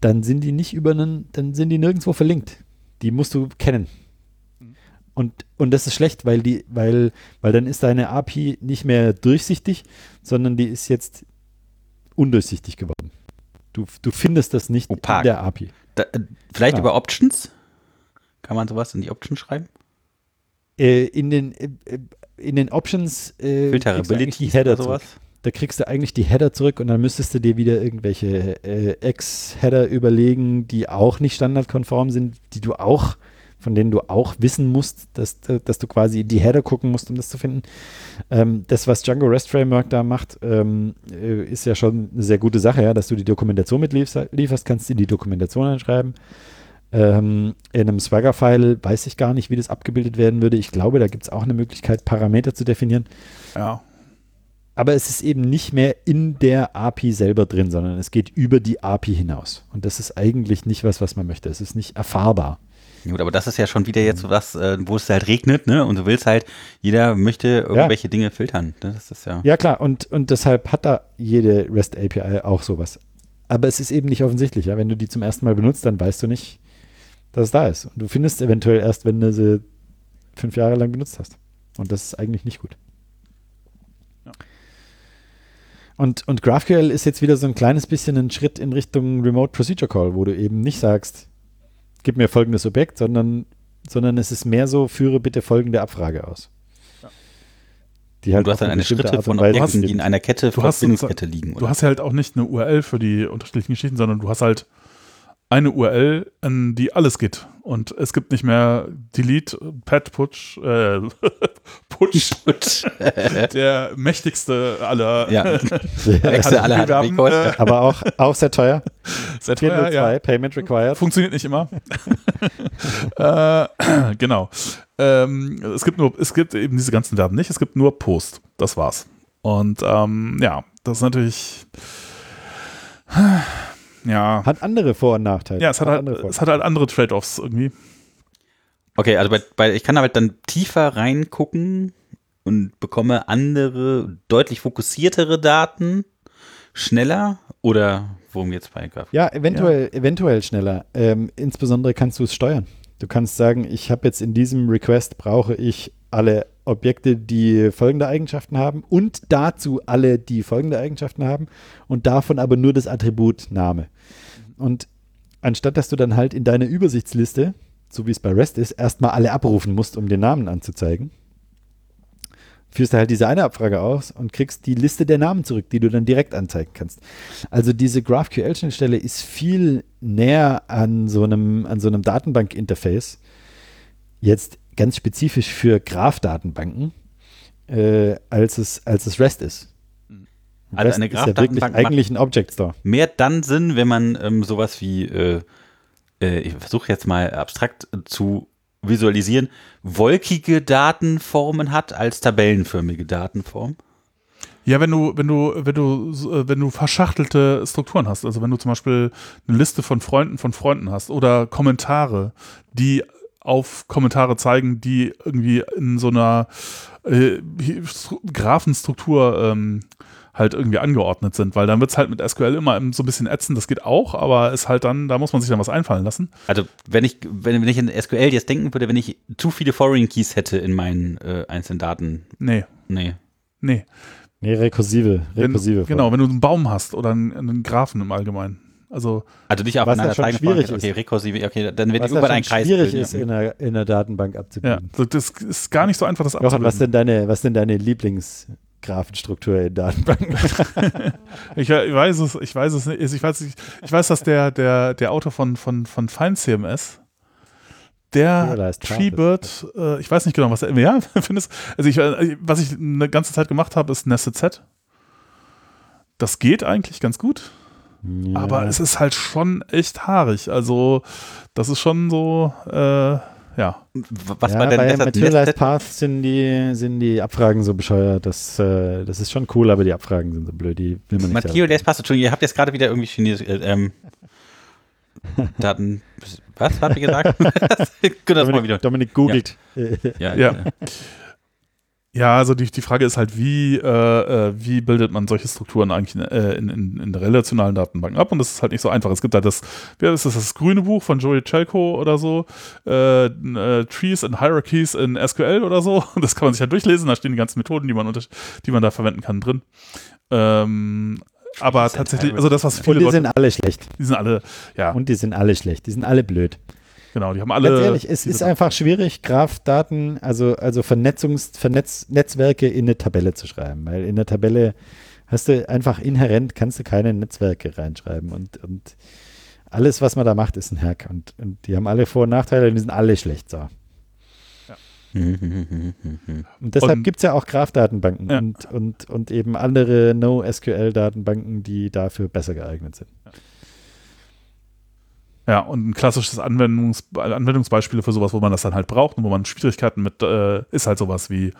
dann sind die nicht über einen, dann sind die nirgendwo verlinkt. Die musst du kennen. Und, und das ist schlecht, weil die, weil, weil dann ist deine API nicht mehr durchsichtig, sondern die ist jetzt undurchsichtig geworden. Du, du findest das nicht Opak. in der API. Da, äh, vielleicht Genau. über Options? Kann man sowas in die Options schreiben? Äh, in, den, äh, in den Options äh, Filterability die Header oder zurück. sowas? Da kriegst du eigentlich die Header zurück und dann müsstest du dir wieder irgendwelche äh, Ex-Header überlegen, die auch nicht standardkonform sind, die du auch, von denen du auch wissen musst, dass, dass du quasi die Header gucken musst, um das zu finden. Ähm, das, was Django REST Framework da macht, ähm, äh, ist ja schon eine sehr gute Sache, ja, dass du die Dokumentation mitlieferst, kannst du die Dokumentation einschreiben. Ähm, in einem Swagger-File weiß ich gar nicht, wie das abgebildet werden würde. Ich glaube, da gibt es auch eine Möglichkeit, Parameter zu definieren. ja. Aber es ist eben nicht mehr in der API selber drin, sondern es geht über die API hinaus. Und das ist eigentlich nicht was, was man möchte. Es ist nicht erfahrbar. Gut, aber das ist ja schon wieder jetzt was, äh, wo es halt regnet, ne? Und du willst halt, jeder möchte irgendwelche Dinge filtern. ne? Das ist ja. Ja, klar. Und, und deshalb hat da jede REST API auch sowas. Aber es ist eben nicht offensichtlich. Ja? Wenn du die zum ersten Mal benutzt, dann weißt du nicht, dass es da ist. Und du findest eventuell erst, wenn du sie fünf Jahre lang benutzt hast. Und das ist eigentlich nicht gut. Ja. Und, und GraphQL ist jetzt wieder so ein kleines bisschen ein Schritt in Richtung Remote Procedure Call, wo du eben nicht sagst, gib mir folgendes Objekt, sondern, sondern es ist mehr so, führe bitte folgende Abfrage aus. Ja. Die halt du hast dann eine Schritte Art von Objekten, die in einer Kette, Du hast Verbindungskette liegen. Du hast halt auch nicht eine URL für die unterschiedlichen Geschichten, sondern du hast halt eine URL, an die alles geht. Und es gibt nicht mehr Delete, Pad, Putsch, äh, Putsch, Gut. der mächtigste aller. ja. Wechsel alle hat Bewerben, Record. äh, Aber auch, auch sehr teuer. sehr teuer, 402, ja. Payment required. Funktioniert nicht immer. äh, genau. Ähm, es gibt nur, es gibt eben diese ganzen Verben nicht, es gibt nur Post. Das war's. Und ähm, ja, das ist natürlich. Ja. Hat andere Vor- und Nachteile. Ja, es hat, halt, andere Vor- es hat halt andere Trade-offs irgendwie. Okay, also bei, bei, ich kann damit dann tiefer reingucken und bekomme andere, deutlich fokussiertere Daten schneller oder worum geht's bei Graph? Ja, eventuell, eventuell schneller. Ähm, insbesondere kannst du es steuern. Du kannst sagen, ich habe jetzt in diesem Request brauche ich alle Objekte, die folgende Eigenschaften haben und dazu alle, die folgende Eigenschaften haben und davon aber nur das Attribut Name. Und anstatt dass du dann halt in deiner Übersichtsliste, so wie es bei REST ist, erstmal alle abrufen musst, um den Namen anzuzeigen, führst du halt diese eine Abfrage aus und kriegst die Liste der Namen zurück, die du dann direkt anzeigen kannst. Also diese GraphQL-Schnittstelle ist viel näher an so einem, an so einem Datenbank-Interface, jetzt ganz spezifisch für Graph-Datenbanken, äh, als, es, als es REST ist. Also REST eine ist ja wirklich eigentlich ein Object Store. Mehr dann Sinn, wenn man ähm, sowas wie, äh, äh, ich versuche jetzt mal abstrakt zu visualisieren, wolkige Datenformen hat als tabellenförmige Datenform. Ja, wenn du, wenn du, wenn du, äh, wenn du verschachtelte Strukturen hast, also wenn du zum Beispiel eine Liste von Freunden von Freunden hast oder Kommentare, die auf Kommentare zeigen, die irgendwie in so einer äh, Stru- Graphenstruktur ähm, halt irgendwie angeordnet sind, weil dann wird es halt mit SQL immer so ein bisschen ätzend, das geht auch, aber ist halt dann, da muss man sich dann was einfallen lassen. Also wenn ich, wenn, wenn ich in SQL jetzt denken würde, wenn ich zu viele Foreign Keys hätte in meinen äh, einzelnen Daten, Nee, nee. nee. Nee, rekursive, Wenn, rekursive. genau, wenn du einen Baum hast oder einen, einen Graphen im Allgemeinen. Also, Also nicht auf Was einer ja schon Dateien schwierig Okay, ist. rekursive, okay, dann wird Was irgendwann ja ein Kreis. schwierig bilden, ist, ja. in der, in der Datenbank ja, abzubilden. das ist gar nicht so einfach, das abzubilden. was denn deine, was denn deine Lieblingsgraphenstruktur in Datenbanken? Ich, ich weiß es, ich weiß es nicht. Ich weiß, ich, ich weiß dass der, der, der Autor von, von, von FineCMS, der Treebird, äh, ich weiß nicht genau, was er, ja, findest, also ich, äh, was ich eine ganze Zeit gemacht habe, ist Nested Set. Das geht eigentlich ganz gut, Ja. aber es ist halt schon echt haarig. Also, das ist schon so, äh, ja. Was ja, war denn bei besser? Materialized Path sind die, sind die Abfragen so bescheuert. Das, äh, das ist schon cool, aber die Abfragen sind so blöd. Die will man nicht. Der passt. Entschuldigung, ihr habt jetzt gerade wieder irgendwie Chinesisch. Äh, ähm, Daten. Was habt ihr gesagt? Gut, das mal wieder. Dominik, Dominik googelt. Ja, Ja. Ja, also die, die Frage ist halt, wie, äh, äh, wie bildet man solche Strukturen eigentlich in, äh, in, in, in relationalen Datenbanken ab? Und das ist halt nicht so einfach. Es gibt halt das, wie ist das, das grüne Buch von Joey Chelko oder so, äh, äh, Trees and Hierarchies in SQL oder so. Das kann man sich halt durchlesen, da stehen die ganzen Methoden, die man, unter, die man da verwenden kann, drin. Ähm, aber tatsächlich, also das, was Und viele die Leute, sind alle schlecht. die sind alle, ja, Und die sind alle schlecht. Die sind alle blöd. Genau, die haben alle. Ganz ehrlich, es ist einfach schwierig, Graphdaten, also, also Vernetzungs, Vernetz, Netzwerke in eine Tabelle zu schreiben. Weil in der Tabelle hast du einfach inhärent, kannst du keine Netzwerke reinschreiben. Und, und alles, was man da macht, ist ein Hack. Und, und die haben alle Vor- und Nachteile und die sind alle schlecht. So. Und deshalb gibt es ja auch Graph-Datenbanken Ja. und, und, und eben andere No-SQL-Datenbanken, die dafür besser geeignet sind. Ja, und ein klassisches Anwendungs Anwendungsbeispiel für sowas, wo man das dann halt braucht und wo man Schwierigkeiten mit, äh, ist halt sowas wie,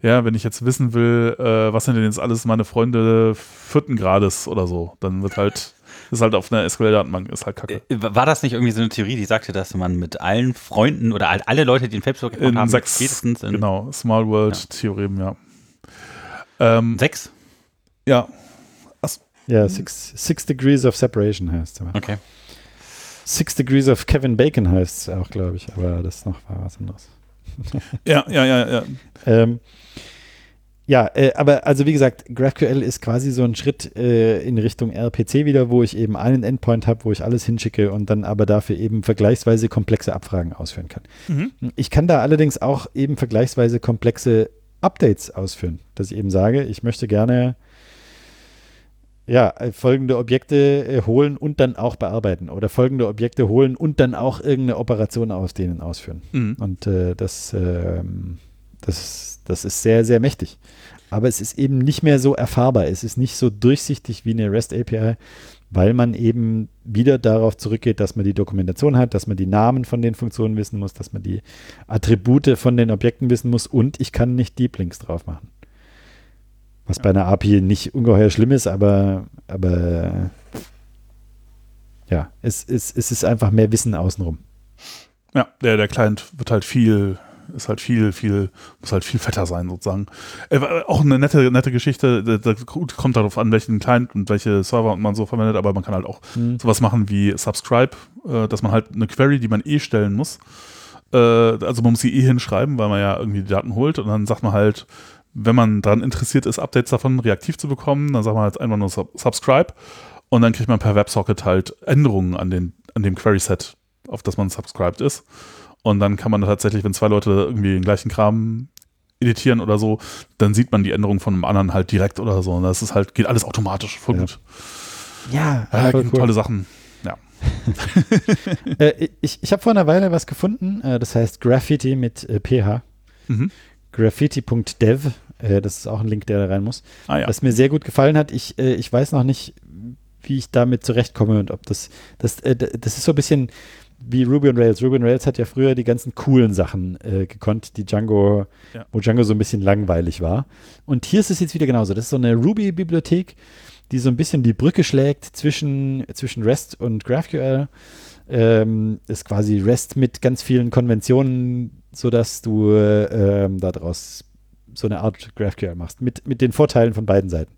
ja, wenn ich jetzt wissen will, äh, was sind denn jetzt alles meine Freunde vierten Grades oder so, dann wird halt, ist halt auf einer SQL-Datenbank, ist halt kacke. Äh, War das nicht irgendwie so eine Theorie, die sagte, dass man mit allen Freunden oder all- alle Leute, die einen Facebook In haben, sechs, spätestens in genau, Small World-Theorem, ja. Ähm, sechs? ja, Ja, Six, Six Degrees of Separation heißt es. Okay. Six Degrees of Kevin Bacon heißt es auch, glaube ich, aber das noch war was anderes. ja, ja, ja, ja. Ähm, ja, äh, aber also wie gesagt, GraphQL ist quasi so ein Schritt äh, in Richtung RPC wieder, wo ich eben einen Endpoint habe, wo ich alles hinschicke und dann aber dafür eben vergleichsweise komplexe Abfragen ausführen kann. Mhm. Ich kann da allerdings auch eben vergleichsweise komplexe Updates ausführen, dass ich eben sage, ich möchte gerne ja, äh, folgende Objekte äh, holen und dann auch bearbeiten oder folgende Objekte holen und dann auch irgendeine Operation aus denen ausführen. Mhm. Und äh, das, ähm, das, das ist sehr, sehr mächtig. Aber es ist eben nicht mehr so erfahrbar. Es ist nicht so durchsichtig wie eine REST API, weil man eben wieder darauf zurückgeht, dass man die Dokumentation hat, dass man die Namen von den Funktionen wissen muss, dass man die Attribute von den Objekten wissen muss und ich kann nicht Deep Links drauf machen. Was bei einer API nicht ungeheuer schlimm ist, aber, aber ja, es, es, es ist einfach mehr Wissen außenrum. Ja, der, der Client wird halt viel, ist halt viel, viel, muss halt viel fetter sein, sozusagen. Äh, auch eine nette, nette Geschichte, da, kommt darauf an, welchen Client und welche Server man so verwendet, aber man kann halt auch Mhm. sowas machen wie Subscribe, äh, dass man halt eine Query, die man eh stellen muss, äh, also man muss sie eh hinschreiben, weil man ja irgendwie die Daten holt und dann sagt man halt, wenn man daran interessiert ist, Updates davon reaktiv zu bekommen, dann sagt man halt einfach nur sub Subscribe und dann kriegt man per WebSocket halt Änderungen an, den, an dem Query-Set, auf das man subscribed ist. Und dann kann man tatsächlich, wenn zwei Leute irgendwie den gleichen Kram editieren oder so, dann sieht man die Änderung von einem anderen halt direkt oder so. Und das ist halt, geht alles automatisch, voll Ja. gut. Ja, Ja, voll cool. tolle Sachen. Äh, ich ich habe vor einer Weile was gefunden, äh, das heißt Graffiti mit äh, PH. Mhm. Graffiti.dev. Äh, das ist auch ein Link, der da rein muss. Ah ja. Was mir sehr gut gefallen hat, ich, äh, ich weiß noch nicht, wie ich damit zurechtkomme und ob das, das, äh, das ist so ein bisschen wie Ruby on Rails. Ruby on Rails hat ja früher die ganzen coolen Sachen äh, gekonnt, die Django, Ja. wo Django so ein bisschen langweilig war. Und hier ist es jetzt wieder genauso. Das ist so eine Ruby-Bibliothek, die so ein bisschen die Brücke schlägt zwischen, zwischen REST und GraphQL. Ähm, ist quasi REST mit ganz vielen Konventionen, sodass du äh, ähm, daraus so eine Art GraphQL machst. Mit, mit den Vorteilen von beiden Seiten.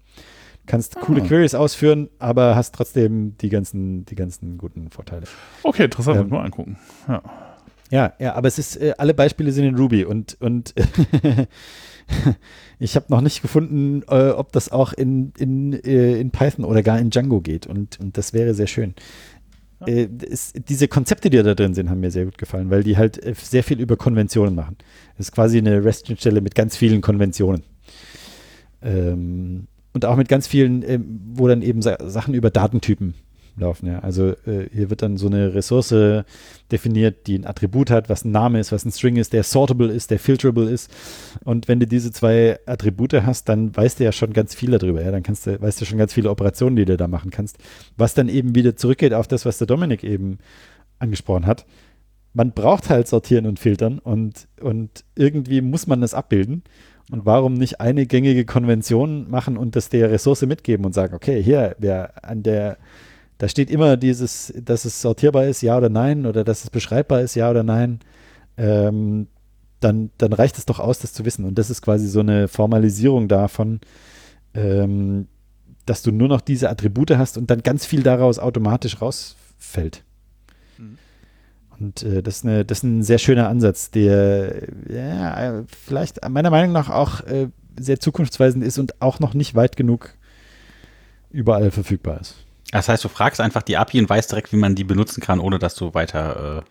Kannst coole Ah. Queries ausführen, aber hast trotzdem die ganzen, die ganzen guten Vorteile. Okay, interessant, Ähm, mal angucken. Ja. Ja, ja, aber es ist, äh, alle Beispiele sind in Ruby und, und ich habe noch nicht gefunden, äh, ob das auch in, in, äh, in Python oder gar in Django geht und, und das wäre sehr schön. Ja. Äh, es, diese Konzepte, die da drin sind, haben mir sehr gut gefallen, weil die halt äh, sehr viel über Konventionen machen. Es ist quasi eine REST-Stelle mit ganz vielen Konventionen. Ähm, und auch mit ganz vielen, ähm, wo dann eben Sa Sachen über Datentypen laufen. Ja. Also äh, hier wird dann so eine Ressource definiert, die ein Attribut hat, was ein Name ist, was ein String ist, der sortable ist, der filterable ist. Und wenn du diese zwei Attribute hast, dann weißt du ja schon ganz viel darüber. Ja? Dann kannst du, weißt du schon ganz viele Operationen, die du da machen kannst. Was dann eben wieder zurückgeht auf das, was der Dominik eben angesprochen hat. Man braucht halt sortieren und filtern und, und irgendwie muss man das abbilden. Und warum nicht eine gängige Konvention machen und das der Ressource mitgeben und sagen, okay, hier, wer an der, da steht immer dieses, dass es sortierbar ist, ja oder nein, oder dass es beschreibbar ist, ja oder nein, ähm, dann, dann reicht es doch aus, das zu wissen. Und das ist quasi so eine Formalisierung davon, ähm, dass du nur noch diese Attribute hast und dann ganz viel daraus automatisch rausfällt. Mhm. Und äh, das, ist eine, das ist ein sehr schöner Ansatz, der ja, vielleicht meiner Meinung nach auch äh, sehr zukunftsweisend ist und auch noch nicht weit genug überall verfügbar ist. Das heißt, du fragst einfach die API und weißt direkt, wie man die benutzen kann, ohne dass du weiter. Äh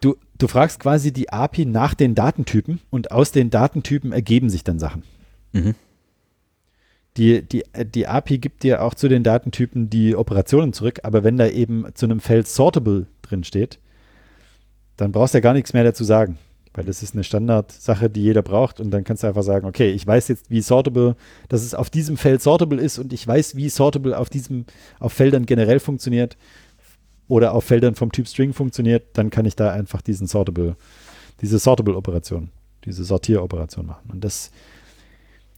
Du, du fragst quasi die API nach den Datentypen und aus den Datentypen ergeben sich dann Sachen. mhm. Die, die, die API gibt dir auch zu den Datentypen die Operationen zurück, aber wenn da eben zu einem Feld Sortable drin steht, dann brauchst du ja gar nichts mehr dazu sagen, weil das ist eine Standardsache, die jeder braucht und dann kannst du einfach sagen, okay, ich weiß jetzt, wie Sortable, dass es auf diesem Feld Sortable ist und ich weiß, wie Sortable auf diesem, auf Feldern generell funktioniert oder auf Feldern vom Typ String funktioniert, dann kann ich da einfach diesen Sortable, diese Sortable-Operation, diese Sortieroperation machen und das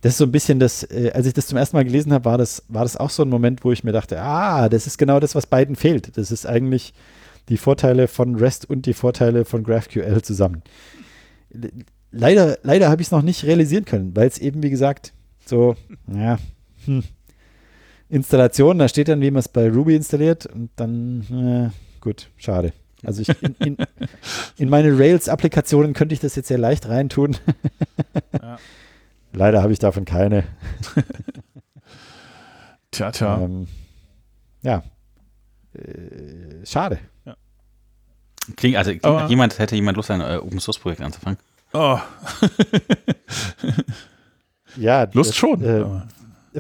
das ist so ein bisschen das, äh, als ich das zum ersten Mal gelesen habe, war das, war das auch so ein Moment, wo ich mir dachte, ah, das ist genau das, was beiden fehlt. Das ist eigentlich die Vorteile von REST und die Vorteile von GraphQL zusammen. Le- Leider, leider habe ich es noch nicht realisieren können, weil es eben, wie gesagt, so, ja, hm, Installation, da steht dann, wie man es bei Ruby installiert und dann, äh, gut, schade. Also ich, in, in, in meine Rails-Applikationen könnte ich das jetzt sehr leicht reintun. Ja. Leider habe ich davon keine. Tja, tja. Ähm, ja. Äh, schade. Klingt, also klingt Aber- nach jemand, hätte jemand Lust, ein äh, Open Source Projekt anzufangen. Oh, Ja, Lust das, schon. Äh,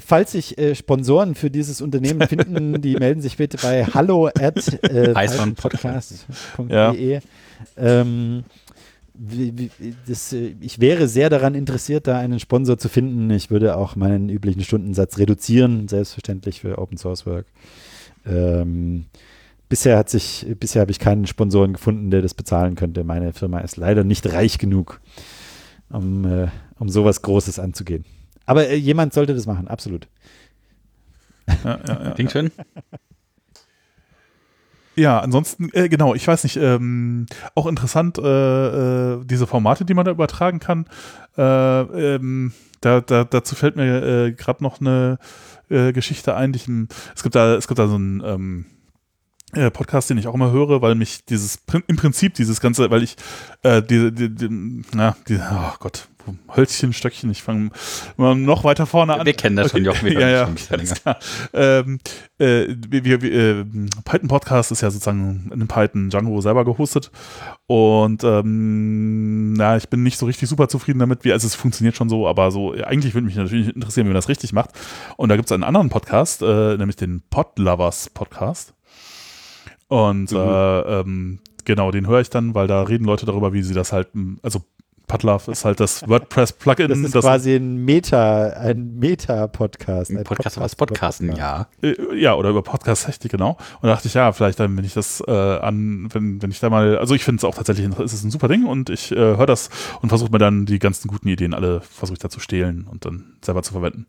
falls sich äh, Sponsoren für dieses Unternehmen finden, die melden sich bitte bei hallo at äh, podcast.de. Ähm, wie, wie, das, äh, ich wäre sehr daran interessiert, da einen Sponsor zu finden. Ich würde auch meinen üblichen Stundensatz reduzieren, selbstverständlich für Open Source Work. Ähm, bisher hat sich, bisher habe ich keinen Sponsoren gefunden, der das bezahlen könnte. Meine Firma ist leider nicht reich genug, um, äh, um sowas Großes anzugehen. Aber äh, jemand sollte das machen, absolut. Ja, ja, ja, Klingt schön. Ja, ansonsten, äh, genau, ich weiß nicht, ähm, auch interessant, äh, äh, diese Formate, die man da übertragen kann. Äh, ähm, da, da, dazu fällt mir äh, gerade noch eine äh, Geschichte ein. Die ich, es, gibt da, es gibt da so ein ähm, äh, Podcast, den ich auch immer höre, weil mich dieses im Prinzip dieses ganze, weil ich äh, die, die, die, na, die, oh Gott, Hölzchen, Stöckchen, ich fange noch weiter vorne an. Wir kennen das schon, Jochen, wir ja, ja, schon ähm, äh, wir, wir, äh, Python Podcast ist ja sozusagen in Python Django selber gehostet. Und ähm, na, ich bin nicht so richtig super zufrieden damit, wie, also es funktioniert schon so, aber so, eigentlich würde mich natürlich interessieren, wie man das richtig macht. Und da gibt es einen anderen Podcast, äh, nämlich den Podlovers Podcast und mhm. äh, ähm, genau, den höre ich dann, weil da reden Leute darüber, wie sie das halt, also Podlove ist halt das WordPress-Plugin. Das ist das quasi ein Meta, ein Meta-Podcast. Ein, ein Podcast, Podcast über Podcasten, ja. Äh, ja, oder über Podcast-Technik, genau. Und da dachte ich, ja, vielleicht dann, wenn ich das äh, an, wenn, wenn ich da mal, also ich finde es auch tatsächlich, ist es ein super Ding und ich äh, höre das und versuche mir dann die ganzen guten Ideen alle, versuche ich da zu stehlen und dann selber zu verwenden.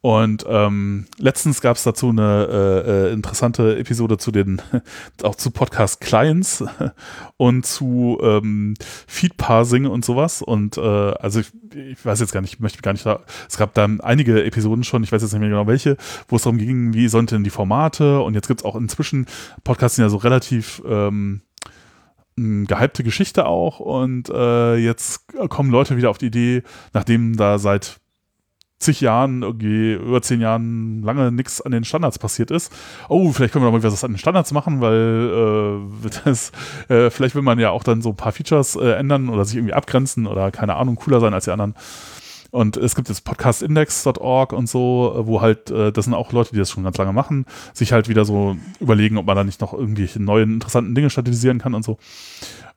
Und ähm, letztens gab es dazu eine äh, äh, interessante Episode zu den, auch zu Podcast-Clients und zu ähm, Feed-Parsing und sowas. Und äh, also ich, ich, weiß jetzt gar nicht, ich möchte gar nicht da, es gab dann einige Episoden schon, ich weiß jetzt nicht mehr genau welche, wo es darum ging, wie sollten denn die Formate und jetzt gibt es auch inzwischen, Podcasts sind ja so relativ ähm, gehypte Geschichte auch und äh, jetzt kommen Leute wieder auf die Idee, nachdem da seit zig Jahren, irgendwie über zehn Jahren lange nichts an den Standards passiert ist. Oh, vielleicht können wir noch mal was an den Standards machen, weil äh, das, äh, vielleicht will man ja auch dann so ein paar Features äh, ändern oder sich irgendwie abgrenzen oder keine Ahnung, cooler sein als die anderen. Und es gibt jetzt podcastindex.org und so, wo halt, äh, das sind auch Leute, die das schon ganz lange machen, sich halt wieder so überlegen, ob man da nicht noch irgendwelche neuen, interessanten Dinge standardisieren kann und so.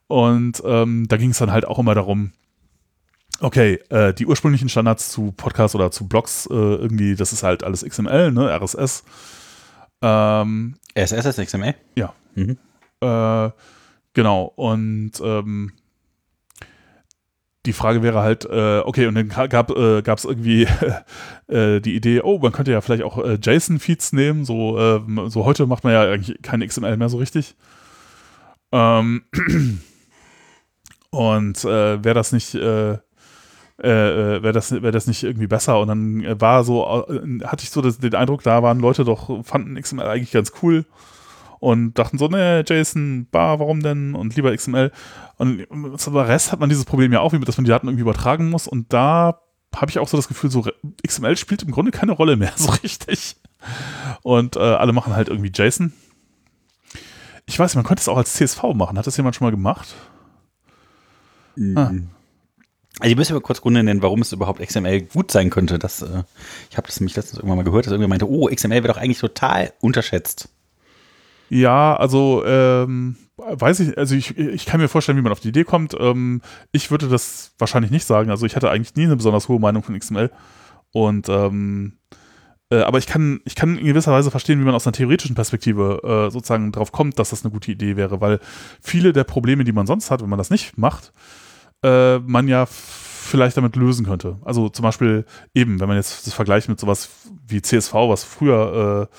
Und ähm, da ging es dann halt auch immer darum, okay, äh, die ursprünglichen Standards zu Podcasts oder zu Blogs, äh, irgendwie, das ist halt alles XML, ne, RSS. Ähm, RSS ist XML? Ja. Mhm. Äh, genau, und ähm, die Frage wäre halt, äh, okay, und dann gab es äh, irgendwie äh, die Idee, oh, man könnte ja vielleicht auch JSON-Feeds nehmen, so, ähm, so heute macht man ja eigentlich kein XML mehr so richtig. Ähm, und wäre das nicht äh, äh, wäre das, wär das nicht irgendwie besser. Und dann äh, war so, äh, hatte ich so das, den Eindruck, da waren Leute doch, fanden XML eigentlich ganz cool und dachten so, ne, JSON, bar, warum denn? Und lieber XML. Und zum Rest hat man dieses Problem ja auch, wie dass man die Daten irgendwie übertragen muss. Und da habe ich auch so das Gefühl, so XML spielt im Grunde keine Rolle mehr so richtig. Und äh, alle machen halt irgendwie JSON. Ich weiß, man könnte es auch als CSV machen. Hat das jemand schon mal gemacht? Mhm. Ah. Also ich müsste mal kurz Gründe nennen, warum es überhaupt XML gut sein könnte. Das, äh, ich habe das nämlich letztens irgendwann mal gehört, dass irgendwer meinte, oh, XML wäre doch eigentlich total unterschätzt. Ja, also ähm, weiß ich, also ich, ich kann mir vorstellen, wie man auf die Idee kommt. Ähm, ich würde das wahrscheinlich nicht sagen. Also ich hatte eigentlich nie eine besonders hohe Meinung von XML. Und ähm, äh, aber ich kann, ich kann in gewisser Weise verstehen, wie man aus einer theoretischen Perspektive äh, sozusagen drauf kommt, dass das eine gute Idee wäre, weil viele der Probleme, die man sonst hat, wenn man das nicht macht, äh, man ja vielleicht damit lösen könnte. Also zum Beispiel eben, wenn man jetzt das vergleicht mit sowas wie CSV, was früher, äh,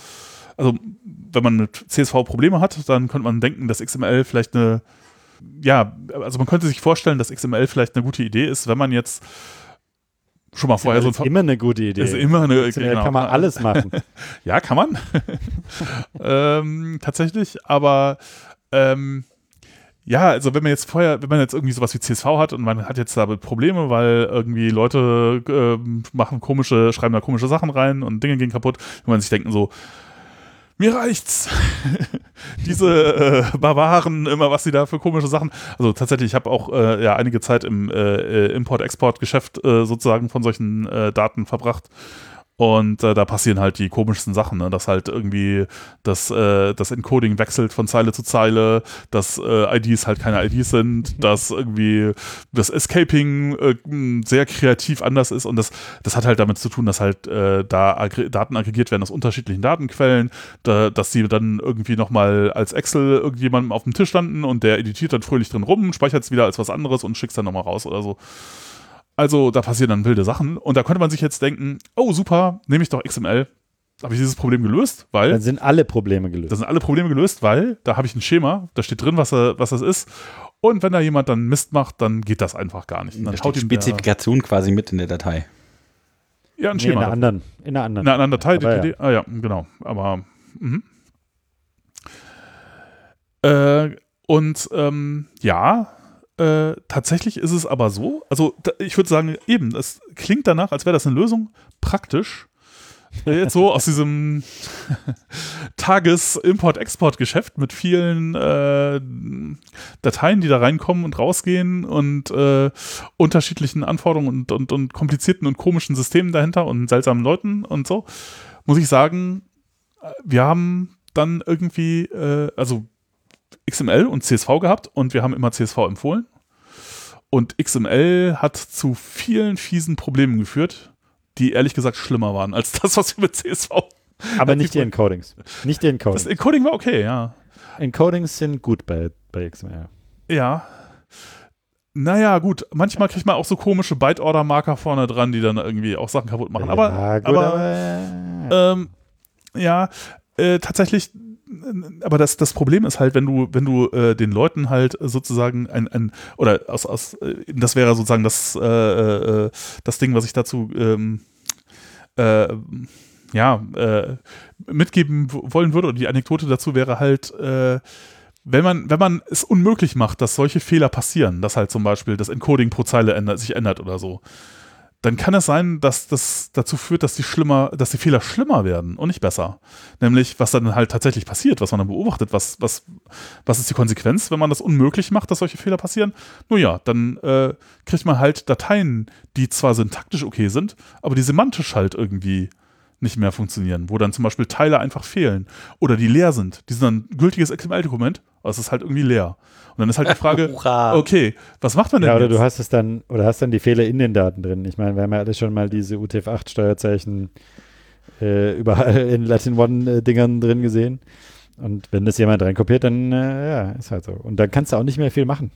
also wenn man mit CSV Probleme hat, dann könnte man denken, dass XML vielleicht eine, ja, also man könnte sich vorstellen, dass XML vielleicht eine gute Idee ist, wenn man jetzt schon mal vorher so ist immer eine gute Idee. Ist immer eine, genau. kann man alles machen. ja, kann man. ähm, tatsächlich, aber ähm, ja, also wenn man jetzt vorher, wenn man jetzt irgendwie sowas wie CSV hat und man hat jetzt damit Probleme, weil irgendwie Leute äh, machen komische, schreiben da komische Sachen rein und Dinge gehen kaputt, wenn man sich denken so, mir reicht's. Diese äh, Barbaren, immer was sie da für komische Sachen. Also tatsächlich, ich habe auch äh, ja einige Zeit im äh, äh Import-Export-Geschäft äh, sozusagen von solchen äh, Daten verbracht. Und äh, da passieren halt die komischsten Sachen, ne? dass halt irgendwie das, äh, das Encoding wechselt von Zeile zu Zeile, dass äh, IDs halt keine IDs sind, dass irgendwie das Escaping äh, sehr kreativ anders ist und das, das hat halt damit zu tun, dass halt äh, da Daten aggregiert werden aus unterschiedlichen Datenquellen, da, dass sie dann irgendwie nochmal als Excel irgendjemandem auf dem Tisch landen und der editiert dann fröhlich drin rum, speichert es wieder als was anderes und schickt es dann nochmal raus oder so. Also da passieren dann wilde Sachen. Und da könnte man sich jetzt denken, oh super, nehme ich doch XML. Habe ich dieses Problem gelöst, weil. Dann sind alle Probleme gelöst. Da sind alle Probleme gelöst, weil da habe ich ein Schema, da steht drin, was, was das ist. Und wenn da jemand dann Mist macht, dann geht das einfach gar nicht. Dann da steht die Spezifikation der, quasi mit in der Datei. Ja, ein nee, Schema. In einer anderen. In einer anderen, in einer anderen Datei. Ja. Ah ja, genau. Aber. Mhm. Äh, und ähm, ja, äh, tatsächlich ist es aber so, also da, ich würde sagen, eben, es klingt danach, als wäre das eine Lösung, praktisch. Äh, jetzt so aus diesem Tages-Import-Export-Geschäft mit vielen äh, Dateien, die da reinkommen und rausgehen und äh, unterschiedlichen Anforderungen und, und, und komplizierten und komischen Systemen dahinter und seltsamen Leuten und so, muss ich sagen, äh, wir haben dann irgendwie, äh, also XML und CSV gehabt und wir haben immer CSV empfohlen. Und XML hat zu vielen fiesen Problemen geführt, die ehrlich gesagt schlimmer waren als das, was wir mit CSV. Aber nicht die Encodings. Nicht die Encodings. Das Encoding war okay, ja. Encodings sind gut bei, bei XML. Ja. Naja, gut. Manchmal kriegt man auch so komische Byte-Order-Marker vorne dran, die dann irgendwie auch Sachen kaputt machen. Aber, ja, gut, aber, aber ähm, ja, äh, tatsächlich aber das, das Problem ist halt, wenn du, wenn du äh, den Leuten halt sozusagen ein, ein oder aus, aus äh, das wäre sozusagen das, äh, äh, das Ding, was ich dazu ähm, äh, ja, äh, mitgeben wollen würde, oder die Anekdote dazu wäre halt, wenn man, wenn man es unmöglich macht, dass solche Fehler passieren, dass halt zum Beispiel das Encoding pro Zeile ändert, sich ändert oder so, dann kann es sein, dass das dazu führt, dass die schlimmer, dass die Fehler schlimmer werden und nicht besser. Nämlich, was dann halt tatsächlich passiert, was man dann beobachtet, was, was, was ist die Konsequenz, wenn man das unmöglich macht, dass solche Fehler passieren? Nun ja, dann äh, kriegt man halt Dateien, die zwar syntaktisch okay sind, aber die semantisch halt irgendwie nicht mehr funktionieren, wo dann zum Beispiel Teile einfach fehlen oder die leer sind. Die sind dann ein gültiges XML-Dokument, aber es ist halt irgendwie leer. Und dann ist halt die Frage, okay, was macht man denn ja, oder jetzt? du hast es dann, oder hast dann die Fehler in den Daten drin. Ich meine, wir haben ja alle schon mal diese UTF-8-Steuerzeichen äh, überall in Latin One-Dingern drin gesehen. Und wenn das jemand reinkopiert, dann äh, ja, ist halt so. Und dann kannst du auch nicht mehr viel machen.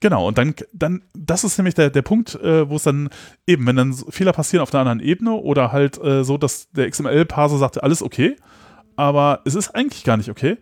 Genau, und dann, dann, das ist nämlich der, der Punkt, äh, wo es dann eben, wenn dann Fehler passieren auf einer anderen Ebene oder halt äh, so, dass der XML-Parser sagt, alles okay, aber es ist eigentlich gar nicht okay,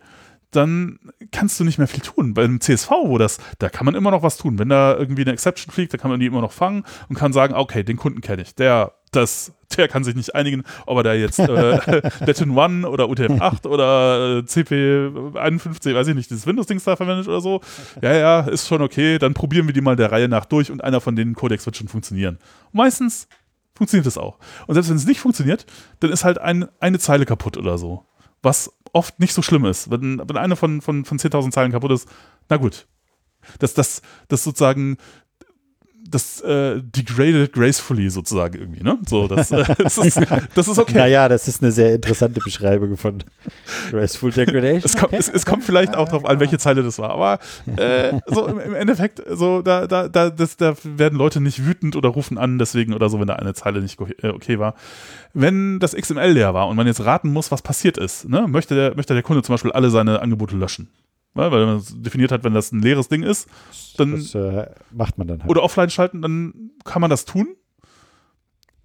dann kannst du nicht mehr viel tun. Beim CSV, wo das, da kann man immer noch was tun. Wenn da irgendwie eine Exception fliegt, da kann man die immer noch fangen und kann sagen, okay, den Kunden kenne ich. Der, das, der kann sich nicht einigen, ob er da jetzt äh, Latin One oder UTF-8 oder äh, CP51, weiß ich nicht, dieses Windows-Dings da verwendet oder so. Ja, ja, ist schon okay. Dann probieren wir die mal der Reihe nach durch und einer von den Codecs wird schon funktionieren. Und meistens funktioniert es auch. Und selbst wenn es nicht funktioniert, dann ist halt ein, eine Zeile kaputt oder so. Was oft nicht so schlimm ist. Wenn, wenn eine von, von, von 10.000 Zeilen kaputt ist, na gut. Das, das, das sozusagen das äh, degraded gracefully sozusagen irgendwie, ne? So, das, äh, das, ist, das ist okay. Naja, das ist eine sehr interessante Beschreibung von graceful degradation. Es, kommt, es, es kommt vielleicht auch darauf an, welche Zeile das war, aber äh, so im, im, Endeffekt, so da, da, da, das, da werden Leute nicht wütend oder rufen an, deswegen oder so, wenn da eine Zeile nicht äh, okay war. Wenn das XML leer war und man jetzt raten muss, was passiert ist, ne? möchte, der, möchte der Kunde zum Beispiel alle seine Angebote löschen. Ja, weil man definiert hat, wenn das ein leeres Ding ist, dann das, äh, macht man dann halt. Oder offline schalten, dann kann man das tun.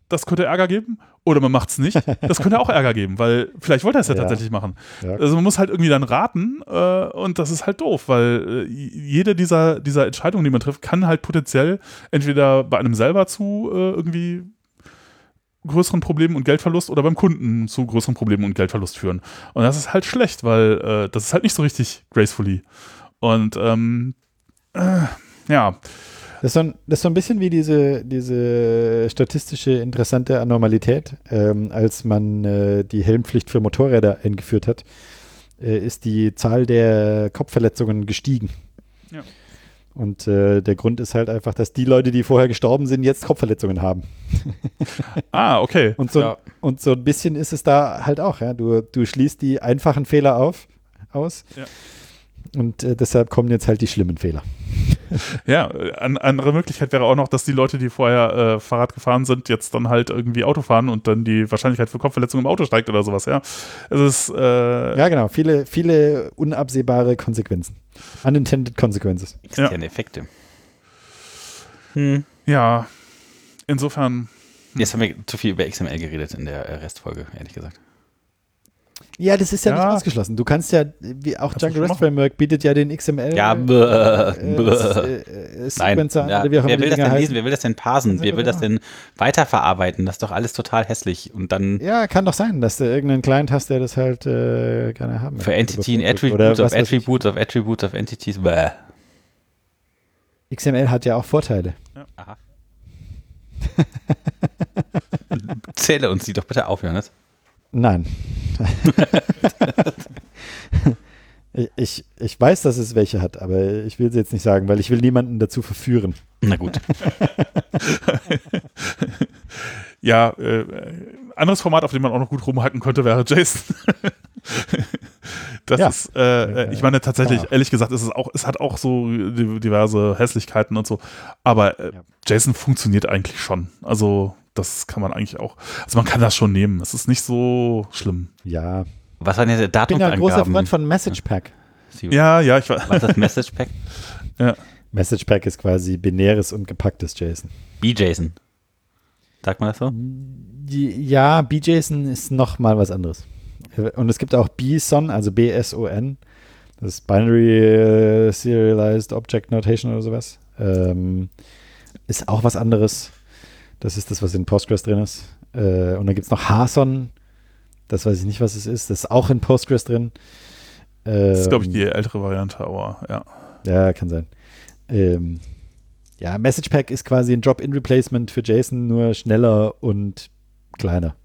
Das könnte Ärger geben. Oder man macht es nicht. Das könnte auch Ärger geben, weil vielleicht wollte er es ja, ja, tatsächlich machen. Ja. Also man muss halt irgendwie dann raten äh, und das ist halt doof, weil äh, jede dieser, dieser Entscheidungen, die man trifft, kann halt potenziell entweder bei einem selber zu äh, irgendwie größeren Problemen und Geldverlust oder beim Kunden zu größeren Problemen und Geldverlust führen. Und das ist halt schlecht, weil äh, das ist halt nicht so richtig gracefully. Und ähm, äh, ja. Das ist, so ein, das ist so ein bisschen wie diese, diese statistische interessante Anormalität. Ähm, als man äh, die Helmpflicht für Motorräder eingeführt hat, äh, ist die Zahl der Kopfverletzungen gestiegen. Ja. Und äh, der Grund ist halt einfach, dass die Leute, die vorher gestorben sind, jetzt Kopfverletzungen haben. Ah, okay. Und so, Ja. und so ein bisschen ist es da halt auch. Ja? Du, du schließt die einfachen Fehler auf, aus. Ja. Und äh, deshalb kommen jetzt halt die schlimmen Fehler. Ja, an, andere Möglichkeit wäre auch noch, dass die Leute, die vorher äh, Fahrrad gefahren sind, jetzt dann halt irgendwie Auto fahren und dann die Wahrscheinlichkeit für Kopfverletzungen im Auto steigt oder sowas, ja. Es ist, äh, Ja, genau. Viele, viele unabsehbare Konsequenzen. Unintended Consequences. Externe Effekte. Hm. ja, insofern, Jetzt haben wir zu viel über XML geredet in der äh, Restfolge, ehrlich gesagt. Ja, das ist ja, Ja. nicht ausgeschlossen. Du kannst ja, wie auch Django schon REST. Framework bietet ja den XML. Ja, äh, bäh, äh, bäh. äh, Nein, Sequencer, ja, oder wie auch immer wer will das denn heißen. lesen? Wer will das denn parsen? Wer will das denn weiterverarbeiten? Das ist doch alles total hässlich. Und dann Ja, kann doch sein, dass du irgendeinen Client hast, der das halt äh, gerne haben für. Entity ein Oder Attribute was of. Attributes of Attributes of Entities. Bäh. XML hat ja auch Vorteile. Aha. Zähle uns die doch bitte auf, Johannes. Nein. ich, ich, weiß, dass es welche hat, aber ich will sie jetzt nicht sagen, weil ich will niemanden dazu verführen. Na gut. ja, äh, anderes Format, auf dem man auch noch gut rumhacken könnte, wäre JSON. das Ja. ist, äh, äh, ich meine tatsächlich, Ja. ehrlich gesagt, ist es auch, es hat auch so di- diverse Hässlichkeiten und so, aber äh, Ja. JSON funktioniert eigentlich schon. Also das kann man eigentlich auch, also man kann das schon nehmen. Es ist nicht so schlimm. Ja. Was waren jetzt Ich bin ja ein großer? Freund von Message Pack. Ja, ja, ich weiß. Was ist das Message Pack? Message Pack ist quasi binäres und gepacktes JSON. BJSON. Sagt man das so? Ja, BJSON ist noch mal was anderes. Und es gibt auch BSON, also BSON. Das ist Binary äh, Serialized Object Notation oder sowas. Ähm, ist auch was anderes. Das ist das, was in Postgres drin ist. Äh, und dann gibt es noch HSON. Das weiß ich nicht, was es ist. Das ist auch in Postgres drin. Das ist, glaube ich, Ähm, die ältere Variante, aber ja. Ja, kann sein. Ähm, ja, Message Pack ist quasi ein Drop-in-Replacement für JSON, nur schneller und kleiner.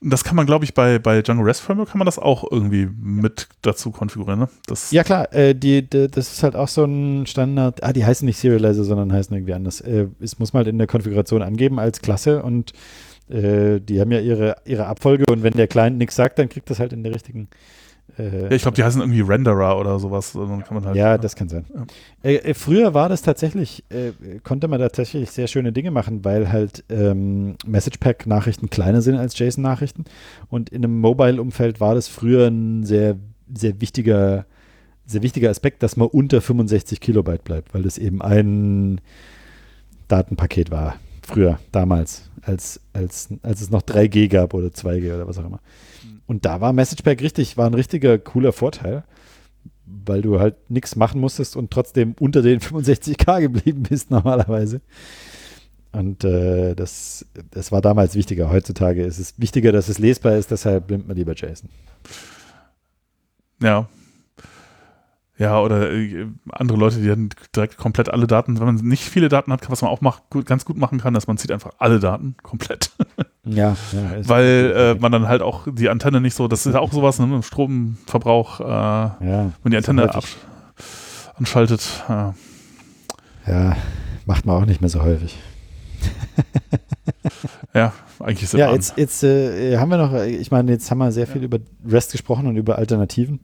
Das kann man, glaube ich, bei, bei Django REST Framework kann man das auch irgendwie mit dazu konfigurieren. Ne? Das, Ja, klar, äh, die, die, das ist halt auch so ein Standard. Ah, die heißen nicht Serializer, sondern heißen irgendwie anders. Äh, es muss man halt in der Konfiguration angeben als Klasse und äh, die haben ja ihre, ihre Abfolge und wenn der Client nichts sagt, dann kriegt das halt in der richtigen. Äh, Ja, ich glaube, die heißen irgendwie Renderer oder sowas. Dann kann man halt, Ja, das kann sein. Ja. Äh, äh, früher war das tatsächlich, äh, konnte man tatsächlich sehr schöne Dinge machen, weil halt ähm, Message Pack Nachrichten kleiner sind als JSON Nachrichten und in einem Mobile Umfeld war das früher ein sehr sehr wichtiger sehr wichtiger Aspekt, dass man unter 65 Kilobyte bleibt, weil das eben ein Datenpaket war früher damals, als als als es noch 3G gab oder 2G oder was auch immer. Und da war Message Pack richtig, war ein richtiger cooler Vorteil weil du halt nichts machen musstest und trotzdem unter den 65k geblieben bist normalerweise. Und äh, das, das war damals wichtiger. Heutzutage ist es wichtiger, dass es lesbar ist, deshalb nimmt man lieber JSON. Ja. Ja, oder äh, andere Leute, die dann direkt komplett alle Daten, wenn man nicht viele Daten hat, was man auch mach, gut, ganz gut machen kann, dass man zieht einfach alle Daten komplett. Ja, ja Weil äh, man dann halt auch die Antenne nicht so, das ist ja auch sowas, ne, Stromverbrauch, äh, ja, wenn die Antenne absch- anschaltet. Ja, macht man auch nicht mehr so häufig. ja, eigentlich ist es Ja, jetzt, jetzt äh, haben wir noch, äh, ich meine, jetzt haben wir sehr viel über REST gesprochen und über Alternativen.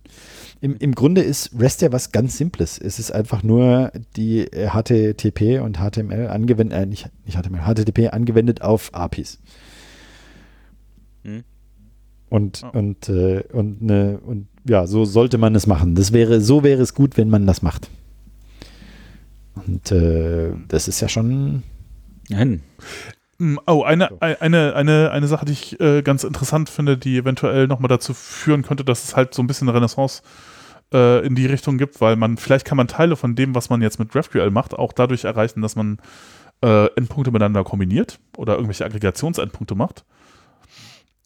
Im, Im Grunde ist REST ja was ganz Simples. Es ist einfach nur die äh, HTTP und HTML angewendet, äh, nicht, nicht HTML, HTTP angewendet auf APIs. Hm. Und, Ja. und, äh, und, ne, und ja, so sollte man es machen. Das wäre, so wäre es gut, wenn man das macht. Und äh, das ist ja schon. Hin. Mm, Oh, eine, eine, eine, eine Sache, die ich äh, ganz interessant finde, die eventuell nochmal dazu führen könnte, dass es halt so ein bisschen eine Renaissance äh, in die Richtung gibt, weil man, vielleicht kann man Teile von dem, was man jetzt mit GraphQL macht, auch dadurch erreichen, dass man äh, Endpunkte miteinander kombiniert oder irgendwelche Aggregationsendpunkte macht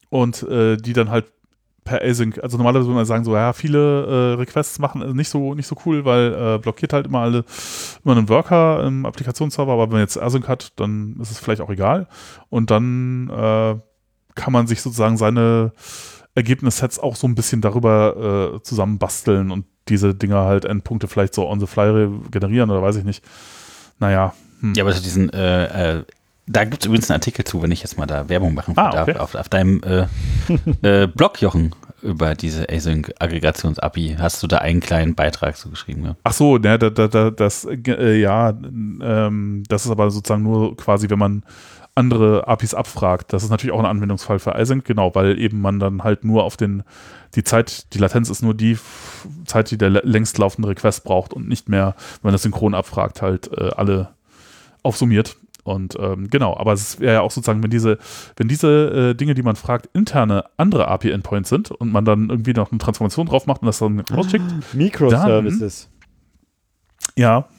und äh, die dann halt per Async, also normalerweise würde man sagen so, ja, viele äh, Requests machen äh, nicht so nicht so cool, weil äh, blockiert halt immer alle immer einen Worker im Applikationsserver, aber wenn man jetzt Async hat, dann ist es vielleicht auch egal und dann äh, kann man sich sozusagen seine Ergebnissets auch so ein bisschen darüber äh, zusammenbasteln und diese Dinger halt Endpunkte vielleicht so on the fly generieren oder weiß ich nicht. Naja. Hm. Ja, aber so diesen, äh, äh, da gibt es übrigens einen Artikel zu, wenn ich jetzt mal da Werbung machen Ah, darf, okay. auf, auf deinem äh, äh, Blog, Jochen, über diese Async-Aggregations-API. Hast du da einen kleinen Beitrag zu geschrieben? Ja? Ach so, ne, da, da, da, das, äh, ja, ähm, das ist aber sozusagen nur quasi, wenn man andere APIs abfragt. Das ist natürlich auch ein Anwendungsfall für Async, genau, weil eben man dann halt nur auf den, die Zeit, die Latenz ist nur die Zeit, die der lä- längst laufende Request braucht und nicht mehr, wenn man das synchron abfragt, halt äh, alle aufsummiert. Und ähm, genau, aber es wäre ja auch sozusagen, wenn diese, wenn diese äh, Dinge, die man fragt, interne andere API-Endpoints sind und man dann irgendwie noch eine Transformation drauf macht und das dann rausschickt, Microservices. ja.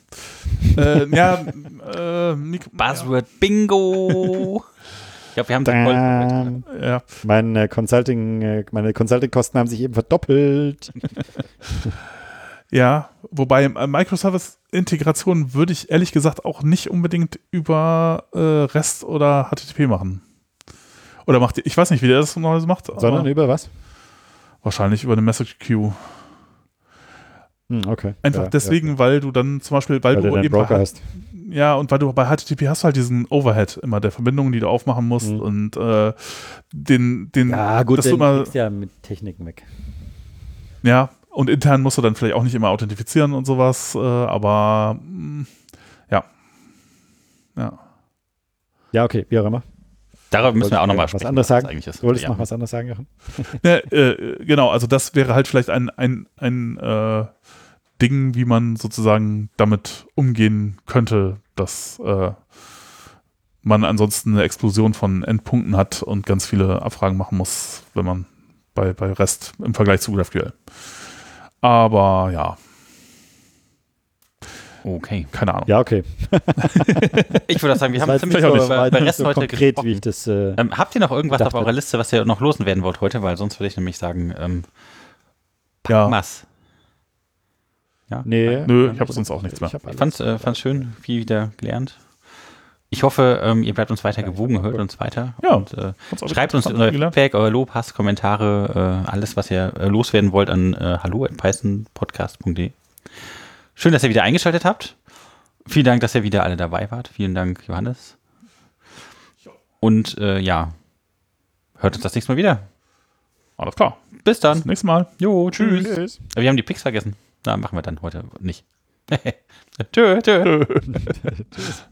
äh, ja, äh, Mik Buzzword Bingo! Ich glaube, wir haben den Dam. ja. Meine Consulting, äh, meine Consulting-Kosten haben sich eben verdoppelt. ja, wobei äh, Microservice-Integration würde ich ehrlich gesagt auch nicht unbedingt über äh, REST oder HTTP machen. Oder macht ihr, ich weiß nicht, wie der das normalerweise macht, aber Sondern über was? wahrscheinlich über eine Message Queue. Hm, okay. Einfach Ja, deswegen, weil du dann zum Beispiel, weil, ja. weil du eben Broker bei, hast. ja, und weil du bei HTTP hast du halt diesen Overhead immer der Verbindungen, die du aufmachen musst Mhm. und äh, den, den, Ja, gut, dass du den immer, ja mit Techniken weg. Ja, und intern musst du dann vielleicht auch nicht immer authentifizieren und sowas, äh, aber mh, ja. Ja. Ja, okay, wie auch immer. Darüber müssen wir auch nochmal Was anderes sagen? eigentlich ist. Du wolltest Ja. noch was anderes sagen, Jochen? Ne, äh, genau, also das wäre halt vielleicht ein, ein, ein äh, Ding, wie man sozusagen damit umgehen könnte, dass äh, man ansonsten eine Explosion von Endpunkten hat und ganz viele Abfragen machen muss, wenn man bei, bei REST im Vergleich zu GraphQL. Aber ja, Okay. keine Ahnung. Ja, okay. Ich würde sagen, wir haben Das ziemlich nicht über, über Rest so heute konkret, gesprochen. wie ich das. Äh, Ähm, habt ihr noch irgendwas auf eurer. Liste, was ihr noch loswerden wollt heute? Weil sonst würde ich nämlich sagen, ähm, Ja. was? Ja. nee. Nö, ich habe sonst auch nichts mehr. Ich alles. fand's, äh, fand's schön, viel wieder gelernt. Ich hoffe, ähm, ihr bleibt uns weiter gewogen, hört uns weiter. Ja. Und, äh, schreibt uns interessant euer. Feedback, euer Lob, Hass, Kommentare, äh, alles, was ihr äh, loswerden wollt an äh, hallo.pythonpodcast.de. Schön, dass ihr wieder eingeschaltet habt. Vielen Dank, dass ihr wieder alle dabei wart. Vielen Dank, Johannes. Und äh, ja, hört uns das nächste Mal wieder. Alles klar. Bis dann. Nächstes Mal. Jo, tschüss. Tschüss. Aber Wir haben die Picks vergessen. Na, machen wir dann heute nicht. tschö, tschö. Tschüss.